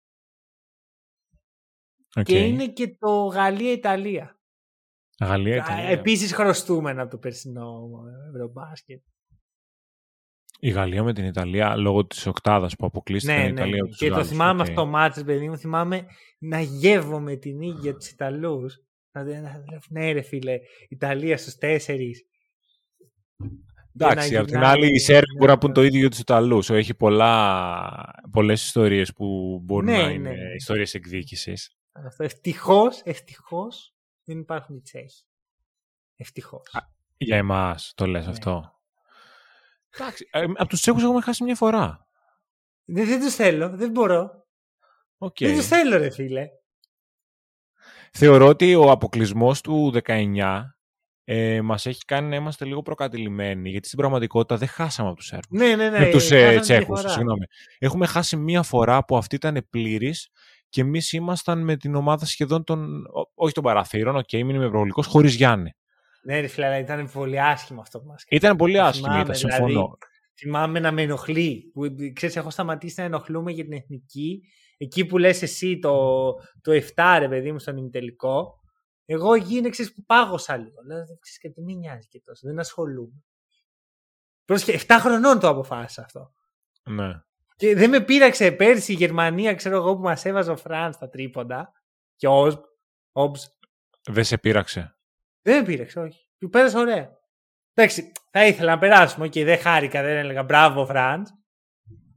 Okay. Και είναι και το Γαλλία-Ιταλία. Γαλλία-Ιταλία. Επίσης χρωστούμενα από το περσινό Ευρωμπάσκετ. Η Γαλλία με την Ιταλία λόγω της οκτάδας που αποκλείστηκε ναι, η Ιταλία. Ναι. Και το θυμάμαι αυτό το μάτς, παιδί μου, θυμάμαι να γεύομαι την ίδια τους Ιταλούς ναι, ρε φίλε, Ιταλία στους τέσσερις. Εντάξει, απ' την άλλη οι Σέρβοι μπορεί να πούν το ίδιο για τους Ιταλούς. Έχει πολλές ιστορίες που μπορούν ναι, να είναι ναι. ιστορίες εκδίκησης. Ευτυχώς, ευτυχώς δεν υπάρχουν οι Τσέχοι. Ευτυχώς. Για εμάς το λες ναι. αυτό. Εντάξει, ε, από τους Τσέχους έχουμε χάσει μια φορά. Δεν, δεν τους θέλω, δεν μπορώ. Okay. Δεν τους θέλω, ρε φίλε. Θεωρώ ότι ο αποκλεισμός του 19 ε, μας έχει κάνει να είμαστε λίγο προκατηλημένοι, γιατί στην πραγματικότητα δεν χάσαμε από τους Σέρβους. Ναι, ναι, ναι. Με τους ε, Τσέχους, συγγνώμη. Έχουμε χάσει μία φορά που αυτή ήταν πλήρης και εμείς ήμασταν με την ομάδα σχεδόν των. Όχι των παραθύρων, OK, okay, προολυμπιακός, χωρίς Γιάννη. Ναι, ρε φίλε, ήταν πολύ άσχημο αυτό που μας Ήταν πολύ άσχημο, ήταν, συμφωνώ. Δηλαδή, θυμάμαι να με ενοχλεί. Που, ξέρεις, έχω σταματήσει να ενοχλούμαι για την εθνική εκεί που λες εσύ το, το 7 ρε παιδί μου στον ημιτελικό, εγώ εκεί είναι ξέρεις που πάγωσα λίγο. Λέω, ξέρεις και τι με νοιάζει και τόσο, δεν ασχολούμαι. Πρόσεχε, 7 χρονών το αποφάσισα αυτό. Ναι. Και δεν με πείραξε πέρσι η Γερμανία, ξέρω εγώ, που μας έβαζε ο Φραντς στα τρίποντα. Και ο Όμπστ. Δεν σε πείραξε. Δεν με πείραξε, όχι. Του πέρασε ωραία. Εντάξει, θα ήθελα να περάσουμε και δεν χάρηκα, δεν έλεγα μπράβο Φραντς.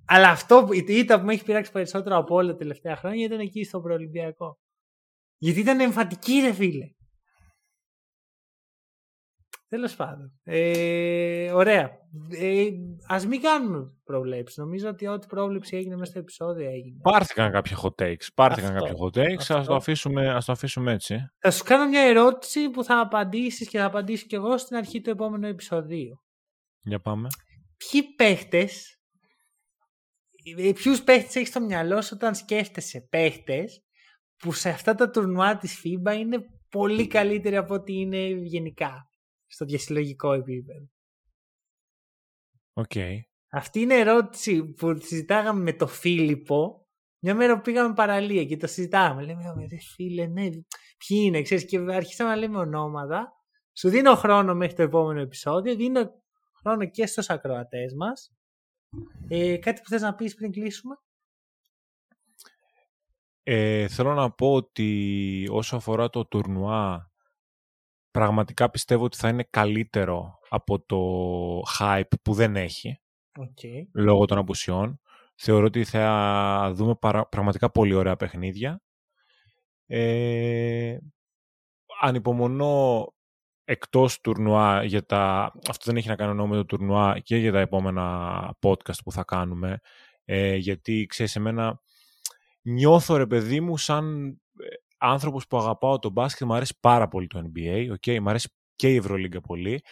Αλλά αυτό, η ήττα που με έχει πειράξει περισσότερο από όλα τα τελευταία χρόνια ήταν εκεί στο προολυμπιακό. Γιατί ήταν εμφαντική, ρε φίλε. Τέλος πάντων. Ε, ωραία. Ε, Α μην κάνουμε προβλέψεις. Νομίζω ότι ό,τι πρόβλεψη έγινε μέσα στο επεισόδιο έγινε. Πάρθηκαν κάποια hot takes. Πάρθηκαν κάποια hot takes. Α το, αφήσουμε, ας το αφήσουμε έτσι. Θα σου κάνω μια ερώτηση που θα απαντήσεις και θα απαντήσω κι εγώ στην αρχή του επόμενου επεισοδίου. Για πάμε. Ποιοι παίχτες. Ε, Ποιους παίχτες έχεις στο μυαλό σου όταν σκέφτεσαι παίχτες που σε αυτά τα τουρνουά της FIBA είναι πολύ καλύτεροι από ό,τι είναι γενικά; Στο διασυλλογικό επίπεδο. OK. Okay. Αυτή είναι ερώτηση που συζητάγαμε με το Φίλιππο. Μια μέρα που πήγαμε παραλία και το συζητάγαμε. Λέμε, ρε φίλε, ναι, ποιοι είναι, ξέρεις, και αρχίσαμε να λέμε ονόματα. Σου δίνω χρόνο μέχρι το επόμενο επεισόδιο, δίνω χρόνο και στους ακροατές μας. Ε, κάτι που θες να πεις πριν κλείσουμε; Ε, θέλω να πω ότι όσο αφορά το τουρνουά πραγματικά πιστεύω ότι θα είναι καλύτερο από το hype που δεν έχει okay. λόγω των απουσιών. Θεωρώ ότι θα δούμε πραγματικά πολύ ωραία παιχνίδια. Ε, ανυπομονώ εκτός τουρνουά για τα... Αυτό δεν έχει να κάνει με το τουρνουά και για τα επόμενα podcast που θα κάνουμε. Ε, γιατί, ξέρεις, εμένα νιώθω ρε παιδί μου σαν ε, άνθρωπος που αγαπάω το μπάσκετ, μου αρέσει πάρα πολύ το NBA, okay, μου αρέσει και η Ευρωλίγκα πολύ,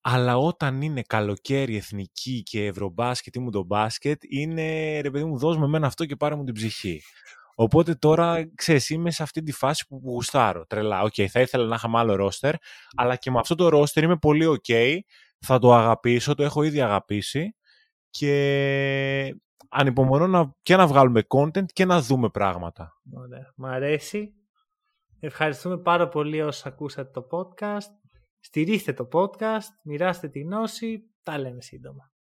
αλλά όταν είναι καλοκαίρι, εθνική και ευρωμπάσκετ ή μουντομπάσκετ, είναι ρε παιδί μου δώσ' με εμένα αυτό και πάρε μου την ψυχή. Οπότε τώρα, ξέρεις, είμαι σε αυτή τη φάση που γουστάρω, τρελά. OK, okay, θα ήθελα να είχαμε άλλο ρόστερ, αλλά και με αυτό το ρόστερ είμαι πολύ ok, θα το αγαπήσω, το έχω ήδη αγαπήσει και ανυπομονώ να, και να βγάλουμε content και να δούμε πράγματα. Ωραία. Μ' αρέσει. Ευχαριστούμε πάρα πολύ όσοι ακούσατε το podcast. Στηρίχτε το podcast, μοιράστε τη γνώση. Τα λέμε σύντομα.